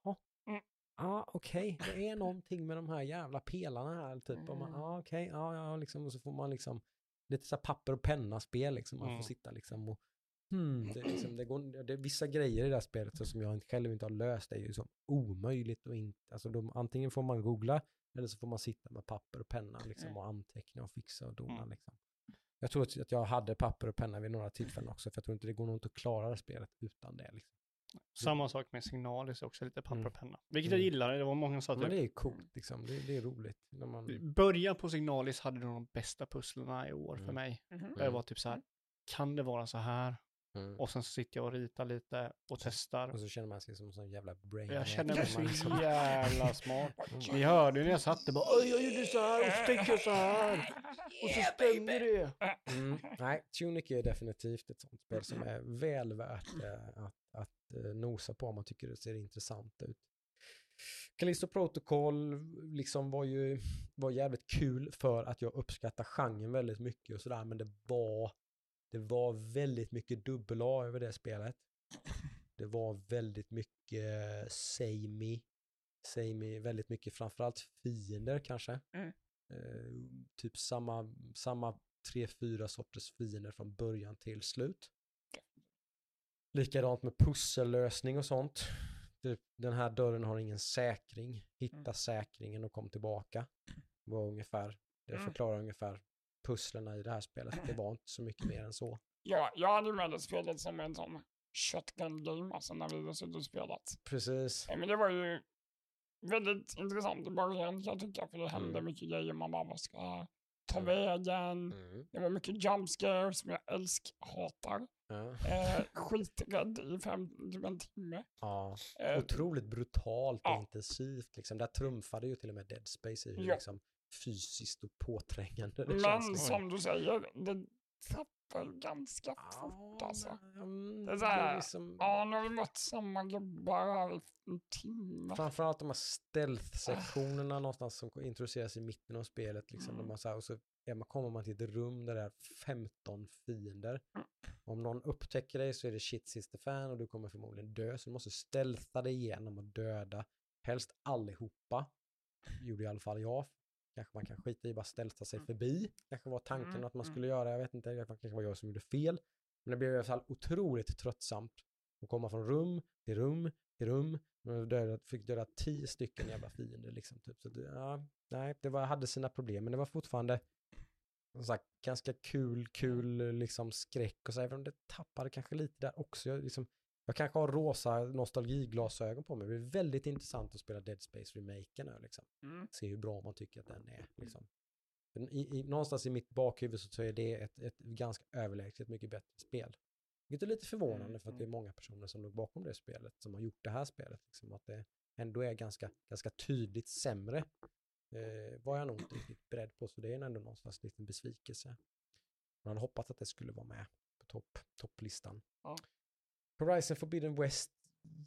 Speaker 1: jaha,
Speaker 3: Mm.
Speaker 1: ja okej, det är någonting med de här jävla pelarna här typ. Och man,
Speaker 3: Mm.
Speaker 1: ja okej, ja ja liksom, och så får man liksom lite så här papper och penna-spel liksom. Man
Speaker 2: Mm.
Speaker 1: får sitta liksom och hmm, det, liksom, det, går, det är vissa grejer i det här spelet så som jag inte- själv inte har löst. Det är ju som omöjligt och inte, alltså de, antingen får man googla eller så får man sitta med papper och penna liksom,
Speaker 3: Mm.
Speaker 1: och anteckna och fixa och dona.
Speaker 2: Mm.
Speaker 1: Liksom. Jag tror att jag hade papper och penna vid några tillfällen också, för jag tror inte det går nog inte att klara det spelet utan det. Liksom.
Speaker 2: Samma sak med Signalis också, lite papper
Speaker 1: Mm.
Speaker 2: och penna. Vilket
Speaker 1: Mm.
Speaker 2: jag gillar, det var många som sa att
Speaker 1: Men
Speaker 2: jag-
Speaker 1: det är coolt, liksom. det, det är roligt. När man,
Speaker 2: Början på Signalis hade de bästa pusslerna i år för
Speaker 1: Mm.
Speaker 2: mig.
Speaker 3: Mhm.
Speaker 2: Det var typ så här, kan det vara så här?
Speaker 1: Mm.
Speaker 2: Och sen så sitter jag och ritar lite och testar.
Speaker 1: Och så känner man sig som en sån jävla brain.
Speaker 2: Jag känner mig så
Speaker 1: liksom,
Speaker 2: jävla smart.
Speaker 1: Mm.
Speaker 2: Ni hörde ju när jag satt där bara, "Oj, jag gjorde så här och så tänkte jag så här. Och så stämde det.
Speaker 1: Mm. Nej, Tunic är definitivt ett sånt spel som är väl värt eh, att, att eh, nosa på om man tycker det ser intressant ut. Callisto Protocol liksom var ju var jävligt kul för att jag uppskattar genren väldigt mycket och sådär, men det var det var väldigt mycket dubbel A över det spelet. Det var väldigt mycket samey, samey, väldigt mycket framförallt fiender kanske.
Speaker 3: Mm.
Speaker 1: Eh, typ samma, samma tre, fyra sorters fiender från början till slut. Likadant med pussellösning och sånt. Typ, den här dörren har ingen säkring. Hitta
Speaker 3: Mm.
Speaker 1: säkringen och kom tillbaka. Var ungefär, det
Speaker 3: Mm.
Speaker 1: förklarar ungefär pusslerna i det här spelet. Det var inte så mycket mer än så.
Speaker 3: Ja, jag hade med det spelet som en sån shotgun game, alltså när vi har suttit och spelat.
Speaker 1: Precis.
Speaker 3: Eh, Men det var ju väldigt intressant i början kan jag tycka, för det hände
Speaker 1: Mm.
Speaker 3: mycket grejer. Man bara, vad ska jag ta
Speaker 1: Mm.
Speaker 3: vägen?
Speaker 1: Mm.
Speaker 3: Det var mycket jump scares som jag älsk, hatar.
Speaker 1: Ja.
Speaker 3: Eh, skiträdd i fem, typ en timme.
Speaker 1: ja.
Speaker 3: Eh,
Speaker 1: Otroligt brutalt och
Speaker 3: ja.
Speaker 1: intensivt. Liksom. Där trumfade ju till och med Dead Space i hur
Speaker 3: Ja.
Speaker 1: liksom, fysiskt och påträngande det
Speaker 3: men som du säger, det trappar ju ganska fort alltså.
Speaker 1: men,
Speaker 3: Det är så här,
Speaker 1: liksom,
Speaker 3: Ja, nu har vi mött samma gubbar här i en timme.
Speaker 1: Framförallt de här stealth-sektionerna någonstans som introduceras i mitten av spelet. Liksom,
Speaker 3: Mm.
Speaker 1: har så här, och så är man, kommer man till ett rum där det är 15 fiender.
Speaker 3: Mm.
Speaker 1: Om någon upptäcker dig så är det shit sister fan och du kommer förmodligen dö. Så du måste stealtha dig igenom och döda. Helst allihopa. Gjorde i alla fall jag. Kanske man kan skita i bara stealtha sig
Speaker 3: Mm.
Speaker 1: förbi. Kanske var tanken
Speaker 3: Mm,
Speaker 1: att man
Speaker 3: mm.
Speaker 1: skulle göra. Jag vet inte. Det kanske var jag som gjorde fel. Men det blev i alla fall otroligt tröttsamt. Att komma från rum till rum till rum. Dödat, fick döda tio stycken jävla fiender liksom. Typ. Så det, ja, nej, det var, hade sina problem, men det var fortfarande som sagt, ganska kul, kul liksom skräck och så, även om det tappade kanske lite där också. Jag, liksom, jag kanske har rosa nostalgiglasögon på mig. Det är väldigt intressant att spela Dead Space-remaken nu liksom.
Speaker 3: Mm.
Speaker 1: Se hur bra man tycker att den är liksom. I, i, någonstans i mitt bakhuvud så är det ett, ett ganska överlägset mycket bättre spel. Vilket är lite förvånande
Speaker 3: Mm,
Speaker 1: för att det är
Speaker 3: mm.
Speaker 1: många personer som låg bakom det spelet som har gjort det här spelet. Liksom, att det ändå är ganska, ganska tydligt sämre. Eh, var jag nog inte riktigt beredd på, så det är ändå någonstans en liten besvikelse. Man hade hoppats att det skulle vara med på topp, topplistan.
Speaker 3: Ja.
Speaker 1: Horizon Forbidden West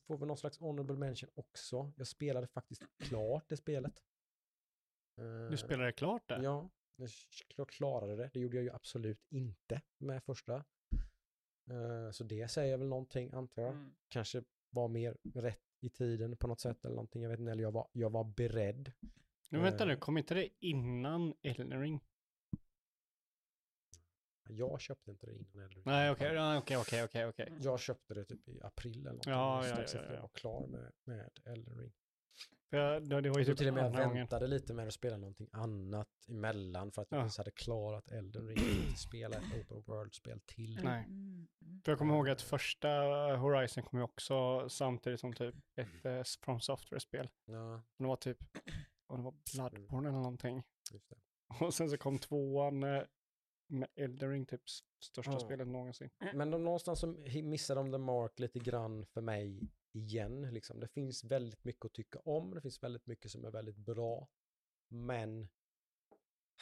Speaker 1: får väl någon slags honorable mention också. Jag spelade faktiskt klart det spelet.
Speaker 2: Du
Speaker 1: Eh,
Speaker 2: spelade klart det?
Speaker 1: Ja, jag klarade det. Det gjorde jag ju absolut inte med första. Eh, Så det säger väl någonting, antar jag.
Speaker 3: Mm.
Speaker 1: Kanske var mer rätt i tiden på något sätt eller någonting. Jag vet inte, eller jag var, jag var beredd.
Speaker 2: Nu vänta nu,
Speaker 1: Eh.
Speaker 2: kom inte det innan Elden Ring?
Speaker 1: Jag köpte inte det innan eller
Speaker 2: Nej, okej, ja, okej, okej, okej, okej.
Speaker 1: Jag köpte det typ i april eller någonting.
Speaker 2: Ja, ja, ja, ja,
Speaker 1: jag
Speaker 2: ja.
Speaker 1: var klar med, med Elden Ring.
Speaker 2: För jag- Det det var ju
Speaker 1: Jag
Speaker 2: typ
Speaker 1: till och med jag
Speaker 2: andra gången.
Speaker 1: väntade lite med att spela någonting annat emellan för att jag
Speaker 2: Ja.
Speaker 1: hade klarat Elden Ring. och inte spela ett open world-spel till.
Speaker 2: Nej.
Speaker 3: Mm. Mm.
Speaker 2: För jag kommer ihåg att första Horizon kom ju också samtidigt som typ ett eh, From Software-spel.
Speaker 1: Ja,
Speaker 2: Det var typ, och det var Bloodborne eller någonting.
Speaker 1: just det.
Speaker 2: Och sen så kom tvåan eh, med Elden Ring, typ största
Speaker 1: Ja.
Speaker 2: spelet någonsin.
Speaker 1: Men de, någonstans så missar de the mark lite grann för mig igen. Liksom. Det finns väldigt mycket att tycka om, det finns väldigt mycket som är väldigt bra. Men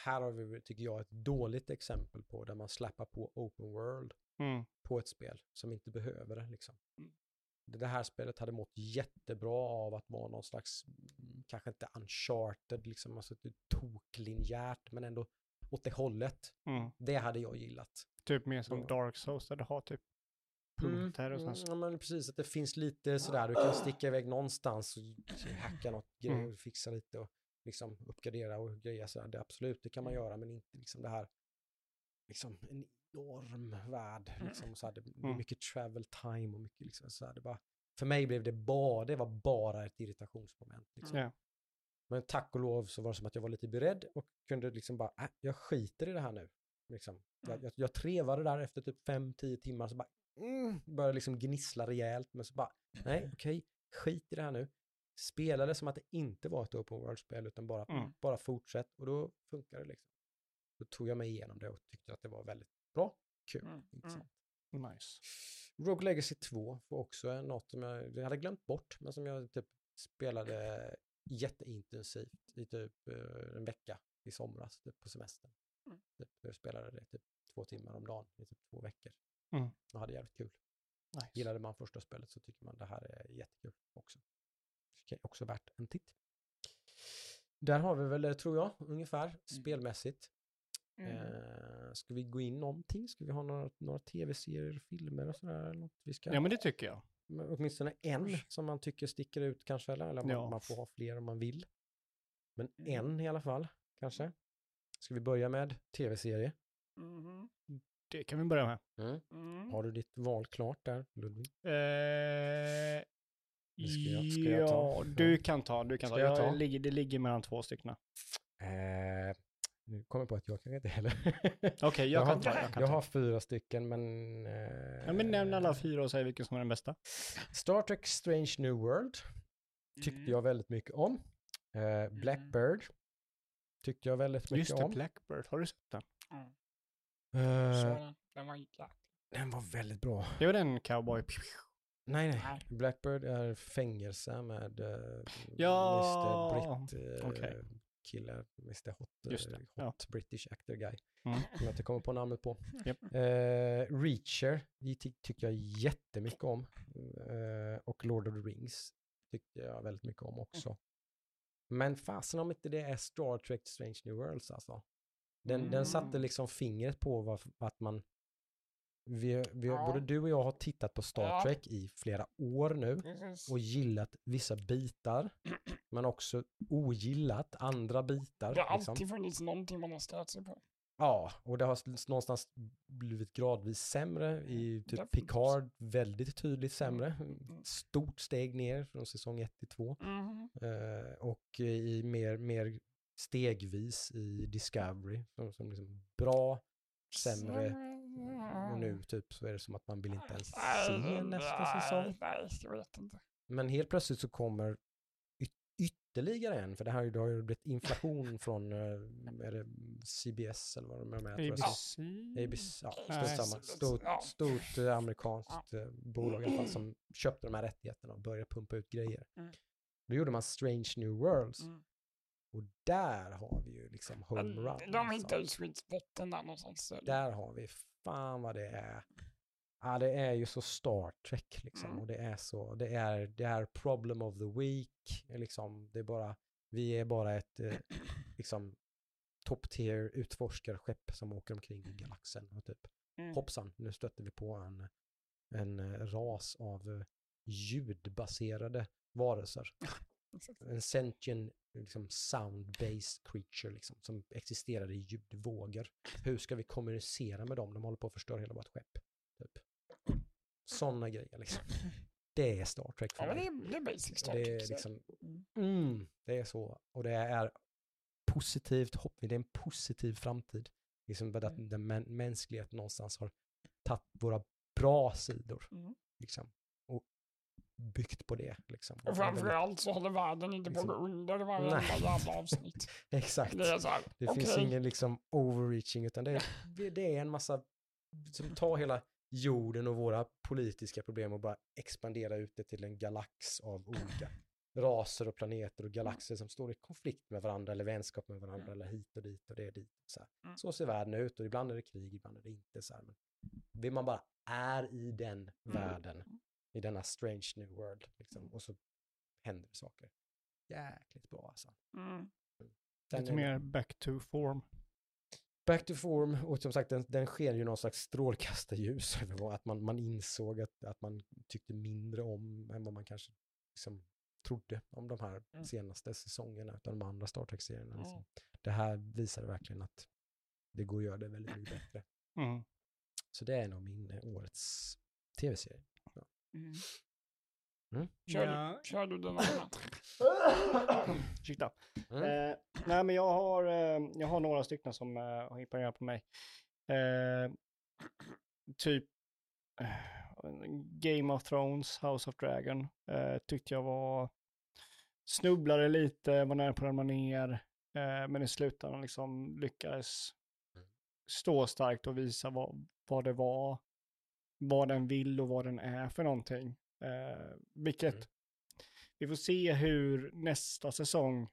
Speaker 1: här har vi, tycker jag, ett dåligt exempel på där man släpper på open world
Speaker 2: Mm.
Speaker 1: på ett spel som inte behöver det. Liksom.
Speaker 3: Mm.
Speaker 1: Det här spelet hade mått jättebra av att vara någon slags, mm, kanske inte uncharted, liksom, alltså toklinjärt, men ändå åt det hållet.
Speaker 2: Mm.
Speaker 1: Det hade jag gillat.
Speaker 2: Typ mer som. Dark Souls där du har typ punkter och sen så.
Speaker 1: Mm, ja, men precis, att det finns lite sådär, du kan sticka iväg någonstans och hacka något, grej,
Speaker 2: Mm.
Speaker 1: fixa lite och liksom uppgradera och greja sådär. Det, absolut, det kan man göra, men inte liksom det här, liksom en enorm värld, liksom, så här, det
Speaker 2: Mm.
Speaker 1: mycket travel time och mycket liksom så här, det bara, för mig blev det bara, det var bara ett irritationsmoment. Liksom.
Speaker 2: Ja.
Speaker 1: Men tack och lov så var det som att jag var lite beredd och kunde liksom bara, äh, jag skiter i det här nu. Liksom. Jag,
Speaker 3: Mm.
Speaker 1: jag, jag trevade där efter typ 5-10 timmar så bara, mm, började liksom gnissla rejält men så bara, nej okej, skit i det här nu. Spela det som att det inte var ett open world-spel utan bara,
Speaker 2: Mm.
Speaker 1: bara fortsätt och då funkar det liksom. Då tog jag mig igenom det och tyckte att det var väldigt bra, kul,
Speaker 3: Mm,
Speaker 1: intressant.
Speaker 2: Nice.
Speaker 1: Rogue Legacy 2 var också något som jag, jag hade glömt bort, men som jag typ spelade jätteintensivt i typ eh, en vecka i somras typ på semestern.
Speaker 3: Mm.
Speaker 1: Typ, jag spelade det typ två timmar om dagen i typ två veckor.
Speaker 2: Mm.
Speaker 1: Och hade jävligt kul.
Speaker 2: nice.
Speaker 1: Gillade man första spelet så tycker man det här är jättekul också. Okej, också värt en titt. Där har vi väl, det, tror jag, ungefär spelmässigt.
Speaker 3: Mm.
Speaker 1: Eh, ska vi gå in någonting? Ska vi ha några, några tv-serier, filmer och sådär? Något vi ska
Speaker 2: Ja men det tycker jag.
Speaker 1: Åtminstone en som man tycker sticker ut kanske, eller, eller man,
Speaker 2: Ja.
Speaker 1: man får ha fler om man vill. Men
Speaker 3: Mm.
Speaker 1: en i alla fall, kanske. Ska vi börja med tv-serie?
Speaker 3: Mhm.
Speaker 2: Det kan vi börja med.
Speaker 3: Mm.
Speaker 1: Har du ditt val klart där, Ludvig?
Speaker 2: Eh,
Speaker 1: ska jag- ska jag
Speaker 2: ja, du kan ta. Du kan
Speaker 1: Ska
Speaker 2: ta.
Speaker 1: jag
Speaker 2: Jag
Speaker 1: ta?
Speaker 2: Ligger, det ligger mellan två stycken.
Speaker 1: Eh, Nu kommer jag på att jag kan inte heller.
Speaker 2: Okej, jag,
Speaker 1: Jag
Speaker 2: kan
Speaker 1: har-
Speaker 2: ta. Jag, kan
Speaker 1: Jag
Speaker 2: ta.
Speaker 1: har fyra stycken, men... eh,
Speaker 2: Ja, men nämn alla fyra och säg vilken som är den bästa.
Speaker 1: Star Trek Strange New World tyckte
Speaker 3: Mm.
Speaker 1: jag väldigt mycket om. Eh, Blackbird tyckte jag väldigt mycket
Speaker 2: Just det,
Speaker 1: om.
Speaker 2: Blackbird. Har du sett den?
Speaker 1: Eh,
Speaker 3: Så den, var
Speaker 1: den var väldigt bra.
Speaker 2: Det var den cowboy.
Speaker 1: Nej, nej.
Speaker 3: Nej.
Speaker 1: Blackbird är fängelse med uh,
Speaker 2: Ja,
Speaker 1: Mr. Britt uh,
Speaker 2: okej.
Speaker 1: Kille, Mr. Hot,
Speaker 2: Just
Speaker 1: eh,
Speaker 2: ja.
Speaker 1: hot British actor guy.
Speaker 2: Mm.
Speaker 1: Som jag inte kommer på namnet på.
Speaker 2: Japp.
Speaker 1: Eh, Reacher det ty tycker jag jättemycket om. Eh, och Lord of the Rings tyckte jag väldigt mycket om också. Men fasen om inte det är Star Trek Strange New Worlds alltså. Den, den satte
Speaker 3: Mm.
Speaker 1: liksom fingret på vad, att man vi, vi,
Speaker 3: Ja.
Speaker 1: Både du och jag har tittat på Star
Speaker 3: Ja.
Speaker 1: Trek i flera år nu och gillat vissa bitar, men också ogillat andra bitar.
Speaker 3: Det har
Speaker 1: liksom.
Speaker 3: alltid funnits någonting man har stört sig på.
Speaker 1: Ja, och det har någonstans blivit gradvis sämre i typ
Speaker 3: Definitivt.
Speaker 1: Picard, väldigt tydligt sämre.
Speaker 3: Mm.
Speaker 1: Stort steg ner från säsong 1 till 2.
Speaker 3: Mhm.
Speaker 1: Eh, och i mer, mer stegvis i Discovery, som, som liksom bra, sämre. Och nu typ så är det som att man vill inte ens se nästa säsong. Men helt plötsligt så kommer yt- ytterligare en, för det här har ju- det har ju blivit inflation från, eh, är det CBS eller vad de är med?
Speaker 2: ABC?
Speaker 1: ABC, ja, stort, samma, stort, stort eh, amerikanskt eh, bolag i alla fall som köpte de här rättigheterna och började pumpa ut grejer.
Speaker 3: Mm.
Speaker 1: Då gjorde man Strange New Worlds
Speaker 3: Mm.
Speaker 1: Och där har vi ju liksom home
Speaker 3: Men
Speaker 1: run.
Speaker 3: De
Speaker 1: alltså.
Speaker 3: hittar ju sweet spoten där någonstans.
Speaker 1: Där har vi, fan vad det är. Ja, det är ju så Star Trek liksom.
Speaker 3: Mm.
Speaker 1: Och det är så, det är, det är problem of the week. Liksom, det är bara, vi är bara ett eh, liksom top tier utforskarskepp som åker omkring i galaxen och typ
Speaker 3: Mm.
Speaker 1: hoppsan, nu stötte vi på en, en eh, ras av eh, ljudbaserade varelser. En sentient liksom sound-based creature liksom, som existerar i ljudvågor. Hur ska vi kommunicera med dem? De håller på att förstöra hela vårt skepp. Typ. Sådana grejer liksom. Det är Star Trek för
Speaker 3: Ja, det
Speaker 1: mig.
Speaker 3: är, det är basic Star
Speaker 1: Det
Speaker 3: Trek,
Speaker 1: är
Speaker 3: så.
Speaker 1: liksom,
Speaker 3: Mm.
Speaker 1: det är så. Och det är positivt hopp, det är en positiv framtid. Liksom att
Speaker 3: Mm.
Speaker 1: den mänskligheten någonstans har tagit våra bra sidor.
Speaker 3: Mm.
Speaker 1: Liksom, byggt på det. Liksom.
Speaker 3: Och framförallt så håller världen inte på att gå
Speaker 1: Liksom-
Speaker 3: under varenda jävla avsnitt.
Speaker 1: Exakt.
Speaker 3: Det är så här,
Speaker 1: Det
Speaker 3: okej.
Speaker 1: finns ingen liksom overreaching utan det är, det, är en massa som tar hela jorden och våra politiska problem och bara expandera ut det till en galax av olika raser och planeter och galaxer som står i konflikt med varandra eller vänskap med varandra eller hit och dit och det är dit. Så.
Speaker 3: Mm.
Speaker 1: så ser världen ut och ibland är det krig, ibland är det inte så här. Men man bara är i den världen, i denna strange new world, liksom, och så händer saker. Jäkligt bra alltså.
Speaker 3: Mm.
Speaker 1: Den
Speaker 2: Lite
Speaker 1: är-
Speaker 2: mer back to form.
Speaker 1: Back to form, och som sagt den, den sker ju någon slags strålkastarljus över att man, man insåg att, att man tyckte mindre om än vad man kanske liksom trodde om de här
Speaker 3: Mm.
Speaker 1: senaste säsongerna av de andra Star Trek-serierna.
Speaker 3: Mm.
Speaker 1: Liksom. Det här visar verkligen att det går att göra det väldigt mycket bättre.
Speaker 2: Mm.
Speaker 1: Så det är nog min årets tv-serie.
Speaker 3: Mm.
Speaker 1: Mm.
Speaker 3: Kör,
Speaker 2: Ja.
Speaker 3: du, kör du den andra?
Speaker 2: Ursäkta.
Speaker 1: Mm.
Speaker 2: Eh, nej, men jag har, eh, jag har några stycken som eh, har imponerat på mig. Eh, typ eh, Game of Thrones, House of Dragon, eh, tyckte jag var, snubblade lite, var nära på den ner, eh, men i slutändan liksom lyckades stå starkt och visa vad, vad det var, vad den vill och vad den är för någonting. Eh, vilket
Speaker 1: Mm.
Speaker 2: vi får se hur nästa säsong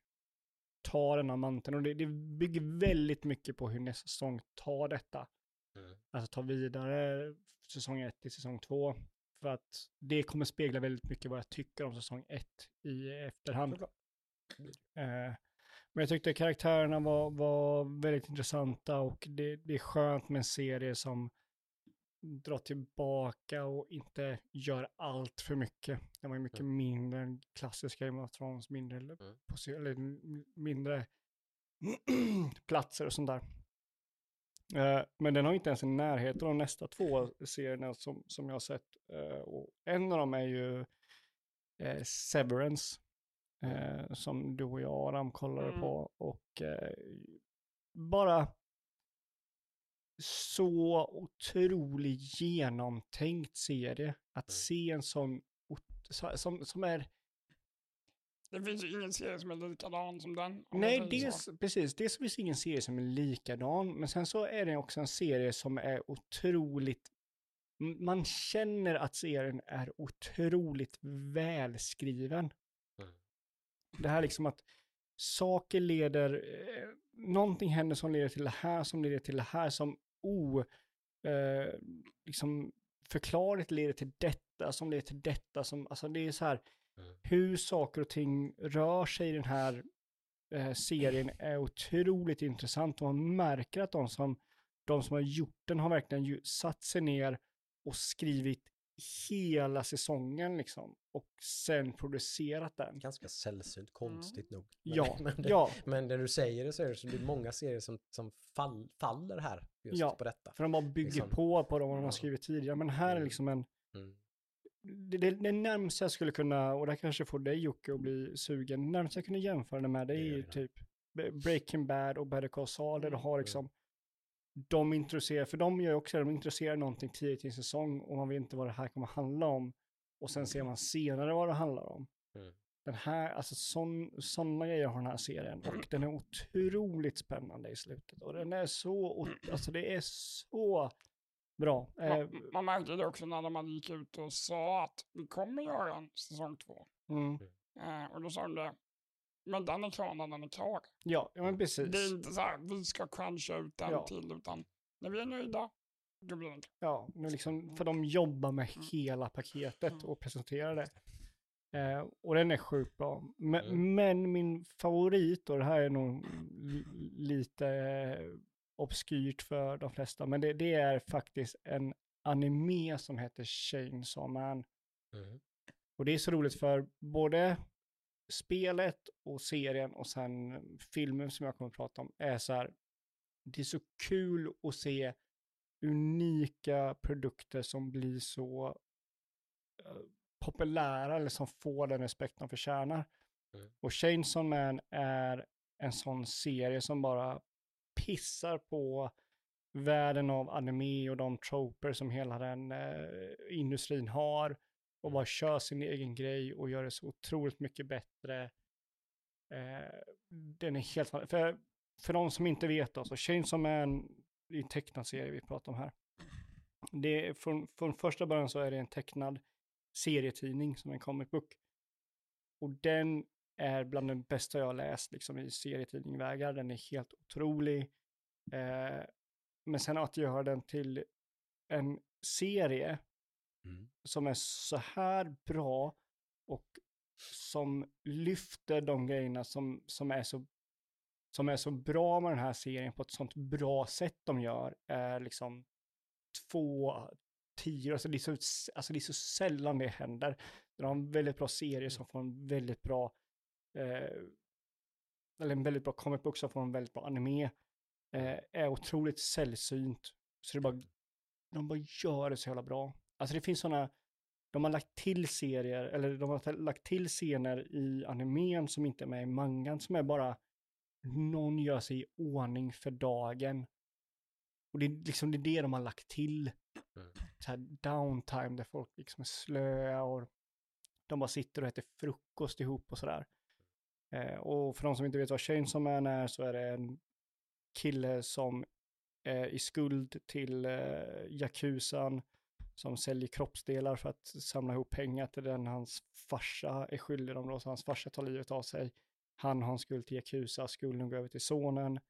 Speaker 2: tar den här manteln och det, det bygger väldigt mycket på hur nästa säsong tar detta.
Speaker 1: Mm.
Speaker 2: Alltså tar vidare säsong 1 till säsong 2. För att det kommer spegla väldigt mycket vad jag tycker om säsong 1 i efterhand. Eh, men jag tyckte karaktärerna var, var väldigt intressanta och det, det är skönt med en serie som drar tillbaka och inte gör allt för mycket. Den var ju mycket mindre än klassiska Game of Thrones, mindre,
Speaker 1: Mm.
Speaker 2: eller mindre platser och sånt där. Eh, men den har inte ens en närhet av de nästa två serierna som, som jag har sett. Eh, och en av dem är ju eh, Severance. Som du och jag Adam kollade
Speaker 3: Mm.
Speaker 2: på. Och bara så otroligt genomtänkt serie. Att
Speaker 1: Mm.
Speaker 2: se en sån, som, som är
Speaker 3: Det finns ju ingen serie som är likadan som den.
Speaker 2: Nej, dels, precis. Dels finns ingen serie som är likadan, men sen så är det också en serie som är otroligt... Man känner att serien är otroligt välskriven.
Speaker 1: Mm.
Speaker 2: Det här liksom att saker leder... Eh, någonting händer som leder till det här, som leder till det här, som o... Eh, liksom förklarligt leder till detta, som leder till detta, som... Alltså det är så här
Speaker 1: Mm.
Speaker 2: hur saker och ting rör sig i den här eh, serien är otroligt intressant och man märker att de som, de som har gjort den har verkligen ju satt sig ner och skrivit hela säsongen liksom och sen producerat den.
Speaker 1: Ganska sällsynt, konstigt nog. Men,
Speaker 2: Ja,
Speaker 1: men, det,
Speaker 2: ja,
Speaker 1: men när du säger det så är det så det är många serier som, som fall, faller här just
Speaker 2: Ja.
Speaker 1: på detta.
Speaker 2: för de bara bygger
Speaker 1: Liksom.
Speaker 2: på på de de har skrivit tidigare. Men här är
Speaker 1: Mm.
Speaker 2: liksom en,
Speaker 1: Mm.
Speaker 2: det, det, det närmsta jag skulle kunna, och det kanske får dig Jocke att bli sugen, det närmsta jag kunde jämföra det med det är ju typ Breaking Bad och Better Call Saul, där du har
Speaker 1: Mm.
Speaker 2: liksom, de introducerar, för de gör ju också det, de introducerar någonting tidigt i en säsong och man vet inte vad det här kommer handla om. Och sen ser man senare vad det handlar om.
Speaker 1: Mm.
Speaker 2: Den här, alltså sådana grejer har den här serien och den är otroligt spännande i slutet. Och den är så, ot- alltså det är så bra. Eh,
Speaker 3: Man, man märkte det också när de gick ut och sa att vi kommer göra en säsong två.
Speaker 2: mm,
Speaker 3: Eh, och då sa de det, men den är klar när den är klar.
Speaker 2: ja, ja, men precis.
Speaker 3: Det är inte så här, vi ska cruncha ut den
Speaker 2: Ja.
Speaker 3: till, utan när vi är nöjda, då blir den klar.
Speaker 2: Ja, nu liksom, för de jobbar med
Speaker 3: Mm.
Speaker 2: hela paketet
Speaker 3: Mm.
Speaker 2: och presenterar det. Eh, och den är sjukt bra. Men,
Speaker 1: Mm.
Speaker 2: men min favorit, och det här är nog li- lite obskyrt för de flesta, men det, det är faktiskt en anime som heter Chainsaw Man.
Speaker 1: Mm.
Speaker 2: Och det är så roligt för både spelet och serien och sen filmen som jag kommer att prata om är så här, det är så kul att se unika produkter som blir så eh, populära eller som får den respekt de förtjänar.
Speaker 1: Mm.
Speaker 2: Och Chainsaw Man är en sån serie som bara pissar på världen av anime och de troper som hela den eh, industrin har och bara kör sin egen grej och gör det så otroligt mycket bättre. Eh, den är helt för, för de som inte vet då, så Chainsaw Man det är en tecknad serie vi pratar om här. Det är, från, från första början så är det en tecknad serietidning som en comic book. Och den är bland den bästa jag har läst liksom, i serietidningvägar. Den är helt otrolig. Eh, men sen att göra den till en serie
Speaker 1: Mm.
Speaker 2: som är så här bra och som lyfter de grejerna som, som, är så, som är så bra med den här serien på ett sånt bra sätt de gör är liksom två tio, alltså det, är så, alltså det är så sällan det händer. De har en väldigt bra serie som får en väldigt bra, eh, eller en väldigt bra comic book som får en väldigt bra anime, eh, är otroligt sällsynt. Så det bara, de bara gör det så jävla bra. Alltså det finns sådana, de har lagt till serier, eller de har lagt till scener i animen som inte är med i mangan, som är bara någon gör sig i ordning för dagen. Och det är liksom det, är det de har lagt till.
Speaker 1: Mm.
Speaker 2: Så här downtime där folk liksom är slöa och de bara sitter och äter frukost ihop och sådär. Eh, och för de som inte vet vad Chainsaw Man är så är det en kille som är i skuld till eh, Yakuzan som säljer kroppsdelar för att samla ihop pengar till den hans farsa är skyldig dem då, så hans farsa tar livet av sig. Han har en skuld till Yakuza, skulden går över till sonen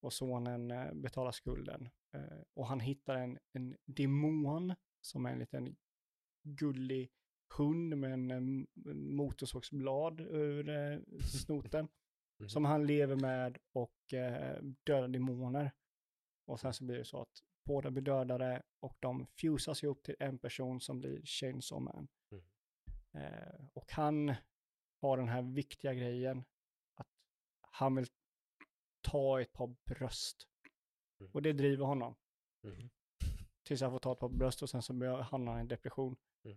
Speaker 2: och sonen eh, betalar skulden. Eh, och han hittar en, en demon som är en liten gullig hund med en, en motorsågsblad ur eh, snoten
Speaker 1: Mhm.
Speaker 2: som han lever med och eh, dödar demoner. Och sen så blir det så att båda blir dödade och de fusas ihop till en person som blir Chainsaw Man.
Speaker 1: Mm.
Speaker 2: Eh, och han har den här viktiga grejen att han vill ta ett par bröst.
Speaker 1: Mm.
Speaker 2: Och det driver honom.
Speaker 1: Mm.
Speaker 2: Tills han får ta ett par bröst och sen så börjar- hamnar han i en depression.
Speaker 1: Mm.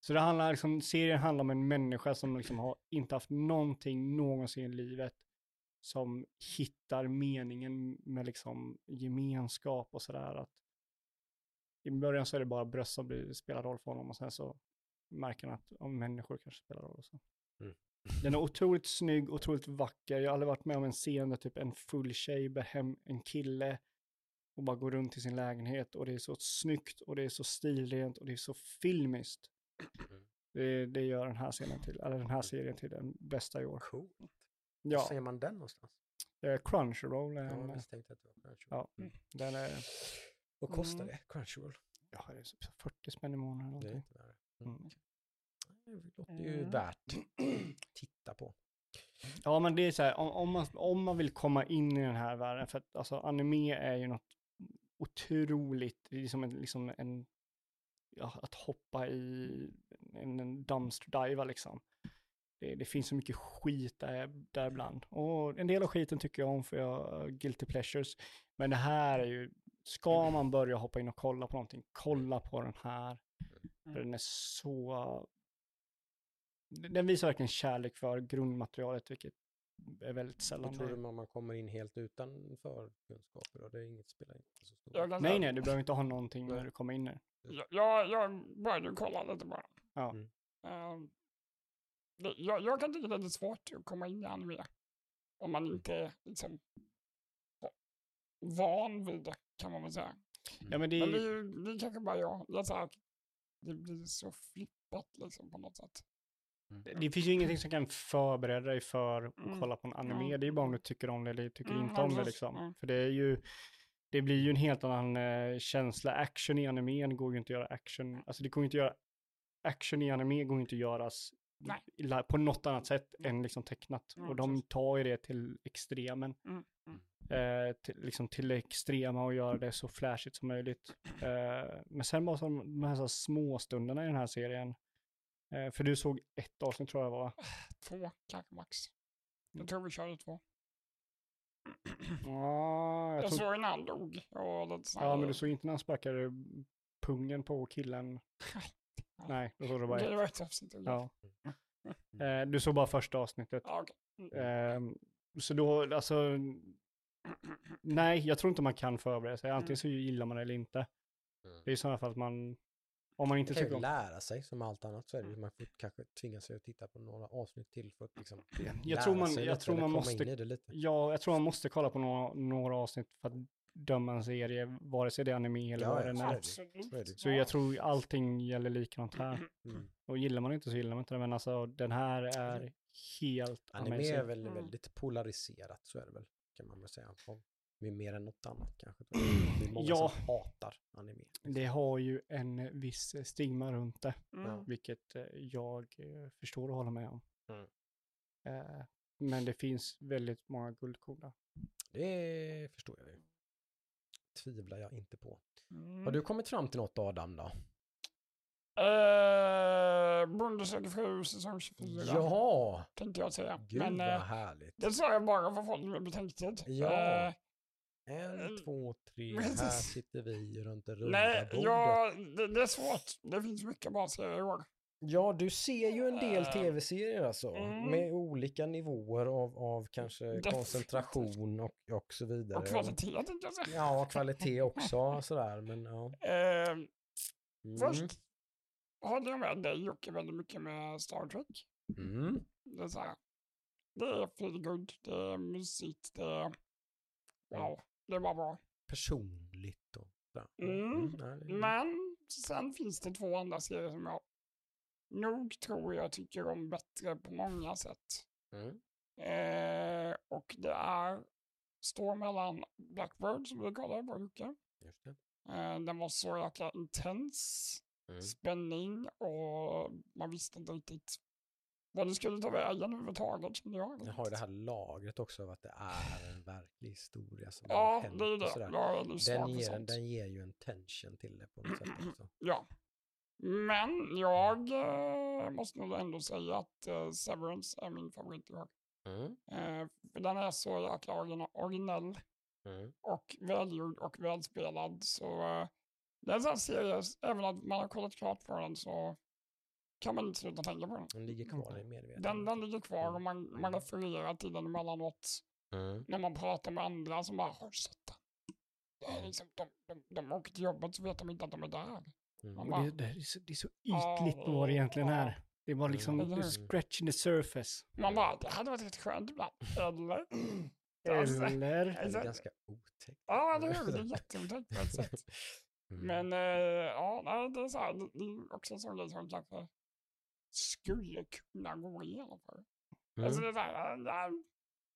Speaker 2: Så det handlar liksom, serien handlar om en människa som liksom har inte haft någonting någonsin i livet. Som hittar meningen med liksom gemenskap och sådär. Att I början så är det bara bröst som blir, spelar roll för honom och sen så märker han att ja, människor kanske spelar roll. Och så.
Speaker 1: Mm.
Speaker 2: Den är otroligt snygg, otroligt vacker. Jag har aldrig varit med om en scen där typ en full tjej bär hem en kille och bara går runt i sin lägenhet och det är så snyggt och det är så stilrent och det är så filmiskt.
Speaker 1: Mm.
Speaker 2: Det, det gör den här scenen till, eller den här serien till den bästa i år.
Speaker 1: Coolt.
Speaker 2: Ja,
Speaker 1: ser man den någonstans?
Speaker 2: eh, Crunchyroll är
Speaker 1: Ja,
Speaker 2: en,
Speaker 1: jag
Speaker 2: eh,
Speaker 1: misstänkte att det var Crunchyroll.
Speaker 2: ja,
Speaker 1: Mm.
Speaker 2: den är,
Speaker 1: Vad kostar
Speaker 3: Mm.
Speaker 1: det? Crunchyroll?
Speaker 2: ja, det är så 40 spänn i månaden eller
Speaker 1: Det är inte värre. Mm.
Speaker 2: Mm.
Speaker 1: Det låter ju
Speaker 3: Mm.
Speaker 1: värt titta på.
Speaker 2: Ja, men det är så här, om, om, man, om man vill komma in i den här världen, för att alltså anime är ju något otroligt, det är som en, liksom en ja, att hoppa i en, en dumpster diva liksom. Det, det finns så mycket skit där, där ibland. Och en del av skiten tycker jag om för jag guilty pleasures. Men det här är ju, ska man börja hoppa in och kolla på någonting, kolla på den här. För den är så, den visar verkligen kärlek för grundmaterialet, vilket är väldigt sällan.
Speaker 1: Då tror
Speaker 2: det.
Speaker 1: du man man kommer in helt utan förkunskaper och det är inget spelar inte så stor
Speaker 3: Jag kan
Speaker 2: Nej, nej, du behöver inte ha någonting när du kommer in där.
Speaker 3: Jag, jag, jag började kolla lite bara.
Speaker 2: Ja.
Speaker 1: Mm.
Speaker 3: Ehm, jag, jag kan tycka det är svårt att komma in i anime. Om man inte är liksom va- van vid det, kan man väl säga.
Speaker 2: Ja, men det,
Speaker 3: Men det är det är kanske bara jag. jag så här, det blir så flippat liksom på något sätt.
Speaker 1: Mm.
Speaker 2: det finns ju ingenting som kan förbereda dig för att
Speaker 3: Mm.
Speaker 2: kolla på en anime.
Speaker 3: Ja.
Speaker 2: Det är bara om du tycker om det eller tycker
Speaker 3: Mm,
Speaker 2: inte om det liksom.
Speaker 3: Mm.
Speaker 2: För det är ju, det blir ju en helt annan eh, känsla. Action i animen går ju inte att göra action, alltså det går inte att göra, action i anime går inte att göras
Speaker 3: Nej.
Speaker 2: på något annat sätt än liksom tecknat.
Speaker 3: Ja,
Speaker 2: och de tar ju det till extremen.
Speaker 3: Mm, mm.
Speaker 2: Eh, till, liksom till det extrema och göra det så flashigt som möjligt. Eh, men sen bara som de här, så små stunderna i den här serien. Eh, för du såg ett avsnitt tror jag var.
Speaker 3: Två kanske max.
Speaker 2: Mm.
Speaker 3: Jag tror vi körde två.
Speaker 2: Ja, jag
Speaker 3: Jag såg när han dog.
Speaker 2: Ja, men du såg inte när han sparkade pungen på killen. Nej, då såg du bara
Speaker 3: Det
Speaker 2: ett.
Speaker 3: var ett avsnitt. Ja.
Speaker 2: Ja. Eh, du såg bara första avsnittet.
Speaker 3: Ja, okej.
Speaker 2: Eh, så då, alltså, nej, jag tror inte man kan förbereda sig. Antingen så gillar man det eller inte.
Speaker 1: Mm.
Speaker 2: Det är i sådana fall att man, om man inte
Speaker 1: Man kan
Speaker 2: tycker
Speaker 1: ju
Speaker 2: om
Speaker 1: lära sig som allt annat så är det man får kanske tvinga sig att titta på några avsnitt till för att liksom
Speaker 2: Jag
Speaker 1: lära
Speaker 2: tror man-
Speaker 1: sig
Speaker 2: jag tror man måste-
Speaker 1: in i det lite.
Speaker 2: Ja, jag tror man måste kolla på några, några avsnitt för att döma en serie, vare sig det är anime eller
Speaker 1: Ja,
Speaker 2: vad
Speaker 1: så
Speaker 2: är.
Speaker 1: det.
Speaker 3: Absolut.
Speaker 1: Så det.
Speaker 2: Jag tror allting gäller likadant här.
Speaker 1: Mm.
Speaker 2: Och gillar man inte så gillar man inte det, men alltså den här är helt
Speaker 1: Anime
Speaker 2: amazing.
Speaker 1: är väl
Speaker 3: Mm.
Speaker 1: väldigt polariserat, så är det väl, kan man väl säga. Med mer än något annat kanske. Det är många
Speaker 2: Ja.
Speaker 1: som hatar anime.
Speaker 2: Det har ju en viss stigma runt det,
Speaker 3: Mm.
Speaker 2: vilket eh, jag eh, förstår och håller med om.
Speaker 1: Mm.
Speaker 2: Eh, Men det finns väldigt många guldkorn.
Speaker 1: Det förstår jag ju. Tvivlar jag inte på.
Speaker 3: Mm.
Speaker 1: Har du kommit fram till något Adam då?
Speaker 3: Eh, Bonde söker fru säsong 24.
Speaker 1: Ja!
Speaker 3: Tänkte jag säga.
Speaker 1: Gud
Speaker 3: Men
Speaker 1: vad
Speaker 3: eh,
Speaker 1: härligt.
Speaker 3: det sa jag bara för folk med betänketid.
Speaker 1: Ja.
Speaker 3: Eh,
Speaker 1: En, två, tre, här sitter vi runt det runda
Speaker 3: nej,
Speaker 1: bordet.
Speaker 3: ja, det, det är svårt. Det finns mycket bra serier i år.
Speaker 1: Ja, du ser ju en del
Speaker 3: Eh,
Speaker 1: tv-serier alltså.
Speaker 3: mm.
Speaker 1: Med olika nivåer av, av kanske
Speaker 3: Definitivt.
Speaker 1: koncentration och, och så vidare.
Speaker 3: Och kvalitet säga.
Speaker 1: Ja, kvalitet också sådär, men ja.
Speaker 3: Eh,
Speaker 1: Mm.
Speaker 3: Först håller jag med dig Jocke väldigt mycket med Star Trek.
Speaker 1: Mm.
Speaker 3: Det är så här. Det är feel good, det är musik, det är... Wow, det var bra.
Speaker 1: Personligt och sådär.
Speaker 3: Mm.
Speaker 1: nej, det-
Speaker 3: Men sen finns det två andra serier som jag nog tror jag tycker om bättre på många sätt.
Speaker 1: Mm.
Speaker 3: Eh, och det är står mellan Blackbird som vi.
Speaker 1: Just det.
Speaker 3: Eh, den var så jäkla intens.
Speaker 1: Mm.
Speaker 3: Spänning och man visste inte riktigt vad det skulle ta vägen överhuvudtaget. kände jag.
Speaker 1: Den har det här lagret också av att det är en verklig historia som
Speaker 3: Ja,
Speaker 1: har hänt
Speaker 3: det är det.
Speaker 1: sådär.
Speaker 3: Jag är
Speaker 1: Den ger, den ger ju en tension till det på något sätt också.
Speaker 3: Ja. Men jag eh, måste nog ändå säga att eh, Severance är min favorit i år.
Speaker 1: Mm.
Speaker 3: Eh, för den är så jäkla originell
Speaker 1: Mm.
Speaker 3: och välgjord och välspelad. Så eh, det är en sån här serie, även om man har kollat klart på den så kan man inte sluta tänka på den.
Speaker 1: Den ligger kvar i medvetandet.
Speaker 3: Den, den ligger kvar och man, man refererar till den emellanåt.
Speaker 1: Mm.
Speaker 3: När man pratar med andra som bara har sett den. Det är liksom, de, de, de åker till jobbet så vet de inte att de är där.
Speaker 1: Mm.
Speaker 3: Bara,
Speaker 2: det, det, är så, det är så ytligt var det egentligen här. Det var liksom
Speaker 3: Eller hur?
Speaker 2: scratching the surface.
Speaker 3: man bara, det hade varit rätt skönt ibland. Eller? Alltså,
Speaker 2: Eller?
Speaker 1: Det är
Speaker 3: alltså,
Speaker 1: ganska otäckt.
Speaker 3: Ja, eller hur? Det är jätteotäckt på ett sätt.
Speaker 1: Mm.
Speaker 3: Men eh, ja, nej, det är så här, det, det är också en sån grej som kanske skulle kunna gå att genomföra.
Speaker 1: Mm.
Speaker 3: Alltså det är så här, äh,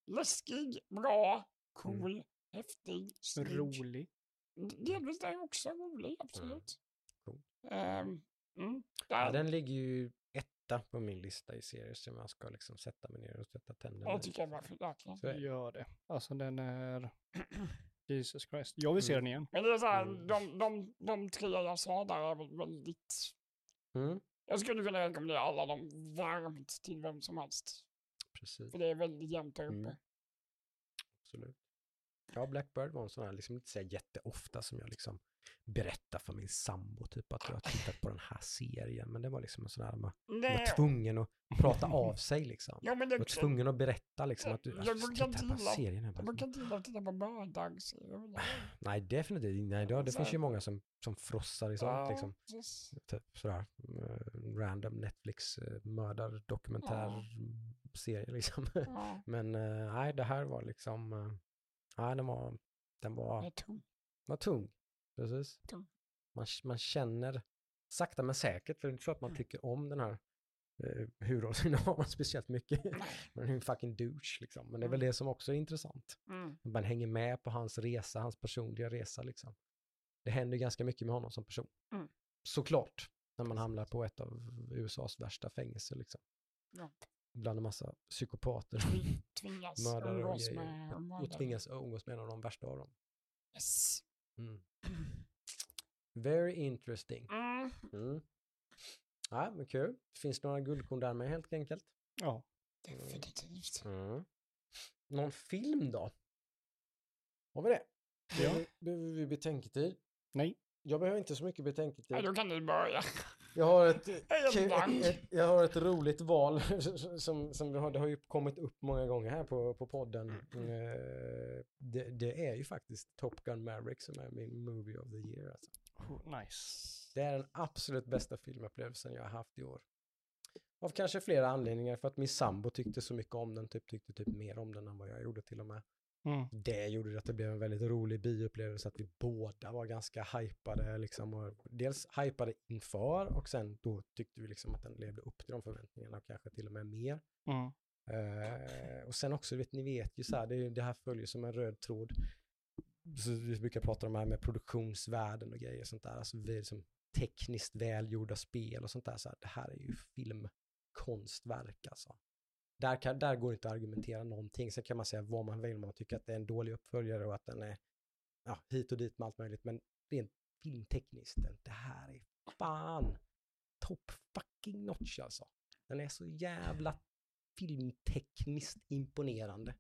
Speaker 3: läskig, bra, cool, häftig, snygg.
Speaker 2: Rolig.
Speaker 3: Delvis är jag också rolig, absolut. Ehm, mm,
Speaker 1: Ja, den ligger ju etta på min lista i serier som jag ska liksom sätta mig ner och sätta tänderna
Speaker 3: jag
Speaker 1: i.
Speaker 3: tycker jag för verkligen.
Speaker 1: Det.
Speaker 2: Gör det. Alltså den är... Jesus Christ. Jag vill se
Speaker 1: Mm.
Speaker 2: den igen.
Speaker 3: Men det är så här,
Speaker 1: Mm.
Speaker 3: de, de, de tre jag sa där är väl väldigt...
Speaker 1: Mm.
Speaker 3: Jag skulle kunna rekommendera alla dem varmt till vem som helst.
Speaker 1: Precis,
Speaker 3: För det är väldigt jämnt där uppe.
Speaker 1: Mm. absolut. Ja, Blackbird var en sån här, liksom inte säga jätteofta som jag liksom berättar för min sambo typ att jag har tittat på den här serien. Men det var liksom en sån här, man man var tvungen att prata av sig liksom.
Speaker 3: ja, men det
Speaker 1: Man var tvungen att berätta liksom att du,
Speaker 3: Jag
Speaker 1: alltså,
Speaker 3: brukar
Speaker 1: titta på serien.
Speaker 3: jag brukar inte gilla att titta på mördagsserier.
Speaker 1: Nej, definitivt. Nej, det, det finns ju många som, som frossar i sånt liksom. Typ sådär, eh, random Netflix eh, liksom.
Speaker 3: Ja,
Speaker 1: Men eh, nej, det här var liksom, nej den var, den var,
Speaker 3: tungt.
Speaker 1: var tung. Precis. Man, man känner sakta men säkert, för det är inte så att man tycker om den här eh, huvudrollsinnehavaren speciellt mycket. Men är en fucking douche liksom. Men det är väl
Speaker 3: Mm.
Speaker 1: det som också är intressant.
Speaker 3: Mm.
Speaker 1: Man hänger med på hans resa, hans personliga resa liksom. Det händer ganska mycket med honom som person.
Speaker 3: Mm.
Speaker 1: Såklart, när man hamnar på ett av USAs värsta fängelser liksom.
Speaker 3: Ja.
Speaker 1: Bland en massa psykopater.
Speaker 3: Tvi- Tvingas
Speaker 1: mördare och Och
Speaker 3: mördare.
Speaker 1: tvingas umgås med en av de värsta av dem.
Speaker 3: Yes.
Speaker 1: Mm. Very interesting.
Speaker 3: Mm.
Speaker 1: Mm. Ja, men kul. Finns det några guldkorn där med helt enkelt?
Speaker 2: Ja.
Speaker 3: Definitivt.
Speaker 1: Mm. Någon film då? Har vi det?
Speaker 2: Ja.
Speaker 1: Behöver vi betänketid?
Speaker 2: Nej.
Speaker 1: Jag behöver inte så mycket betänketid.
Speaker 3: Ja, då kan du börja.
Speaker 1: Jag har ett, ett, jag har ett roligt val som, som vi har, det har ju kommit upp många gånger här på, på podden. Eh, Det, det är ju faktiskt Top Gun Maverick som är min movie of the year. Alltså.
Speaker 2: Oh, nice.
Speaker 1: Det är den absolut bästa filmupplevelsen jag har haft i år. Av kanske flera anledningar, för att min sambo tyckte så mycket om den, typ, tyckte typ mer om den än vad jag gjorde till och med.
Speaker 2: Mm.
Speaker 1: Det gjorde att det blev en väldigt rolig bioupplevelse, att vi båda var ganska hypade, liksom, och dels hypade inför och sen då tyckte vi liksom att den levde upp till de förväntningarna och kanske till och med mer.
Speaker 2: Mm.
Speaker 1: Eh, och sen också, vet, ni vet ju så här, det, det här följer som en röd tråd. Så vi brukar prata om det här med produktionsvärden och grejer och sånt där. Alltså vi är som tekniskt välgjorda spel och sånt där. Så här, det här är ju filmkonstverk alltså. Där, kan, där går det inte att argumentera någonting. Sen kan man säga vad man vill, om man tycker att det är en dålig uppföljare och att den är ja, hit och dit med allt möjligt. Men rent filmtekniskt, det här är fan top fucking notch alltså. Den är så jävla filmtekniskt imponerande.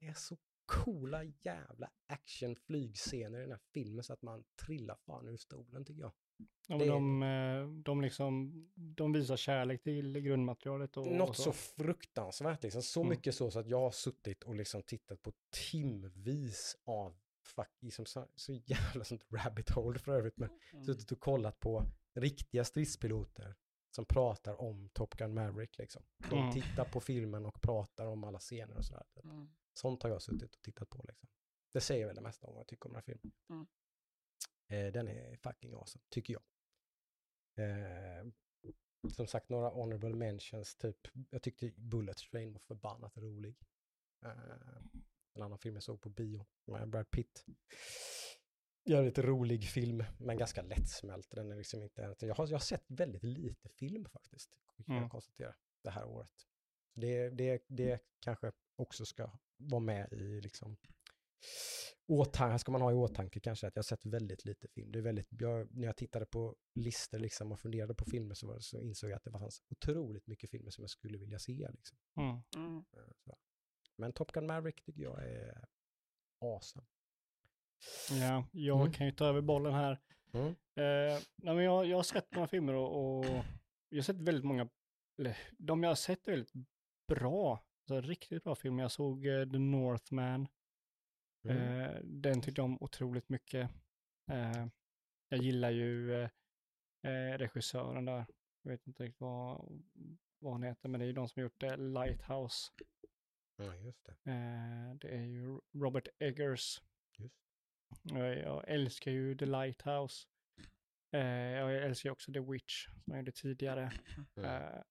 Speaker 1: Det är så coola jävla actionflygscener i den här filmen så att man trillar fan ur stolen tycker jag.
Speaker 2: Ja,
Speaker 1: Det-
Speaker 2: de, eh, de, liksom, de visar kärlek till grundmaterialet. Och,
Speaker 1: Något
Speaker 2: och
Speaker 1: så fruktansvärt liksom. Så
Speaker 2: Mm.
Speaker 1: mycket så, så att jag har suttit och liksom tittat på timvis av fuck, liksom så, så jävla sånt rabbit hole för övrigt. Men
Speaker 3: Mm.
Speaker 1: suttit och kollat på riktiga stridspiloter som pratar om Top Gun Maverick liksom. De
Speaker 2: Mm.
Speaker 1: tittar på filmen och pratar om alla scener och sådär.
Speaker 3: Mm.
Speaker 1: Sånt har jag suttit och tittat på liksom. Det säger väl det mesta om vad jag tycker om den här filmen.
Speaker 3: Mm.
Speaker 1: Eh, den är fucking awesome, tycker jag. Eh, som sagt, några honorable mentions, typ, jag tyckte Bullet Train var förbannat rolig. Eh, en annan film jag såg på bio med Brad Pitt. Jävligt rolig film, men ganska lättsmält. Den är liksom inte, jag, har, jag har sett väldigt lite film faktiskt, kan jag
Speaker 2: Mm.
Speaker 1: konstatera, det här året. Det, det, det kanske också ska vara med i liksom åtanke, ska man ha i åtanke kanske att jag har sett väldigt lite film. Det är väldigt, jag, när jag tittade på listor liksom och funderade på filmer så, var, så insåg jag att det fanns otroligt mycket filmer som jag skulle vilja se. Liksom.
Speaker 2: Mm.
Speaker 3: Mm.
Speaker 1: Eh, så. Men Top Gun Maverick tycker jag är awesome.
Speaker 2: Ja, jag
Speaker 1: Mm.
Speaker 2: kan ju ta över bollen här.
Speaker 1: Mm.
Speaker 2: Eh, nej, men jag, jag har sett några filmer och, och jag har sett väldigt många, eller de jag har sett är väldigt bra. Så riktigt bra film. Jag såg eh, The Northman.
Speaker 1: Mm.
Speaker 2: Eh, den tyckte jag om otroligt mycket. Eh, jag gillar ju eh, regissören där. Jag vet inte riktigt vad, vad han heter, men det är ju de som gjort eh, Lighthouse.
Speaker 1: Ja, just det.
Speaker 2: Det är ju Robert Eggers.
Speaker 1: Just.
Speaker 2: Jag, älskar ju The Lighthouse. Jag älskar ju också The Witch, som jag gjorde tidigare.
Speaker 1: Mm.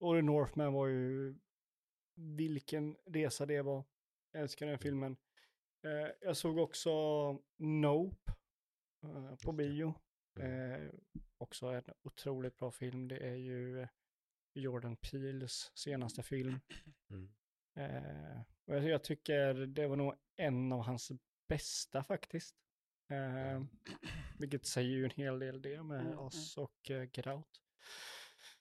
Speaker 2: Och The Northman var ju, vilken resa det var. Jag älskar den filmen. Eh, jag såg också Nope eh, på bio.
Speaker 1: Mm.
Speaker 2: Eh, också en otroligt bra film. Det är ju Jordan Peels senaste film.
Speaker 1: Mm.
Speaker 2: Eh, och jag, jag tycker det var nog en av hans bästa faktiskt. Eh, vilket säger ju en hel del det med
Speaker 3: Mm,
Speaker 2: oss och eh, Grout.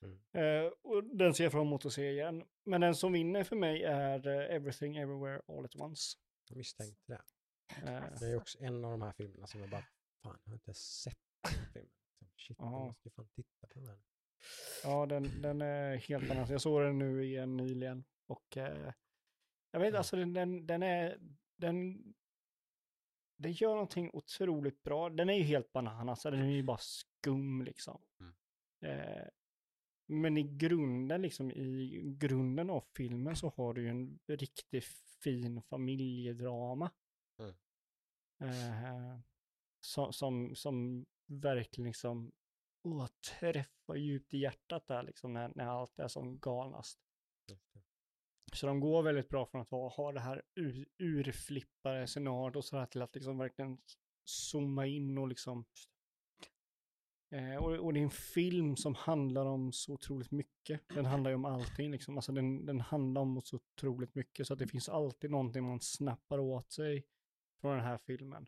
Speaker 1: Mm.
Speaker 2: Eh, och den ser jag fram emot att se igen. Men den som vinner för mig är eh, Everything Everywhere All At Once.
Speaker 1: Jag misstänkte det.
Speaker 2: Eh,
Speaker 1: Det är också en av de här filmerna som jag bara, fan, jag har inte sett den filmen. Liksom, Shit, jag
Speaker 2: Ja.
Speaker 1: måste ju fan titta på den här.
Speaker 2: ja, den, den är helt annan. Jag såg den nu igen nyligen. Och eh, jag vet,
Speaker 1: Mm.
Speaker 2: alltså den, den, den är, den, den gör någonting otroligt bra. Den är ju helt bananas, så den är ju bara skum liksom.
Speaker 1: Mm.
Speaker 2: Eh, men i grunden, liksom i grunden av filmen så har du ju en riktigt fin familjedrama.
Speaker 1: Mm.
Speaker 2: Eh, som, som, som verkligen liksom åh, träffar djupt i hjärtat där liksom när, när allt är som galnast.
Speaker 1: Det.
Speaker 2: Så de går väldigt bra från att vara, ha det här ur, urflippade scenariot och sådär till att liksom verkligen zooma in och liksom Eh, och, och det är en film som handlar om så otroligt mycket. Den handlar ju om allting liksom. Alltså den, den handlar om så otroligt mycket så att det finns alltid någonting man snappar åt sig från den här filmen.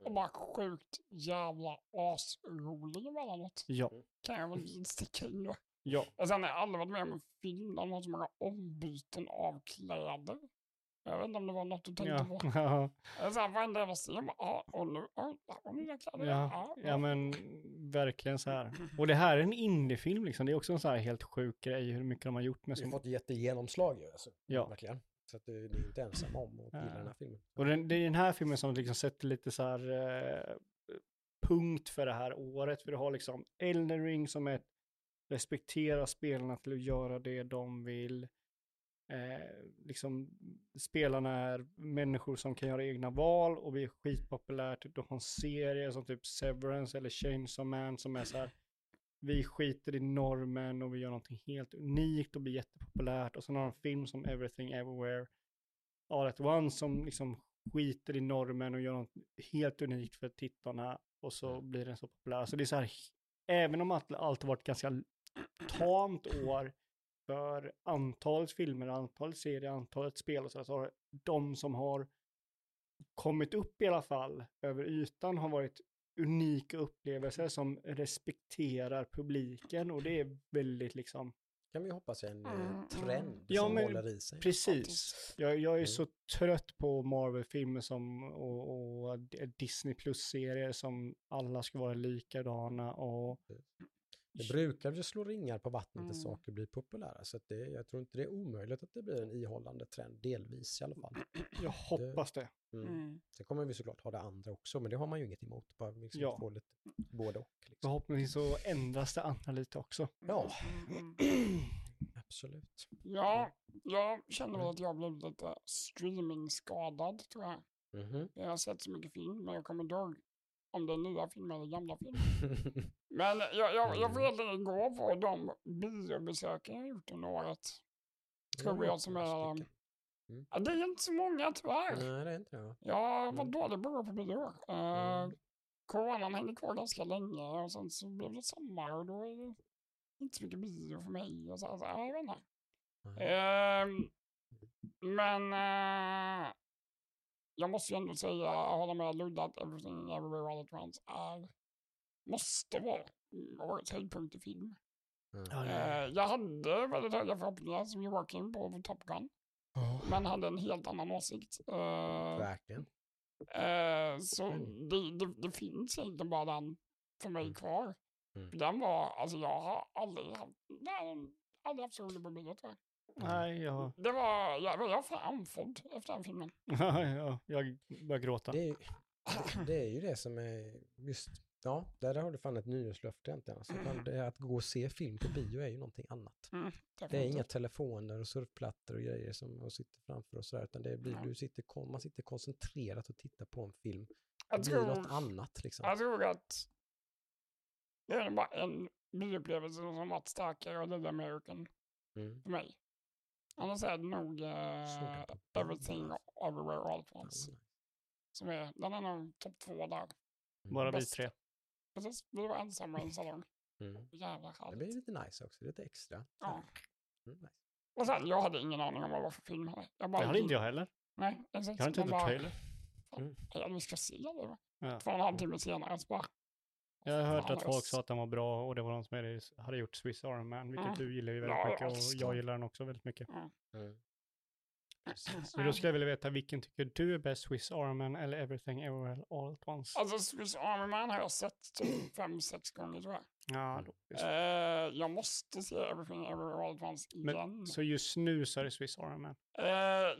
Speaker 3: Och bara sjukt jävla asrolig emellanåt.
Speaker 2: Ja,
Speaker 3: Kan jag väl sticka in då.
Speaker 2: ja,
Speaker 3: Och sen har jag aldrig varit med om en film där de har så många ombyten av kläder. Jag vet inte om det var något du tänkte
Speaker 2: ja,
Speaker 3: på.
Speaker 2: ja,
Speaker 3: Jag sa varenda jävla scen, bara, ja, och nu, var nya kläder.
Speaker 2: ja, ja men verkligen så här. Och det här är en indiefilm liksom. Det är också en så här helt sjuk grej hur mycket de har gjort med
Speaker 1: Vi har
Speaker 2: så
Speaker 1: fått jättegenomslag ju, alltså.
Speaker 2: Ja.
Speaker 1: Verkligen. Så att du, du är inte ensam om att gilla
Speaker 2: Ja.
Speaker 1: den här filmen.
Speaker 2: Och den, det är den här filmen som liksom sätter lite så här eh, punkt för det här året. För du har liksom Elden Ring som är ett respektera spelarna till att göra det de vill. Eh, liksom spelarna är människor som kan göra egna val och vi är skitpopulärt. Du har en serie som typ Severance eller Chainsaw Man som är så här. Vi skiter i normen och vi gör någonting helt unikt och blir jättepopulärt. Och sen har de en film som Everything Everywhere All At Once som liksom skiter i normen och gör något helt unikt för tittarna och så blir den så populär. Så det är så här, även om allt, allt har varit ganska tamt år för antalet filmer, antalet serier, antalet spel och så, så har de som har kommit upp i alla fall över ytan har varit unika upplevelser som respekterar publiken och det är väldigt liksom
Speaker 1: Kan vi hoppas är en eh,
Speaker 3: Mm,
Speaker 1: trend
Speaker 3: mm.
Speaker 2: Ja,
Speaker 1: som
Speaker 2: men
Speaker 1: håller i sig.
Speaker 2: Precis. Jag, jag är
Speaker 1: Mm.
Speaker 2: så trött på Marvel-filmer som och, och Disney Plus-serier som alla ska vara likadana och
Speaker 1: Det brukar ju slå ringar på vattnet
Speaker 3: Mm.
Speaker 1: när saker blir populära. Så att det, jag tror inte det är omöjligt att det blir en ihållande trend, delvis i alla fall.
Speaker 2: jag hoppas det.
Speaker 1: Mm.
Speaker 3: Mm.
Speaker 1: Sen kommer vi såklart ha det andra också, men det har man ju inget emot. Bara liksom
Speaker 2: Ja.
Speaker 1: få lite både och. Liksom.
Speaker 2: Förhoppningsvis så ändras det andra lite också.
Speaker 1: Ja,
Speaker 3: Mm.
Speaker 1: absolut.
Speaker 3: Ja, jag känner väl att jag blev lite streaming-skadad tror jag.
Speaker 1: Mhm.
Speaker 3: Jag har sett så mycket film, men jag kommer inte ihåg om det är nya filmer eller gamla filmer. Men jag, jag, jag
Speaker 1: Mm.
Speaker 3: enkelt gå på de biobesöken jag gjort under året. Tror jag som är...
Speaker 1: stycken.
Speaker 3: Ja, det är inte så många tyvärr.
Speaker 1: Nej, det är inte det.
Speaker 3: Jag var
Speaker 1: Mm.
Speaker 3: dålig på att gå på bio. Uh,
Speaker 1: Mm.
Speaker 3: Coronan hängde kvar ganska länge och sen så blev det sommar och då är det inte så mycket bio för mig. Och så, så, jag vet inte. Ehm, men eh, jag måste ju ändå säga, jag håller med Ludde att Everything Everywhere All At Once är, måste vara årets höjdpunkt i film.
Speaker 1: Mm.
Speaker 3: Eh, jag hade väldigt höga förhoppningar som Joakim på Top Gun, men hade en helt annan åsikt. Eh,
Speaker 1: Verkligen.
Speaker 3: eh, så
Speaker 1: Mm.
Speaker 3: det, det, det finns egentligen bara den för mig
Speaker 1: Mm.
Speaker 3: kvar.
Speaker 1: Mm.
Speaker 3: För Den var, alltså jag har aldrig haft, nej, aldrig haft så roligt på bio tror jag.
Speaker 2: Nej, jag,
Speaker 3: Det var, jag var jag fan andfådd efter den filmen.
Speaker 2: ja, jag börjar gråta.
Speaker 1: Det är, ju- det är ju det som är just, ja, där har du fan ett nyårslöfte egentligen. Alltså, det är att gå och se film på bio är ju någonting annat.
Speaker 3: Mm,
Speaker 1: Det är inga telefoner och surfplattor och grejer som sitter framför och sådär, utan det blir,
Speaker 3: Nej.
Speaker 1: du sitter, man sitter koncentrerat och tittar på en film. Det
Speaker 3: jag,
Speaker 1: blir
Speaker 3: tror,
Speaker 1: något annat liksom.
Speaker 3: jag tror att det är bara en bioupplevelse som varit starkare och det är American
Speaker 1: Mm.
Speaker 3: för mig. Annars är det nog uh, Everything. Everywhere All at Once. Som är, den är nog topp två där.
Speaker 2: Bara vi tre.
Speaker 3: Precis, vi var ensamma i en salong.
Speaker 1: Mm.
Speaker 3: Jävla
Speaker 1: Det blir
Speaker 3: härligt.
Speaker 1: lite nice också, lite extra.
Speaker 3: Ja.
Speaker 1: Mm, nice.
Speaker 3: Och sen, jag hade ingen aning om vad det var för film. Jag bara
Speaker 2: Det hade inte
Speaker 3: in-
Speaker 2: jag heller.
Speaker 3: Nej, exakt.
Speaker 2: Jag har inte sett trailer.
Speaker 1: Mm.
Speaker 3: Ja, vi ska se det.
Speaker 2: Ja.
Speaker 3: Två och en halv timme senare så bara...
Speaker 2: Jag har hört att folk sa att den var bra och det var de som hade, gjort Swiss Army Man, vilket
Speaker 3: Mm.
Speaker 2: du gillar ju väldigt
Speaker 3: Ja,
Speaker 2: mycket och jag gillar den också väldigt mycket.
Speaker 1: Mm. Precis.
Speaker 2: Så då skulle jag vilja veta vilken tycker du är bäst, Swiss Army Man eller Everything Everywhere All at Once?
Speaker 3: Alltså Swiss Army Man har jag sett typ fem, sex gånger tror jag.
Speaker 2: Ja.
Speaker 3: Eh, jag måste se Everything Everywhere All at Once igen.
Speaker 2: Men, så just nu så är det Swiss Army Man.
Speaker 3: Eh,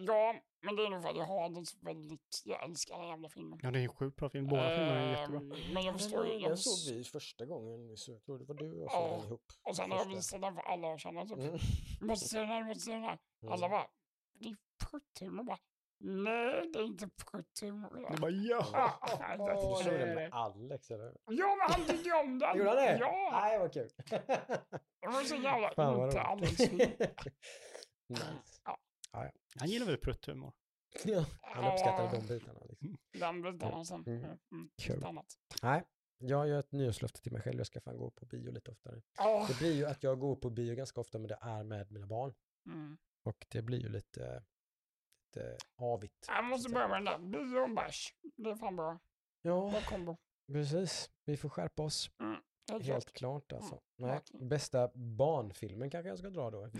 Speaker 3: ja, men det är nog för att jag har den så väldigt... Jag älskar den jävla filmen.
Speaker 2: Ja, det är en sjukt bra film. Båda filmerna är
Speaker 3: Eh,
Speaker 2: jättebra.
Speaker 3: Men jag förstår ju...
Speaker 1: Den,
Speaker 3: Jag
Speaker 1: den såg vi första gången, så jag tror det var du och
Speaker 3: Ja,
Speaker 1: såg den ihop.
Speaker 3: Och sen har jag visat den för alla jag känner. Typ.
Speaker 1: Mm.
Speaker 3: Måste se den här, måste se den här.
Speaker 1: Mm.
Speaker 3: Alla bara, Bara, Nej, det är inte prutthumor.
Speaker 2: Det var ja!
Speaker 1: Du
Speaker 3: det-
Speaker 1: såg den med Alex eller?
Speaker 3: Ja, men han tyckte om den.
Speaker 1: Gjorde han det?
Speaker 3: Ja,
Speaker 1: Nej, vad kul.
Speaker 3: det var så jävla
Speaker 1: Fan
Speaker 3: inte fint.
Speaker 1: nice.
Speaker 2: Han gillar väl prutthumor?
Speaker 1: Ja, han uppskattade de bitarna. Liksom.
Speaker 3: Den bitarna sen.
Speaker 1: Mm.
Speaker 3: Mm. Mm. Annat.
Speaker 1: Nej, jag gör ett nyårslöfte till mig själv. Jag ska fan gå på bio lite oftare.
Speaker 3: Åh,
Speaker 1: Det blir ju att jag går på bio ganska ofta, men det är med mina barn.
Speaker 3: Mm.
Speaker 1: Och det blir ju lite, lite avigt.
Speaker 3: Jag måste börja med den där. Bio och bärs. Det är fan bra.
Speaker 1: Ja,
Speaker 3: Bra kombo.
Speaker 1: precis. Vi får skärpa oss.
Speaker 3: Helt
Speaker 1: Helt
Speaker 3: klart.
Speaker 1: klart alltså.
Speaker 3: Mm,
Speaker 1: Nej,
Speaker 3: verkligen.
Speaker 1: bästa barnfilmen kanske jag ska dra då.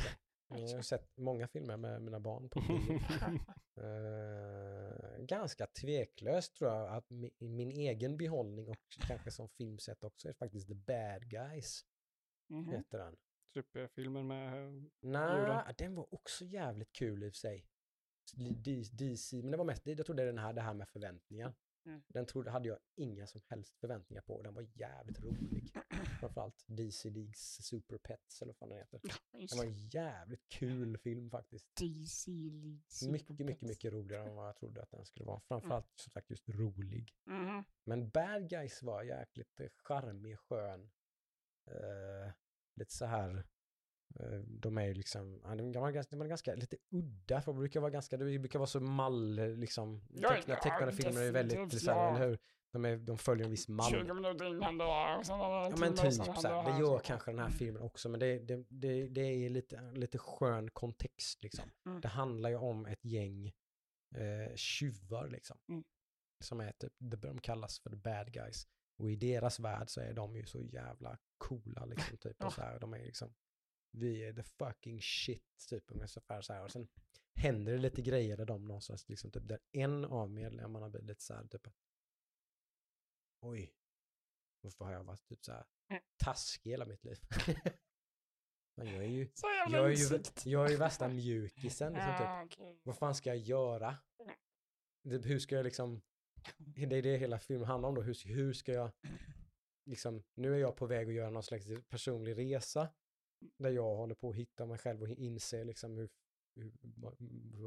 Speaker 1: Jag har sett många filmer med mina barn på bio. Eh, ganska tveklöst tror jag att mi, i min egen behållning och kanske som filmsätt också är faktiskt The Bad Guys.
Speaker 3: Mhm.
Speaker 1: Heter den.
Speaker 2: Superfilmen med...
Speaker 1: Nej,
Speaker 2: Gjorde
Speaker 1: den var också jävligt kul i och för sig. DC, men det var mest, jag tror det är den här, det här med förväntningar.
Speaker 3: Mm.
Speaker 1: Den trodde, hade jag inga som helst förväntningar på. Den var jävligt rolig. Framförallt DC Leagues Super Pets eller vad fan den heter. Det var en jävligt kul film faktiskt.
Speaker 3: DC Leeds.
Speaker 1: Mycket, mycket, mycket roligare än vad jag trodde att den skulle vara. Framförallt som sagt just rolig.
Speaker 3: Mhm.
Speaker 1: Men Bad Guys var jäkligt eh, charmig, skön. Eh, lite så här. Eh, de är ju liksom, de var ganska, de är ganska lite udda, för de brukar vara ganska, det brukar vara så mall, liksom, teckna, tecknade filmer är väldigt,
Speaker 3: ja.
Speaker 1: eller hur? De, är, de följer en viss mall.
Speaker 3: 20 minuter in händer det här och sen är det en
Speaker 1: Ja men typ så det gör kanske den här filmen också, men det, det, det, det är lite, lite skön kontext liksom.
Speaker 3: Mm.
Speaker 1: Det handlar ju om ett gäng eh, tjuvar liksom.
Speaker 3: Mm.
Speaker 1: Som är typ, de de kallas för the bad guys. Och i deras värld så är de ju så jävla coola liksom typ.
Speaker 3: Ja.
Speaker 1: Och så här, de är liksom, vi är the fucking shit typ ungefär så här. Och sen händer det lite grejer där de någonstans liksom typ, där en av medlemmarna blir lite så här typ oj, varför har jag varit typ så här
Speaker 3: Mm.
Speaker 1: taskig hela mitt liv? Jag är ju, jag är ju, jag är ju värsta mjukisen liksom typ. Vad fan ska jag göra? Typ, hur ska jag liksom, det är det hela filmen handlar om då, hur, hur ska jag, liksom, nu är jag på väg att göra någon slags personlig resa, där jag håller på att hitta mig själv och inse liksom hur, hur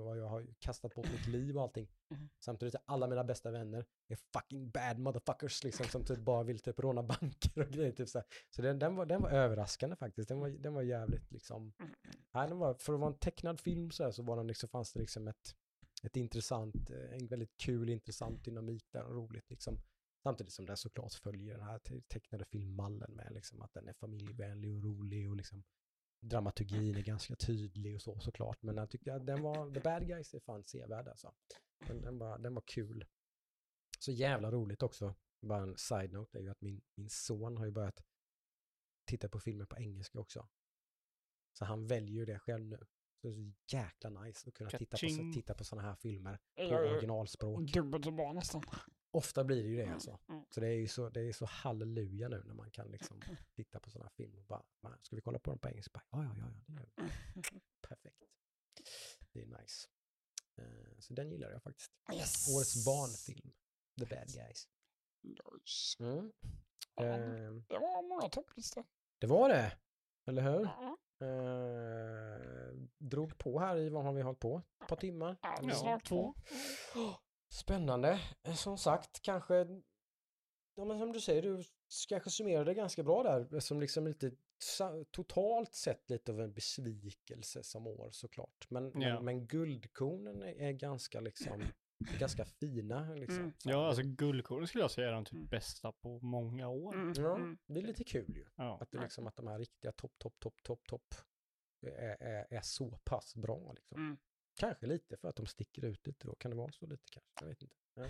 Speaker 1: vad- jag har kastat bort mitt liv och allting.
Speaker 3: Mhm.
Speaker 1: Samtidigt är alla mina bästa vänner är fucking bad motherfuckers liksom, som typ bara vill typ råna banker och grejer. Typ så här. så den, den, var, den var överraskande faktiskt, den var, den var jävligt liksom, nej, den var, för att vara en tecknad film så, här, så var den liksom, fanns det liksom ett, ett intressant, eh, en väldigt kul, intressant dynamik där och roligt liksom. Samtidigt som den såklart följer den här te- tecknade filmmallen med liksom att den är familjevänlig och rolig och liksom dramaturgin är ganska tydlig och så såklart. Men jag tyckte att den var, The Bad Guys är fan sevärd alltså. Den, den, var, den var kul. Så jävla roligt också, bara en side-note är ju att min, min son har ju börjat titta på filmer på engelska också. Så han väljer ju det själv nu. Så det är så jäkla nice att kunna titta på, titta på sådana här filmer på originalspråk.
Speaker 3: dubbelt så bra nästan.
Speaker 1: Ofta blir det ju det
Speaker 3: Mm,
Speaker 1: alltså.
Speaker 3: mm.
Speaker 1: Så det är ju så, det är så halleluja nu när man kan liksom titta på sådana filmer och bara, "Va, ska vi kolla på dem på engelska? Ja, ja, ja, ja, det gör vi. Perfekt. Det är nice. Eh, så den gillar jag faktiskt.
Speaker 3: Yes.
Speaker 1: Årets barnfilm. The Bad Guys.
Speaker 3: Nice.
Speaker 1: Mm. Eh,
Speaker 3: Det var många topplistor.
Speaker 1: det var det, eller hur?
Speaker 3: Ja,
Speaker 1: Eh, drog på här i, vad har vi hållit på? Ett par timmar?
Speaker 3: ja, snart två.
Speaker 1: Spännande. Eh, Som sagt, kanske, ja men som du säger, du kanske summerade det ganska bra där, som liksom lite totalt sett lite av en besvikelse som år såklart. Men,
Speaker 2: Ja.
Speaker 1: men, men guldkornen är, ganska liksom, ganska fina liksom.
Speaker 3: Mm.
Speaker 2: Ja, alltså guldkornen skulle jag säga är de typ
Speaker 3: Mm.
Speaker 2: bästa på många år.
Speaker 3: Mm,
Speaker 1: Ja,
Speaker 3: mm.
Speaker 1: det är lite kul ju.
Speaker 2: Ja.
Speaker 1: Att, det liksom, att de här riktiga topp, topp, topp, topp, topp är, är, är så pass bra. Liksom.
Speaker 3: Mm.
Speaker 1: Kanske lite för att de sticker ut lite då. Kan det vara så lite kanske? Jag vet inte. Ja.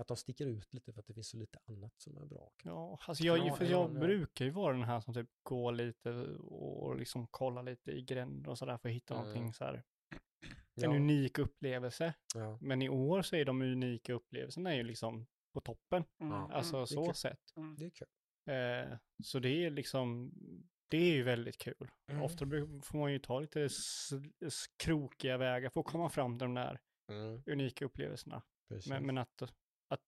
Speaker 1: Att de sticker ut lite för att det finns så lite annat som är bra. kanske.
Speaker 2: Ja, alltså jag,
Speaker 1: Ja,
Speaker 2: för
Speaker 1: ja,
Speaker 2: jag
Speaker 1: ja.
Speaker 2: brukar ju vara den här som typ går lite och liksom kollar lite i gränder och sådär för att hitta
Speaker 1: Mm.
Speaker 2: någonting så här.
Speaker 1: Ja,
Speaker 2: En unik upplevelse.
Speaker 1: ja.
Speaker 2: Men i år så är de unika upplevelserna ju liksom på toppen.
Speaker 3: Mm.
Speaker 1: Ja.
Speaker 2: Alltså
Speaker 3: mm,
Speaker 2: så
Speaker 1: kul.
Speaker 2: sett.
Speaker 3: mm.
Speaker 1: Det är kul.
Speaker 2: Eh, så det är liksom, det är ju väldigt kul.
Speaker 1: Mm.
Speaker 2: Ofta får man ju ta lite krokiga vägar för att komma fram till de där
Speaker 1: Mm,
Speaker 2: unika upplevelserna.
Speaker 1: precis.
Speaker 2: Men, men att, att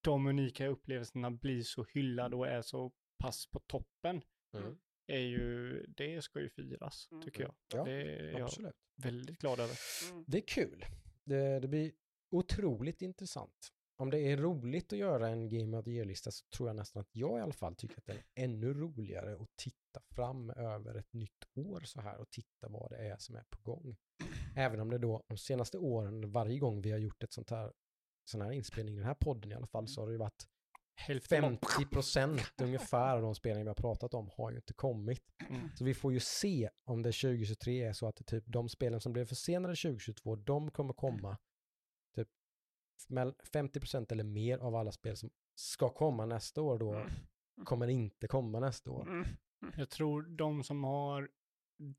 Speaker 2: de unika upplevelserna blir så hyllade och är så pass på toppen
Speaker 1: mm.
Speaker 2: är ju, det ska ju firas,
Speaker 3: Mm.
Speaker 2: tycker jag.
Speaker 1: Ja,
Speaker 2: det är jag
Speaker 1: Absolut.
Speaker 2: väldigt glad över.
Speaker 3: Mm.
Speaker 1: Det är kul. Det, det blir otroligt intressant. Om det är roligt att göra en Game of the Year-lista så tror jag nästan att jag i alla fall tycker att det är ännu roligare att titta fram över ett nytt år så här och titta vad det är som är på gång. Även om det då de senaste åren, varje gång vi har gjort ett sånt här, sån här inspelning i den här podden i alla fall, så har det ju varit
Speaker 2: Hälften av-
Speaker 1: 50 procent ungefär av de spelningar vi har pratat om har ju inte kommit.
Speaker 2: Mm.
Speaker 1: Så vi får ju se om det 2023 är så att det typ de spelen som blev försenade 2022, de kommer komma 50 procent eller mer av alla spel som ska komma nästa år då kommer inte komma nästa år.
Speaker 3: Mm.
Speaker 2: Jag tror de som har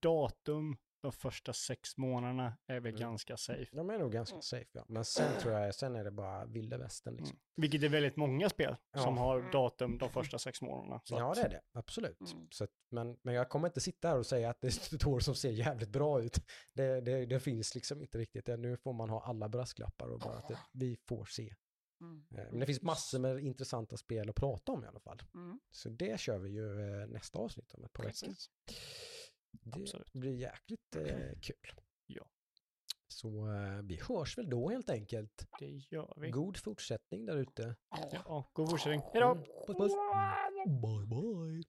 Speaker 2: datum de första sex månaderna är väl
Speaker 1: Mm.
Speaker 2: ganska safe.
Speaker 1: De är nog ganska safe ja. Men sen tror jag, sen är det bara vilda västern liksom.
Speaker 2: Mm. Vilket är väldigt många spel
Speaker 1: Ja.
Speaker 2: som har datum de första sex månaderna. Så
Speaker 1: Ja
Speaker 2: att-
Speaker 1: det är det, absolut.
Speaker 3: Mm.
Speaker 1: Så att, men, men jag kommer inte sitta här och säga att det är ett år som ser jävligt bra ut. Det, det, det finns liksom inte riktigt. Nu får man ha alla brasklappar och bara att det, vi får se.
Speaker 3: Mm.
Speaker 1: Eh, Men det finns massor med intressanta spel att prata om i alla fall.
Speaker 3: Mm.
Speaker 1: Så det kör vi ju eh, nästa avsnitt om ett par veckor. Det
Speaker 2: Absolut.
Speaker 1: blir jäkligt eh, kul.
Speaker 2: Ja.
Speaker 1: Så eh, vi hörs väl då helt enkelt.
Speaker 2: Det gör vi.
Speaker 1: God fortsättning där ute.
Speaker 2: Ja, god fortsättning. Hej då!
Speaker 1: Puss puss. Bye bye.